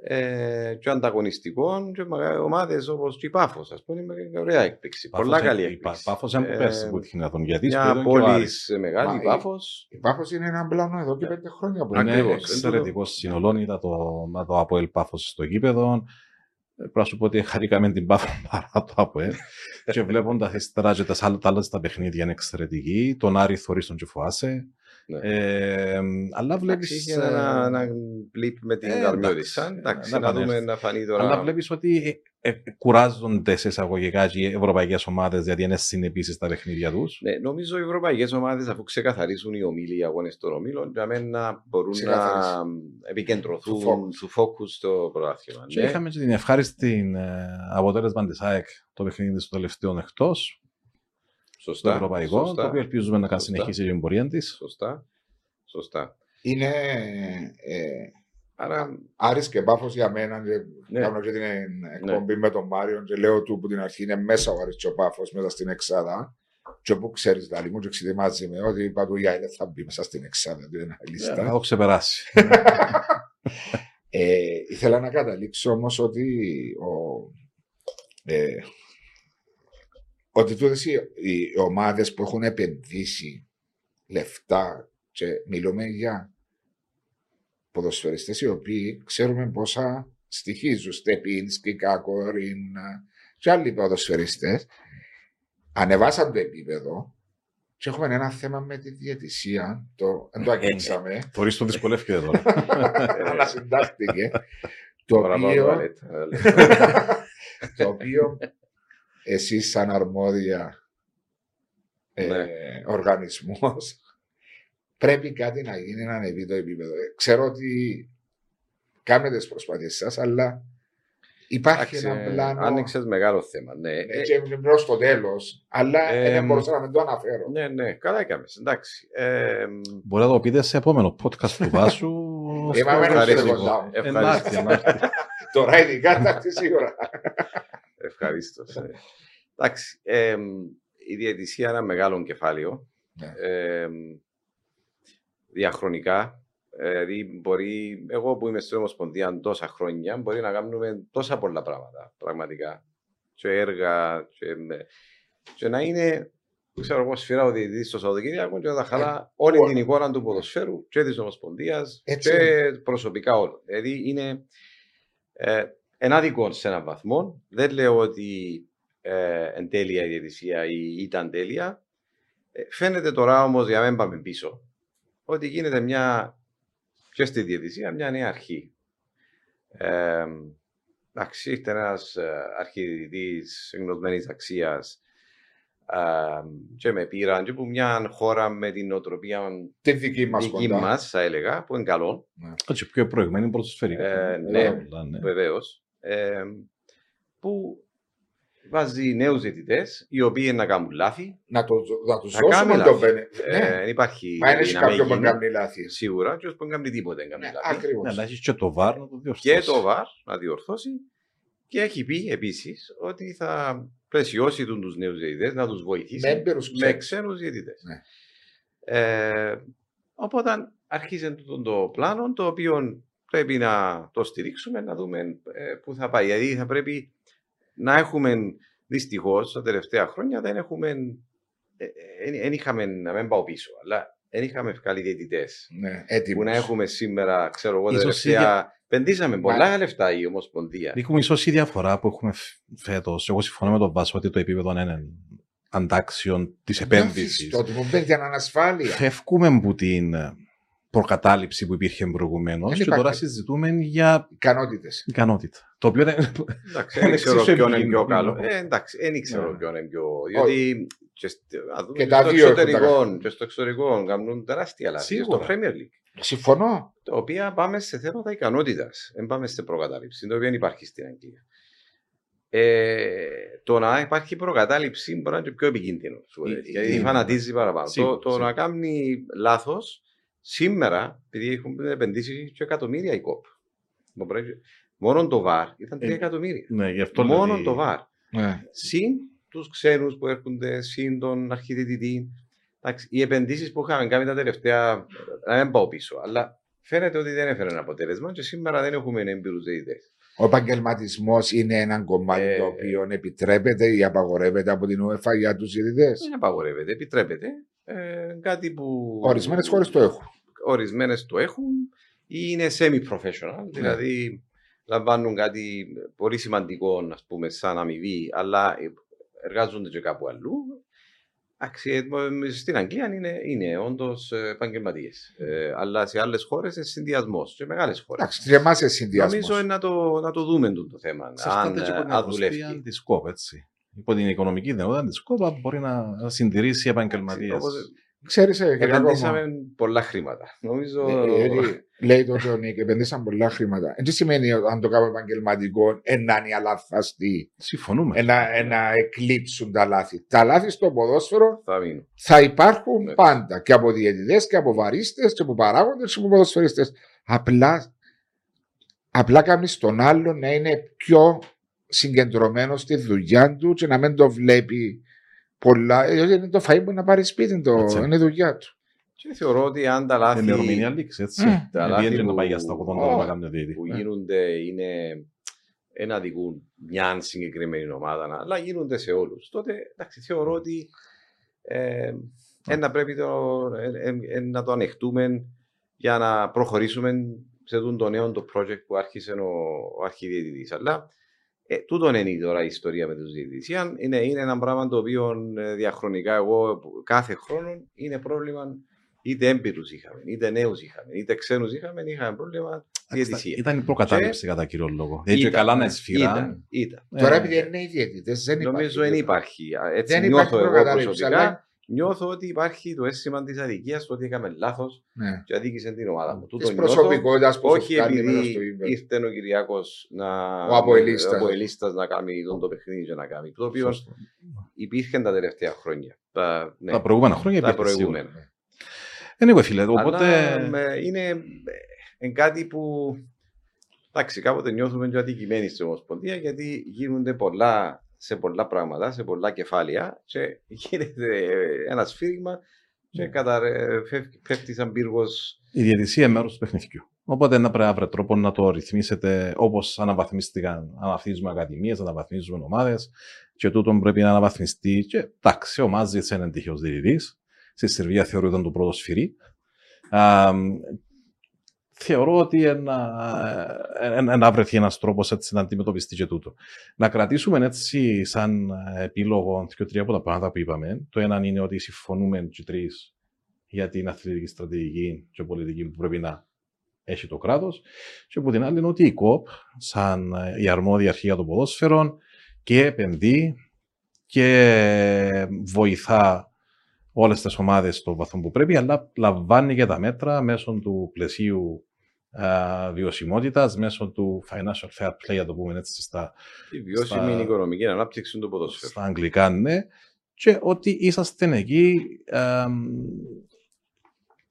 Speaker 2: Ε, και ανταγωνιστικό και ομάδες όπως η Πάφος, ας πούμε, είναι ωραία έκπληξη. Πολλά καλή έκπληξη.
Speaker 1: Η Πάφος είναι από πέρσι που είχε να τον γιατί
Speaker 2: Μια πόλη μεγάλη, η Πάφος.
Speaker 3: Η Πάφος είναι ένα πλάνο εδώ και πέντε χρόνια που
Speaker 1: είναι. Εξαιρετικό συνολών ήταν το, το Αποέλ Πάφος στο γήπεδο. Πρέπει να σου πω ότι χαρήκαμε την Πάφο παρά το ΑΠΟΕΛ. και βλέποντας ύστερα και τα άλλα τα παιχνίδια είναι εξαιρετική. Τον Άρη Θωρή τον Τσουφουάσε. Ναι. Ε, αλλά βλέπεις.
Speaker 2: Είχε ένα, ένα πλήπ με την ε, Καρμιώτησα. Εντάξει, να, δούμε να φανεί τώρα.
Speaker 1: Αλλά βλέπεις ότι ε, ε, κουράζονται σε εισαγωγικά οι ευρωπαϊκές ομάδες γιατί είναι συνεπίσεις στα παιχνίδια τους.
Speaker 2: Ναι, νομίζω οι ευρωπαϊκές ομάδες αφού ξεκαθαρίσουν οι ομίλοι, οι αγώνες των ομίλων, για μένα μπορούν να επικεντρωθούν του φόκου στο πρωτάθλημα.
Speaker 1: Και ναι. είχαμε και την ευχάριστη αποτέλεσμα της ΑΕΚ το παιχνίδι στο τελευταίο εκτός
Speaker 2: Σωστά.
Speaker 1: Το ευρωπαϊκό, σωστά, το οποίο ελπίζουμε να συνεχίσει την πορεία της.
Speaker 2: Σωστά. Σωστά.
Speaker 3: Είναι. Ε, Άρα, Άρης και Πάφος για μένα και ναι. κάνω και την εκπομπή ναι. με τον Μάριο και λέω του που την αρχή είναι μέσα ο Άρης και ο Πάφος μέσα στην Εξάδα και που ξέρεις τα μου και ξεδιμάζει με ότι είπα του Γιάιλε θα μπει μέσα στην Εξάδα του ένα λίστα.
Speaker 1: Θα το ξεπεράσει.
Speaker 3: ε, ήθελα να καταλήξω όμως ότι ο, ε, ότι τούτες οι, οι ομάδες που έχουν επενδύσει λεφτά και μιλούμε για ποδοσφαιριστές οι οποίοι ξέρουμε πόσα στοιχίζουν, Στεπίνσκι, Κάκοριν και άλλοι ποδοσφαιριστές ανεβάσαν το επίπεδο και έχουμε ένα θέμα με τη διαιτησία. Το, δεν το αγγίξαμε.
Speaker 1: Φορείς το δυσκολεύτηκε τώρα.
Speaker 3: Αλλά συντάχθηκε. το οποίο, το οποίο εσύ σαν αρμόδια ε, ναι. οργανισμός πρέπει κάτι να γίνει να ανεβεί το επίπεδο. Ξέρω ότι κάνετε τι προσπάθειες σας, αλλά υπάρχει Άξε, ένα πλάνο.
Speaker 2: Άνοιξες μεγάλο θέμα. Ναι,
Speaker 3: ναι και προς το τέλος, αλλά ε, δεν μπορούσα να μην το αναφέρω.
Speaker 2: Ναι, ναι, καλά έκαμες. Εντάξει. Ε,
Speaker 1: Μπορεί να το πείτε σε επόμενο podcast του Βάσου.
Speaker 3: Είμαι ευχαριστώ. Τώρα ειδικά θα σίγουρα.
Speaker 2: Ευχαριστώ. Εντάξει, ε, η διαιτησία είναι ένα μεγάλο κεφάλαιο. Ναι. Ε, διαχρονικά. Δηλαδή, μπορεί, εγώ που είμαι στην Ομοσπονδία τόσα χρόνια, μπορεί να κάνουμε τόσα πολλά πράγματα. Πραγματικά. Και έργα, και, και να είναι ξέρω εγώ, σφυρά ο διαιτητής στο Σαββατοκύριακο και να χαλά όλη την εικόνα του ποδοσφαίρου και της Ομοσπονδίας και προσωπικά όλο. Δηλαδή είναι ε, ενάδικο σε έναν βαθμό. Δεν λέω ότι ε, εν τέλεια η διαιτησία ή ήταν τέλεια. Ε, φαίνεται τώρα όμως, για να μην πάμε πίσω, ότι γίνεται μια και στη διαιτησία μια νέα αρχή. Ε, εντάξει, ήρθε ένας ε, αρχιδιετή γνωσμένη αξίας ε, και με πήραν και που μια χώρα με την οτροπία
Speaker 3: τη δική μας
Speaker 2: δική μας, θα έλεγα, που είναι καλό.
Speaker 1: Ναι. Και πιο προηγμένη πρωτοσφαιρική.
Speaker 2: Ε, ναι, ναι. βεβαίως. Ε, που βάζει νέους διαιτητές, οι οποίοι να κάνουν λάθη.
Speaker 3: Να, το, να τους δώσουμε το
Speaker 2: βένε. Ε, ναι. υπάρχει.
Speaker 3: Μα είναι κάποιος που κάνει λάθη.
Speaker 2: Σίγουρα, και που κάνει τίποτε δεν κάνει ναι, λάθη.
Speaker 3: Ακριβώς.
Speaker 1: Ναι, να έχεις και το βαρ να το διορθώσεις.
Speaker 2: Και το βαρ να διορθώσει. Και έχει πει επίσης ότι θα πλαισιώσει τους νέους διαιτητές, να τους βοηθήσει με ξένους διαιτητές. Ναι. Ε, οπότε αρχίζει το, το πλάνο το οποίο πρέπει να το στηρίξουμε, να δούμε ε, πού θα πάει. Δηλαδή θα πρέπει να έχουμε δυστυχώς τα τελευταία χρόνια δεν έχουμε. Δεν ε, είχαμε να μην πάω πίσω, αλλά δεν είχαμε βγάλει διαιτητέ.
Speaker 3: Ναι, έτοιμος.
Speaker 2: Που να έχουμε σήμερα, ξέρω εγώ,
Speaker 1: Ίσως
Speaker 2: τελευταία. Πεντήσαμε πολλά λεφτά η Ομοσπονδία.
Speaker 1: Έχουμε ίσως η διαφορά που έχουμε φέτος. Εγώ συμφωνώ με τον Βάσο ότι το επίπεδο είναι αντάξιον της επένδυσης.
Speaker 3: Το ότι μου μπαίνει για ανασφάλεια.
Speaker 1: Φεύγουμε από την προκατάληψη που υπήρχε προηγουμένως
Speaker 3: Δεν
Speaker 1: και τώρα
Speaker 3: υπάρχει.
Speaker 1: συζητούμε για
Speaker 3: Ικανότητες.
Speaker 1: ικανότητα. Το οποίο είναι.
Speaker 2: Εντάξει, δεν ξέρω
Speaker 1: εξίσου
Speaker 2: ποιον είναι πιο
Speaker 1: επικίνδυνο.
Speaker 2: καλό. Ε, εντάξει, δεν ξέρω
Speaker 1: Ναι.
Speaker 2: ποιον είναι πιο. Διότι και, σ- ας δούμε
Speaker 3: Και
Speaker 2: και
Speaker 3: τα
Speaker 2: στο
Speaker 3: δύο έχουν τα
Speaker 2: εξωτερικό, και στο εξωτερικό κάνουν τεράστια λάθη. Και Στο
Speaker 1: Σίγουρα.
Speaker 2: Premier League.
Speaker 3: Συμφωνώ.
Speaker 2: Τα οποία πάμε σε θέματα ικανότητας. Δεν πάμε σε προκατάληψη, το οποίο δεν υπάρχει στην Αγγλία. Ε, το να υπάρχει προκατάληψη μπορεί να είναι και πιο επικίνδυνο. σου πω
Speaker 1: Ε,
Speaker 2: έτσι,
Speaker 1: ε,
Speaker 2: Γιατί
Speaker 1: ε,
Speaker 2: φανατίζει παραπάνω.
Speaker 1: σίγουρα,
Speaker 2: το, το
Speaker 1: σίγουρα.
Speaker 2: να κάνει λάθος σήμερα, επειδή έχουν επενδύσεις και εκατομμύρια η κόπ. Μόνο το VAR ήταν 3
Speaker 1: Ε,
Speaker 2: εκατομμύρια.
Speaker 1: Ναι, γι' αυτό
Speaker 2: Μόνο
Speaker 1: δηλαδή-
Speaker 2: το VAR.
Speaker 3: Ναι.
Speaker 2: Συν τους ξένους που έρχονται, συν τον αρχιτεκτητή. Εντάξει, οι επενδύσεις που είχαμε κάνει τα τελευταία. Να μην πάω πίσω, αλλά φαίνεται ότι δεν έφεραν αποτέλεσμα και σήμερα δεν έχουμε έμπειρους διαιτητές.
Speaker 3: Ο επαγγελματισμός είναι ένα κομμάτι
Speaker 2: Ε,
Speaker 3: το οποίο επιτρέπεται ή απαγορεύεται από την UEFA για τους διαιτητές;
Speaker 2: Δεν απαγορεύεται, επιτρέπεται. Ε, κάτι που.
Speaker 3: Ορισμένες χώρες το έχουν.
Speaker 2: Ορισμένες το έχουν ή είναι semi-professional,
Speaker 3: Ναι.
Speaker 2: δηλαδή λαμβάνουν κάτι πολύ σημαντικό, ας πούμε, σαν αμοιβή, αλλά εργάζονται και κάπου αλλού. Εντάξει, ε, Στην Αγγλία είναι, είναι όντως επαγγελματίες. Ε, αλλά σε άλλες χώρες είναι συνδυασμός. Και μεγάλες χώρες.
Speaker 3: Εντάξει, τρεμάσαι συνδυασμός.
Speaker 2: Νομίζω είναι να το, να το δούμε το, το θέμα. Αν,
Speaker 1: Εξαρτάται και από την
Speaker 2: αν
Speaker 1: ευρωστία
Speaker 2: δουλεύει.
Speaker 1: της ΚΟΠ, έτσι. Υπό την οικονομική δυνατότητα της ΚΟΠ μπορεί να συντηρήσει επαγγελματίες.
Speaker 2: Όπως-
Speaker 3: Ξέρεις, ε, Κυριακό μου,
Speaker 2: Επενδύσαμε πολλά χρήματα. Νομίζω.
Speaker 3: ε, ε, λέει το τζι ο Νικ, επενδύσαν πολλά χρήματα. Δεν σημαίνει ότι αν το κάνουμε επαγγελματικό, να είναι αλαθαστή,
Speaker 1: Συμφωνούμε.
Speaker 3: να, να εκλείψουν τα λάθη. Τα λάθη στο ποδόσφαιρο
Speaker 2: Θα μείνω.
Speaker 3: θα υπάρχουν
Speaker 2: Ναι.
Speaker 3: πάντα. Και από διαιτητές και από βαρίστες και από παράγοντες και από ποδοσφαιριστές. Απλά, απλά κάνεις τον άλλο να είναι πιο συγκεντρωμένος στη δουλειά του και να μην το βλέπει πολλά. Ε, είναι το φαΐ που να πάρει σπίτι του.
Speaker 1: Έτσι.
Speaker 3: Είναι η δουλειά του.
Speaker 2: Και θεωρώ ότι αν τα λάθη
Speaker 1: Είναι ημερομηνία λήξη, έτσι.
Speaker 3: Mm.
Speaker 2: Τα
Speaker 1: Γιατί
Speaker 2: λάθη
Speaker 1: δεν να
Speaker 2: που-
Speaker 1: πάει για στα 80
Speaker 2: Ω,
Speaker 1: να κάνει διαιτή.
Speaker 2: που
Speaker 3: Ναι.
Speaker 2: γίνονται είναι ένα δικούν μια συγκεκριμένη ομάδα, αλλά γίνονται σε όλους. Τότε εντάξει, θεωρώ ότι ε, ε, να πρέπει το, ε, ε, ε, να το ανεχτούμε για να προχωρήσουμε σε τούτο το νέο το project που άρχισε ο, ο αρχιδιαιτητής. Αλλά ε, τούτο είναι τώρα η ιστορία με τους διαιτητές. Είναι, είναι, είναι ένα πράγμα το οποίο ε, διαχρονικά εγώ που κάθε χρόνο είναι πρόβλημα είτε έμπειρους είχαμε, είτε νέους είχαμε, είτε ξένους είχαμε, είχαμε πρόβλημα διαιτησία.
Speaker 1: Ήταν η προκατάληψη κατά κύριο λόγο. Έτσι
Speaker 2: Ήταν,
Speaker 1: καλά να
Speaker 2: ναι,
Speaker 1: εσφυρά.
Speaker 2: Ήταν, ήταν.
Speaker 3: Τώρα
Speaker 1: Ε,
Speaker 3: επειδή είναι οι διαιτητές, δεν υπάρχει.
Speaker 2: Νομίζω δεν υπάρχει. Έτσι
Speaker 3: Δεν
Speaker 2: νιώθω
Speaker 3: υπάρχει
Speaker 2: εγώ
Speaker 3: προκατάληψη.
Speaker 2: προσωπικά.
Speaker 3: Αλλά...
Speaker 2: Νιώθω ότι υπάρχει το αίσθημα της αδικίας το ότι έκαμε λάθος
Speaker 3: Ναι.
Speaker 2: και αδίκησε την ομάδα μου. Τούτο
Speaker 3: Της
Speaker 2: νιώθω,
Speaker 3: προσωπικότητας που
Speaker 2: όχι
Speaker 3: σου κάνει μέσα
Speaker 2: επειδή
Speaker 3: στο ύμπεδο.
Speaker 2: ήρθε ο Κυριακό να.
Speaker 3: Ο Αποελίστας.
Speaker 2: ο Αποελίστας να κάνει τον το παιχνίδι και να κάνει. Το οποίο
Speaker 1: σωστό.
Speaker 2: υπήρχε τα τελευταία χρόνια. Τα, ναι,
Speaker 1: Τα προηγούμενα χρόνια
Speaker 2: τα
Speaker 1: υπήρχε σίγουρα.
Speaker 2: προηγούμενα.
Speaker 1: Anyway, φίλε, οπότε.
Speaker 2: Αλλά με, είναι ε, κάτι που. Εντάξει, κάποτε νιώθουμε και αδικημένοι στην Ομοσπονδία γιατί γίνονται πολλά σε πολλά πράγματα, σε πολλά κεφάλαια και γίνεται ένα σφύριγμα και
Speaker 1: Ναι.
Speaker 2: καταρε... φεύγει- πέφτει σαν πύργος
Speaker 1: Η διαιτησία είναι μέρος του παιχνιδιού. Οπότε να πρέπει να βρει τρόπο να το ρυθμίσετε όπως αναβαθμίστηκαν. Αναβαθμίζουμε ακαδημίες, αναβαθμίζουμε ομάδες. Και τούτο πρέπει να αναβαθμιστεί. Και εντάξει, ο Μάζιτ είναι τυχαίος διαιτητής. Στη Σερβία θεωρώ ήταν το πρώτο σφυρί. Α, θεωρώ ότι ένα, ένα, να βρεθεί ένας τρόπος έτσι να αντιμετωπιστεί και τούτο. Να κρατήσουμε έτσι σαν επίλογο και τρία από τα πράγματα που είπαμε. Το ένα είναι ότι συμφωνούμε και τρεις για την αθλητική στρατηγική και πολιτική που πρέπει να έχει το κράτος. Και από την άλλη είναι ότι η ΚΟΠ, σαν η αρμόδια αρχή για το ποδόσφαιρο, και επενδύει και βοηθά όλες τις ομάδες στο βαθμό που πρέπει, αλλά λαμβάνει και τα μέτρα μέσω του πλαισίου α, βιωσιμότητας, μέσω του financial fair play, να το πούμε έτσι στα,
Speaker 2: τη βιώσιμη
Speaker 1: Στα-
Speaker 2: οικονομική ανάπτυξη του ποδοσφαίρου.
Speaker 1: στα αγγλικά, ναι, και ότι είσαστε εκεί ε,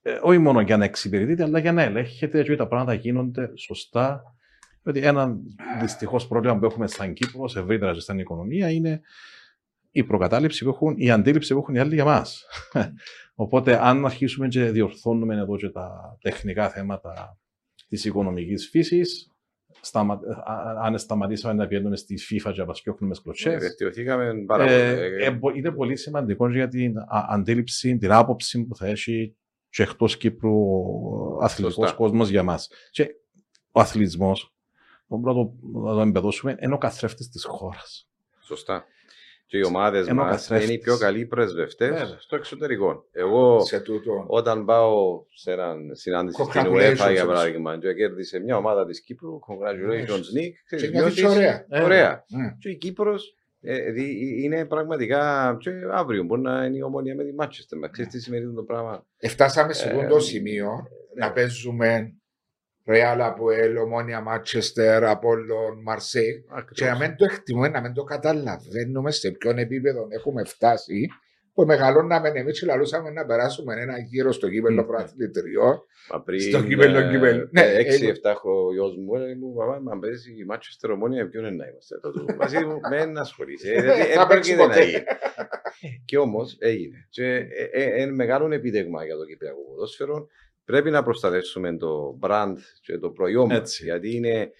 Speaker 1: ε, όχι μόνο για να εξυπηρετείτε, αλλά για να ελέγχετε και ότι τα πράγματα γίνονται σωστά. Ότι ένα δυστυχώς πρόβλημα που έχουμε σαν Κύπρος, ευρύτερα και στην οικονομία, είναι η προκατάληψη που έχουν, η αντίληψη που έχουν οι άλλοι για μας. Οπότε, αν αρχίσουμε και διορθώνουμε εδώ και τα τεχνικά θέματα της οικονομικής φύσης, σταμα... α- αν σταματήσαμε να πηγαίνουμε στη FIFA και να πασκιόχνουμε σκλωτσές,
Speaker 2: Βελτιωθήκαμε πάρα
Speaker 1: ε,
Speaker 2: πολύ.
Speaker 1: ε, μπο- είναι πολύ σημαντικό για την α- αντίληψη, την άποψη που θα έχει και εκτός Κύπρου ο αθλητικός
Speaker 2: Σωστά.
Speaker 1: κόσμος για μας. Και ο αθλητισμός, μπορούμε να το, να το εμπεδώσουμε, είναι ο καθρέφτης της χώρας.
Speaker 2: Σωστά. Και οι ομάδες
Speaker 1: Ενώ
Speaker 2: μας
Speaker 1: καθρέφτης.
Speaker 2: είναι οι πιο καλοί πρεσβευτές
Speaker 1: Βέβαια.
Speaker 2: στο εξωτερικό. Εγώ,
Speaker 3: Σε τούτο.
Speaker 2: όταν πάω σε έναν συνάντηση στην
Speaker 3: Congratulations.
Speaker 2: UEFA, για παράδειγμα, και κέρδισε μια ομάδα της Κύπρου, congratulations, Nick.
Speaker 3: Και
Speaker 2: ξέρεις,
Speaker 3: νιώθεις
Speaker 2: νιώθεις
Speaker 3: ωραία.
Speaker 2: Ωραία.
Speaker 3: Ναι.
Speaker 2: Και η Κύπρος είναι πραγματικά. Και αύριο μπορεί να είναι η ομόνια με τη Μάτσεστερ. Μα ξέρεις τι σημαίνει το πράγμα.
Speaker 3: Εφτάσαμε σε αυτό
Speaker 2: Ε,
Speaker 3: το σημείο να παίζουμε Ρεάλ από Ελ, Ομόνια Μάτσεστερ, Απόλλων, Μαρσέη και να
Speaker 2: Ακριβώς.
Speaker 3: μην το εκτιμούμε, να μην το καταλαβαίνουμε σε ποιον επίπεδο έχουμε φτάσει που μεγαλώναμε εμείς και λαλούσαμε να περάσουμε ένα γύρο στο κύπελο
Speaker 1: Μμ.
Speaker 3: προαθλητριό.
Speaker 2: Μα πριν,
Speaker 3: Στο κύπελλο,
Speaker 2: ε,
Speaker 3: κύπελλο. Ναι,
Speaker 2: ε,
Speaker 3: ε,
Speaker 2: 6-7 χρονιός μου, έλεγε μου, παπά, μα παίζει η Manchester Ομόνια, ποιον είναι να είμαστε. Το του, μαζί μου, μεν ασχολείσαι. Ε, δηλαδή,
Speaker 3: Θα
Speaker 2: ε,
Speaker 3: παίξει
Speaker 2: πρόκειται να
Speaker 3: ποτέ.
Speaker 2: γίνει. Και όμως έγινε. Και ε, ε, είναι μεγάλο επίτευγμα για το κυπριακό ποδόσφαιρο. Πρέπει να προστατεύσουμε το brand και το προϊόν μας,
Speaker 1: Έτσι.
Speaker 2: γιατί είναι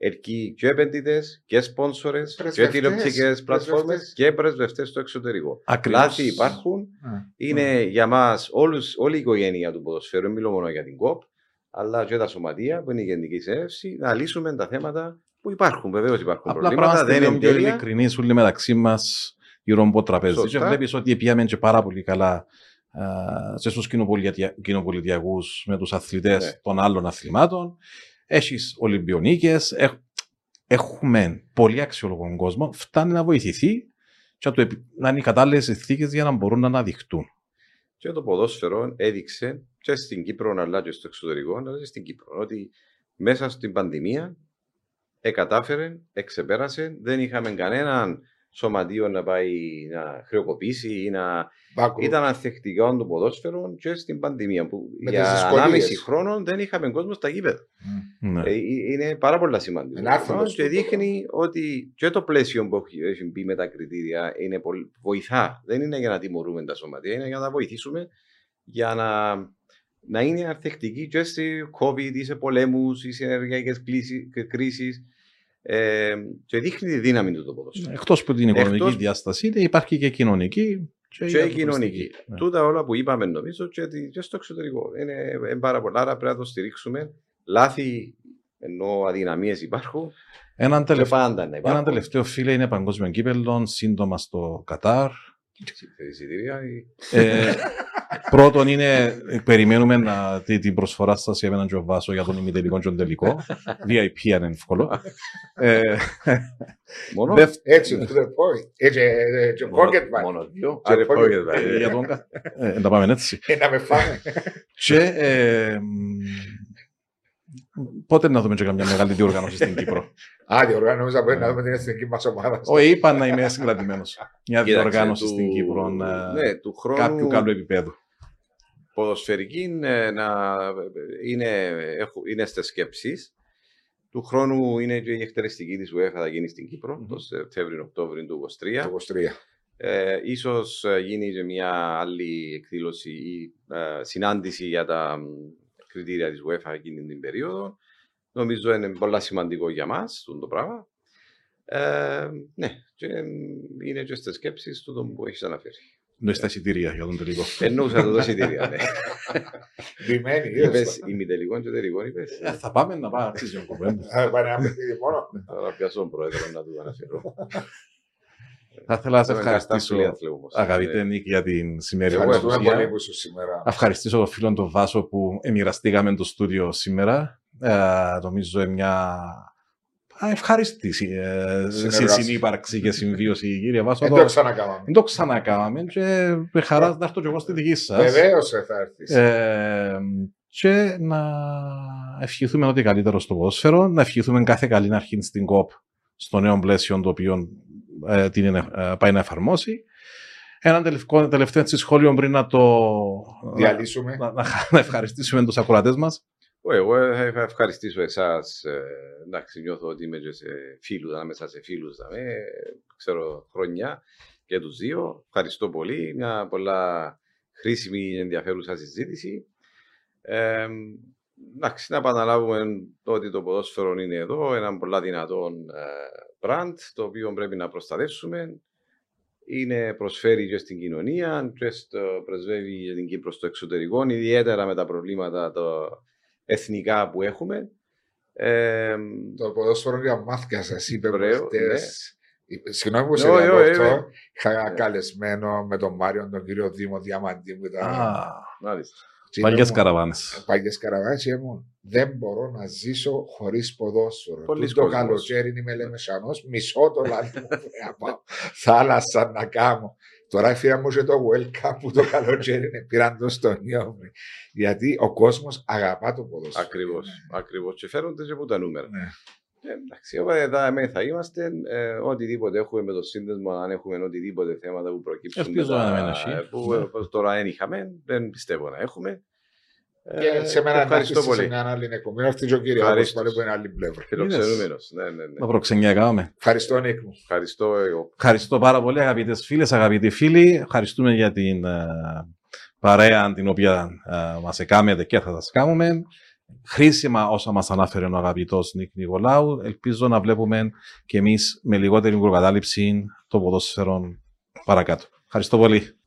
Speaker 2: ελκύει και επενδυτές και σπόνσορες και
Speaker 3: Πρεσβευτές,
Speaker 2: τηλεοπτικές πλατφόρμες
Speaker 3: πρεσβευτές.
Speaker 2: και πρεσβευτές στο εξωτερικό.
Speaker 1: Ακριβώς.
Speaker 2: Λάθη υπάρχουν, είναι για μας όλη η οικογένεια του ποδοσφαίρου, δεν μιλώ μόνο για την ΚΟΠ, αλλά και τα σωματεία που είναι η Γενική Συνέλευση, να λύσουμε τα θέματα που υπάρχουν. Βεβαίως υπάρχουν
Speaker 1: Απλά
Speaker 2: προβλήματα,
Speaker 1: πράγματα
Speaker 2: δεν
Speaker 1: δεν
Speaker 2: είναι
Speaker 1: πιο
Speaker 2: τέλεια.
Speaker 1: ειλικρινεί όλοι μεταξύ μας γύρω από το τραπέζι.
Speaker 2: Σωστά.
Speaker 1: Και βλέπεις ότι πήγαμε και πάρα πολύ καλά α, και στους κοινοπολιτιακού με τους αθλητές
Speaker 2: Ναι.
Speaker 1: των άλλων αθλημάτων. Έχεις Ολυμπιονίκες. έχουμε πολύ αξιολογικό κόσμο. Φτάνει να βοηθηθεί και να, το επι- να είναι οι κατάλληλες συνθήκες για να μπορούν να αναδειχτούν.
Speaker 2: Και το ποδόσφαιρο έδειξε και στην Κύπρο, αλλά και στο εξωτερικό, αλλά και στην Κύπρο, ότι μέσα στην πανδημία εκατάφερε, εξεπέρασε, δεν είχαμε κανέναν σωματείο να πάει να χρεοκοπήσει ή να
Speaker 3: Μπάκου.
Speaker 2: ήταν ανθεκτικό το ποδόσφαιρο και στην πανδημία που
Speaker 3: Με τις
Speaker 2: για
Speaker 3: δυσκολίες.
Speaker 2: 1,5 χρόνο δεν είχαμε κόσμο στα γήπεδα.
Speaker 3: Μμ.
Speaker 1: Ναι.
Speaker 2: Ε, ε, είναι πάρα πολύ σημαντικό.
Speaker 3: Είναι άθλητος
Speaker 2: Λοιπόν, και
Speaker 3: τούτο.
Speaker 2: δείχνει ότι και το πλαίσιο που έχει- έχει μπει με τα κριτήρια είναι πολύ, βοηθά. Δεν είναι για να τιμωρούμε τα σωματεία, είναι για να τα βοηθήσουμε για να, να είναι ανθεκτικοί και σε COVID ή σε πολέμους ή σε ενεργειακές κρίσεις. Ε, και δείχνει τη δύναμη του το ποδόσφαιρο.
Speaker 1: Εκτός από την οικονομική
Speaker 2: Εκτός-
Speaker 1: διάσταση, είναι- υπάρχει και κοινωνική. Και,
Speaker 2: Και
Speaker 1: η
Speaker 2: η κοινωνική.
Speaker 1: ανθρωπιστική. Ναι.
Speaker 2: Τούτα όλα που είπαμε νομίζω και, τη- και στο εξωτερικό. Είναι, είναι πάρα πολλά, άρα πρέπει να το στηρίξουμε. Λάθη ενώ αδυναμίες υπάρχουν.
Speaker 1: Έναν
Speaker 2: Και
Speaker 1: τελευταίο,
Speaker 2: πάντα να υπάρχουν.
Speaker 1: έναν τελευταίο φίλε είναι παγκόσμιο κύπελλο, σύντομα στο Κατάρ.
Speaker 2: Εισιτήρια ή-
Speaker 1: Ε, πρώτον είναι, περιμένουμε να, τη- την προσφορά σας για έναν Τζοβάσο για τον ημιτελικό και τον τελικό. VIP αν είναι εύκολο. Ε,
Speaker 2: Μόνο,
Speaker 1: δευ-
Speaker 3: Έτσι, to the point. Έτσι, ε, και
Speaker 2: μόνο,
Speaker 3: pocket money.
Speaker 2: μόνο δύο.
Speaker 3: Και
Speaker 2: Άρα,
Speaker 3: pocket
Speaker 2: pocket money.
Speaker 1: ε, για τον κα- ε, να πάμε έτσι.
Speaker 3: Ε, Να με φάμε.
Speaker 1: Και ε, μ, πότε να δούμε και καμιά μεγάλη διοργάνωση στην Κύπρο;
Speaker 3: Α, διοργάνωσα πρέπει να δούμε την εθνική μας ομάδα.
Speaker 1: Όχι, είπα να είμαι συγκρατημένος. Μια
Speaker 2: Κοίταξε,
Speaker 1: διοργάνωση
Speaker 2: του-
Speaker 1: στην Κύπρο ε,
Speaker 2: Ναι, του χρόνου
Speaker 1: κάποιου καλού επίπεδου.
Speaker 2: ποδοσφαιρική ε, να, είναι, έχω- είναι στις σκέψεις. Του χρόνου είναι και η εκτελεστική της UEFA θα γίνει στην Κύπρο
Speaker 1: Μμμ.
Speaker 2: το Σεπτέμβριο-Οκτώβριο του 2023.
Speaker 3: Το 23.
Speaker 2: Ε, ίσως ε, γίνει και μια άλλη εκδήλωση ή ε, συνάντηση για τα μ, κριτήρια της UEFA εκείνη την περίοδο. Νομίζω είναι πολύ σημαντικό για μας αυτό το πράγμα. Ε, ναι, και ε, είναι και στις σκέψεις του τον που έχεις αναφέρει.
Speaker 1: Ναι, στα εισιτήρια για τον τελικό.
Speaker 2: Εννοούσα το δοσιτήρια, ναι.
Speaker 3: Ντυμένη,
Speaker 2: Είπες ημιτελικό και τελικός, είπες.
Speaker 1: Ε, θα πάμε να πάμε να αρχίσει η κουβέντα.
Speaker 3: Πάνε ένα παιχνίδι μόνο.
Speaker 2: Τώρα πιάσω τον πρόεδρο να του αναφέρω.
Speaker 1: Θα ήθελα να σε
Speaker 2: Είμαι καστά
Speaker 1: ευχαριστήσω,
Speaker 2: φιλίαθλο όμως.
Speaker 1: αγαπητέ
Speaker 2: Ε,
Speaker 1: Νίκη, για την σημερινή
Speaker 2: Εγώ
Speaker 3: Ευχαριστούμε
Speaker 1: παρουσία.
Speaker 3: πολύ που είσαι σήμερα.
Speaker 1: Να ευχαριστήσω τον φίλο τον Βάσο που εμοιραστήκαμε το στούντιο σήμερα. Ε, νομίζω είναι μια α, ευχάριστη ε,
Speaker 3: Συνεργασία.
Speaker 1: συνύπαρξη και συμβίωση, κύριε Βάσο.
Speaker 3: Δεν
Speaker 1: Το-
Speaker 3: το ξανακάμαμε.
Speaker 1: Δεν το ξανακάμαμε και με χαράς να έρθω και εγώ στη δική σας.
Speaker 3: Βεβαίως θα έρθεις.
Speaker 1: Ε, και να ευχηθούμε ό,τι καλύτερο στο ποδόσφαιρο, να ευχηθούμε κάθε καλή αρχή στην ΚΟΠ στο νέο πλαίσιο το οποίο ε, την είναι, ε, πάει να εφαρμόσει. Ένα τελευταίο, τελευταίο έτσι σχόλιο πριν να το
Speaker 3: Διαλύσουμε.
Speaker 1: να, να, να ευχαριστήσουμε τους ακροατές μας.
Speaker 2: Ω, Εγώ θα ευχαριστήσω εσάς. εντάξει, νιώθω ότι είμαι και σε φίλους, ανάμεσα σε φίλους. ξέρω χρόνια και τους δύο. Ευχαριστώ πολύ. Μια πολλά χρήσιμη και ενδιαφέρουσα συζήτηση. Ε, εντάξει, να επαναλάβουμε ότι το ποδόσφαιρο είναι εδώ, ένα πολλά δυνατόν ε, brand, το οποίο πρέπει να προστατεύσουμε. είναι, προσφέρει και στην κοινωνία και στο, πρεσβεύει για την Κύπρο στο εξωτερικό, ιδιαίτερα με τα προβλήματα το, εθνικά που έχουμε. Ε,
Speaker 3: το ποδόσφαιρο για μάθηκια σας είπε
Speaker 2: Ωραίο,
Speaker 3: προχτές. Συγγνώμη που σε
Speaker 2: Ναι, όχι, όχι,
Speaker 3: διακόπτω. Είχα
Speaker 2: Ναι.
Speaker 3: καλεσμένο με τον Μάριο, τον κύριο Δήμο Διαμαντή που ήταν.
Speaker 1: Α,
Speaker 2: μάλιστα.
Speaker 3: και
Speaker 1: Παλιές
Speaker 3: είπε μου,
Speaker 1: καραβάνες.
Speaker 3: Παλιές καραβάνες και μου δεν μπορώ να ζήσω χωρίς ποδόσφαιρο.
Speaker 2: Πολύς
Speaker 3: το
Speaker 2: κόσμος.
Speaker 3: καλοκαίρι είμαι λεμεσανός, μισό το λάδι μου πρέπει να πάω. Θάλασσα να κάνω. Τώρα έφυγα μου και το welcome που το καλοκαίρι είναι, πήραν το στο νιόμι. Γιατί ο κόσμος αγαπά το ποδόσφαιρο.
Speaker 2: Ακριβώς. Ακριβώς. Και φέρονται και από τα νούμερα.
Speaker 3: Ναι.
Speaker 2: Ε, εντάξει, οπότε εδώ εμείς θα είμαστε. Ε, οτιδήποτε έχουμε με το σύνδεσμο, αν έχουμε οτιδήποτε θέματα που προκύψουν.
Speaker 1: Ελπίζω
Speaker 2: μετά,
Speaker 1: να μην έχει.
Speaker 2: ε, Που
Speaker 1: Ναι.
Speaker 2: ε, τώρα δεν είχαμε, δεν πιστεύω να έχουμε. Ε,
Speaker 3: Και σε μένα να
Speaker 2: ευχαριστώ
Speaker 3: έρθεις σε
Speaker 2: πολύ.
Speaker 3: μια άλλη εκπομπή. Αυτή και ο κύριος
Speaker 2: Ευχαρίστως.
Speaker 3: πάλι που είναι άλλη πλευρά.
Speaker 2: Φιλοξενούμενος. Ναι, ναι, ναι.
Speaker 1: Τα προξενιά κάναμε.
Speaker 3: Ευχαριστώ Νίκ μου.
Speaker 2: Ευχαριστώ εγώ.
Speaker 1: Ευχαριστώ πάρα πολύ αγαπητές φίλες, αγαπητοί φίλοι. Ευχαριστούμε για την ε, παρέα την οποία ε, μας έκαμετε και θα σας κάνουμε. Χρήσιμα όσα μας ανάφερε ο αγαπητός Νίκ Νικολάου. Ελπίζω να βλέπουμε και εμείς με λιγότερη προκατάληψη το ποδόσφαιρο παρακάτω. Ευχαριστώ πολύ.